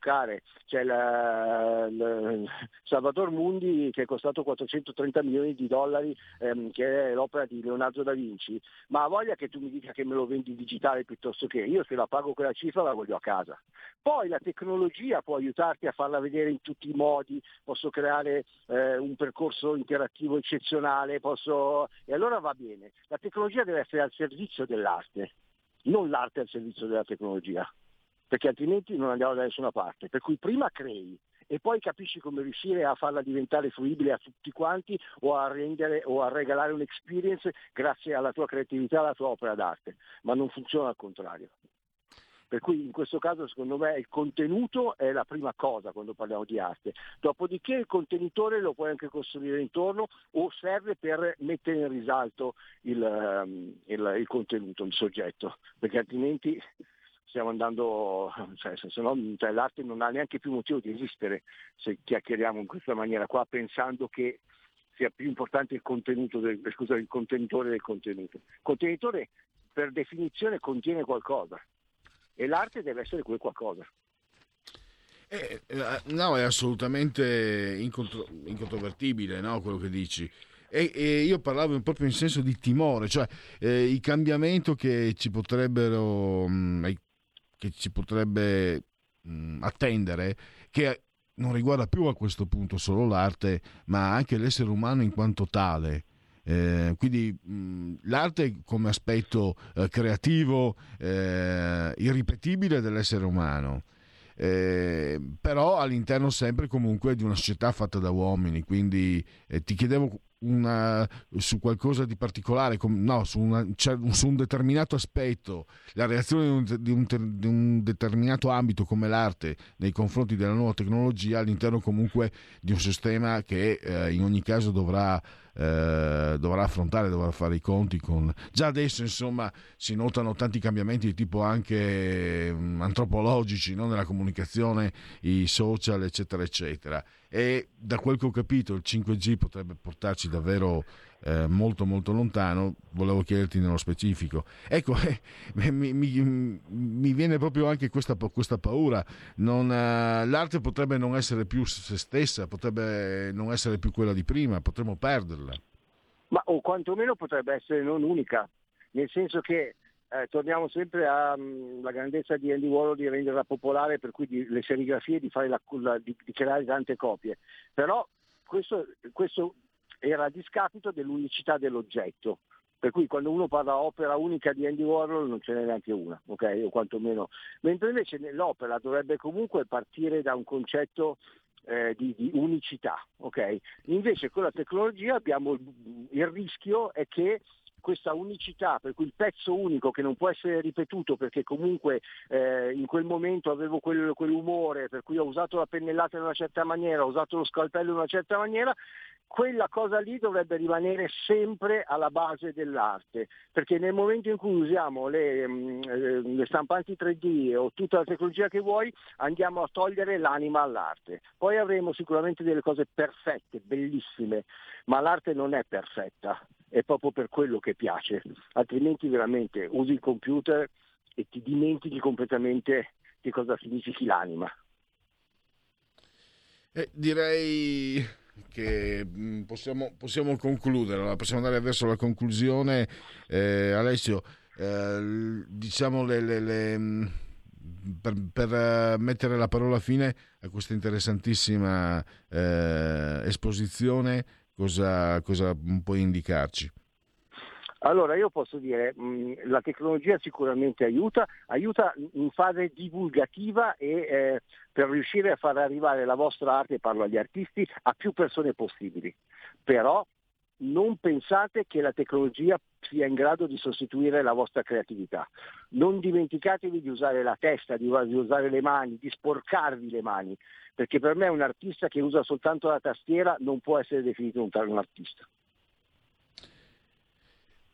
c'è la- la- Salvador Mundi che è costato 430 milioni di dollari, ehm, che è l'opera di Leonardo da Vinci, ma ha voglia che tu mi dica che me lo vendi digitale piuttosto che io se la pago quella cifra la voglio a casa. Poi la tecnologia può aiutarti a farla vedere in tutti i modi, posso creare eh, un percorso interattivo eccezionale, posso... e allora va bene. La tecnologia deve essere al servizio dell'arte, non l'arte al servizio della tecnologia, perché altrimenti non andiamo da nessuna parte. Per cui prima crei e poi capisci come riuscire a farla diventare fruibile a tutti quanti o a rendere o a regalare un'experience grazie alla tua creatività, alla tua opera d'arte, ma non funziona al contrario. Per cui in questo caso secondo me il contenuto è la prima cosa quando parliamo di arte, dopodiché il contenitore lo puoi anche costruire intorno o serve per mettere in risalto il, ehm, il, il contenuto, il soggetto, perché altrimenti stiamo andando, (laughs) cioè, se no cioè, l'arte non ha neanche più motivo di esistere se chiacchieriamo in questa maniera qua pensando che sia più importante il contenuto del, scusa, il contenitore del contenuto. Il contenitore per definizione contiene qualcosa e l'arte deve essere quel qualcosa. Eh, eh, no, è assolutamente incontro- incontrovertibile no, quello che dici. E, e, io parlavo proprio in senso di timore, cioè eh, il cambiamento che ci potrebbero, mh, che ci potrebbe mh, attendere, che non riguarda più a questo punto solo l'arte, ma anche l'essere umano in quanto tale. Eh, quindi mh, l'arte come aspetto eh, creativo, eh, irripetibile dell'essere umano. Eh, però all'interno sempre comunque di una società fatta da uomini quindi eh, ti chiedevo una, su qualcosa di particolare, no, su, una, su, un determinato aspetto, la reazione di un, di, un, di un, determinato ambito come l'arte nei confronti della nuova tecnologia all'interno comunque di un sistema che eh, in ogni caso dovrà eh, dovrà affrontare, dovrà fare i conti con... Già adesso insomma si notano tanti cambiamenti di tipo anche um, antropologici no? nella comunicazione, i social eccetera eccetera e da quel che ho capito il 5G potrebbe portarci davvero eh, molto molto lontano, volevo chiederti nello specifico. Ecco, (laughs) eh, mi, mi, mi, viene proprio anche questa, questa paura, non, eh, l'arte potrebbe non essere più se stessa, potrebbe non essere più quella di prima, potremmo perderla. Ma o quantomeno potrebbe essere non unica, nel senso che eh, torniamo sempre alla mm, grandezza di Andy Warhol di renderla popolare, per cui di, le serigrafie, di, la, la, di, di, creare tante copie. Però questo, questo era a discapito dell'unicità dell'oggetto. Per cui quando uno parla opera unica di Andy Warhol non ce n'è neanche una, ok? O quantomeno. Mentre invece l'opera dovrebbe comunque partire da un concetto eh, di, di, unicità, ok? Invece con la tecnologia abbiamo il rischio è che questa unicità, per cui il pezzo unico che non può essere ripetuto perché comunque eh, in quel momento avevo quel, quell'umore, per cui ho usato la pennellata in una certa maniera, ho usato lo scalpello in una certa maniera, quella cosa lì dovrebbe rimanere sempre alla base dell'arte, perché nel momento in cui usiamo le, mm, eh, le, stampanti 3D o tutta la tecnologia che vuoi, andiamo a togliere l'anima all'arte. Poi avremo sicuramente delle cose perfette, bellissime, ma l'arte non è perfetta, è proprio per quello che piace, altrimenti veramente usi il computer e ti dimentichi completamente che cosa significhi l'anima. Eh, direi che mm, possiamo, possiamo concludere, possiamo andare verso la conclusione. Eh, Alessio, eh, diciamo le, le, le, mm, per, per, eh, mettere la parola fine a questa interessantissima eh, esposizione, cosa, cosa puoi indicarci? Allora io posso dire, mh, la tecnologia sicuramente aiuta, aiuta in fase divulgativa e eh, per riuscire a far arrivare la vostra arte, parlo agli artisti, a più persone possibili. Però non pensate che la tecnologia sia in grado di sostituire la vostra creatività. Non dimenticatevi di usare la testa, di usare le mani, di sporcarvi le mani, perché per me un artista che usa soltanto la tastiera non può essere definito un, un artista.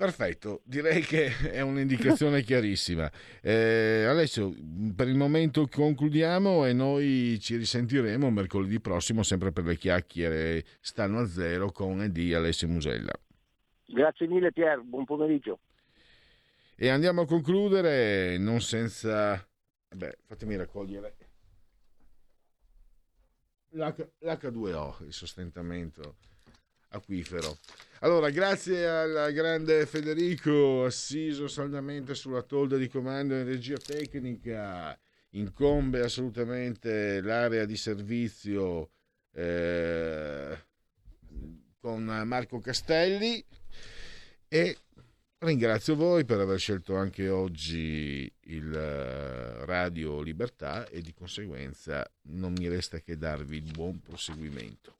Perfetto, direi che (laughs) è un'indicazione (laughs) chiarissima. Eh, Alessio, per il momento concludiamo e noi ci risentiremo mercoledì prossimo sempre per le chiacchiere stanno a zero con Edi Alessio Musella. Grazie mille Pier, buon pomeriggio. E andiamo a concludere non senza... Beh, fatemi raccogliere l'H- l'H2O, il sostentamento acquifero. Allora, grazie al grande Federico, assiso saldamente sulla tolda di comando in regia tecnica, incombe assolutamente l'area di servizio eh, con Marco Castelli e Ringrazio voi per aver scelto anche oggi il eh, Radio Libertà e di conseguenza non mi resta che darvi il buon proseguimento.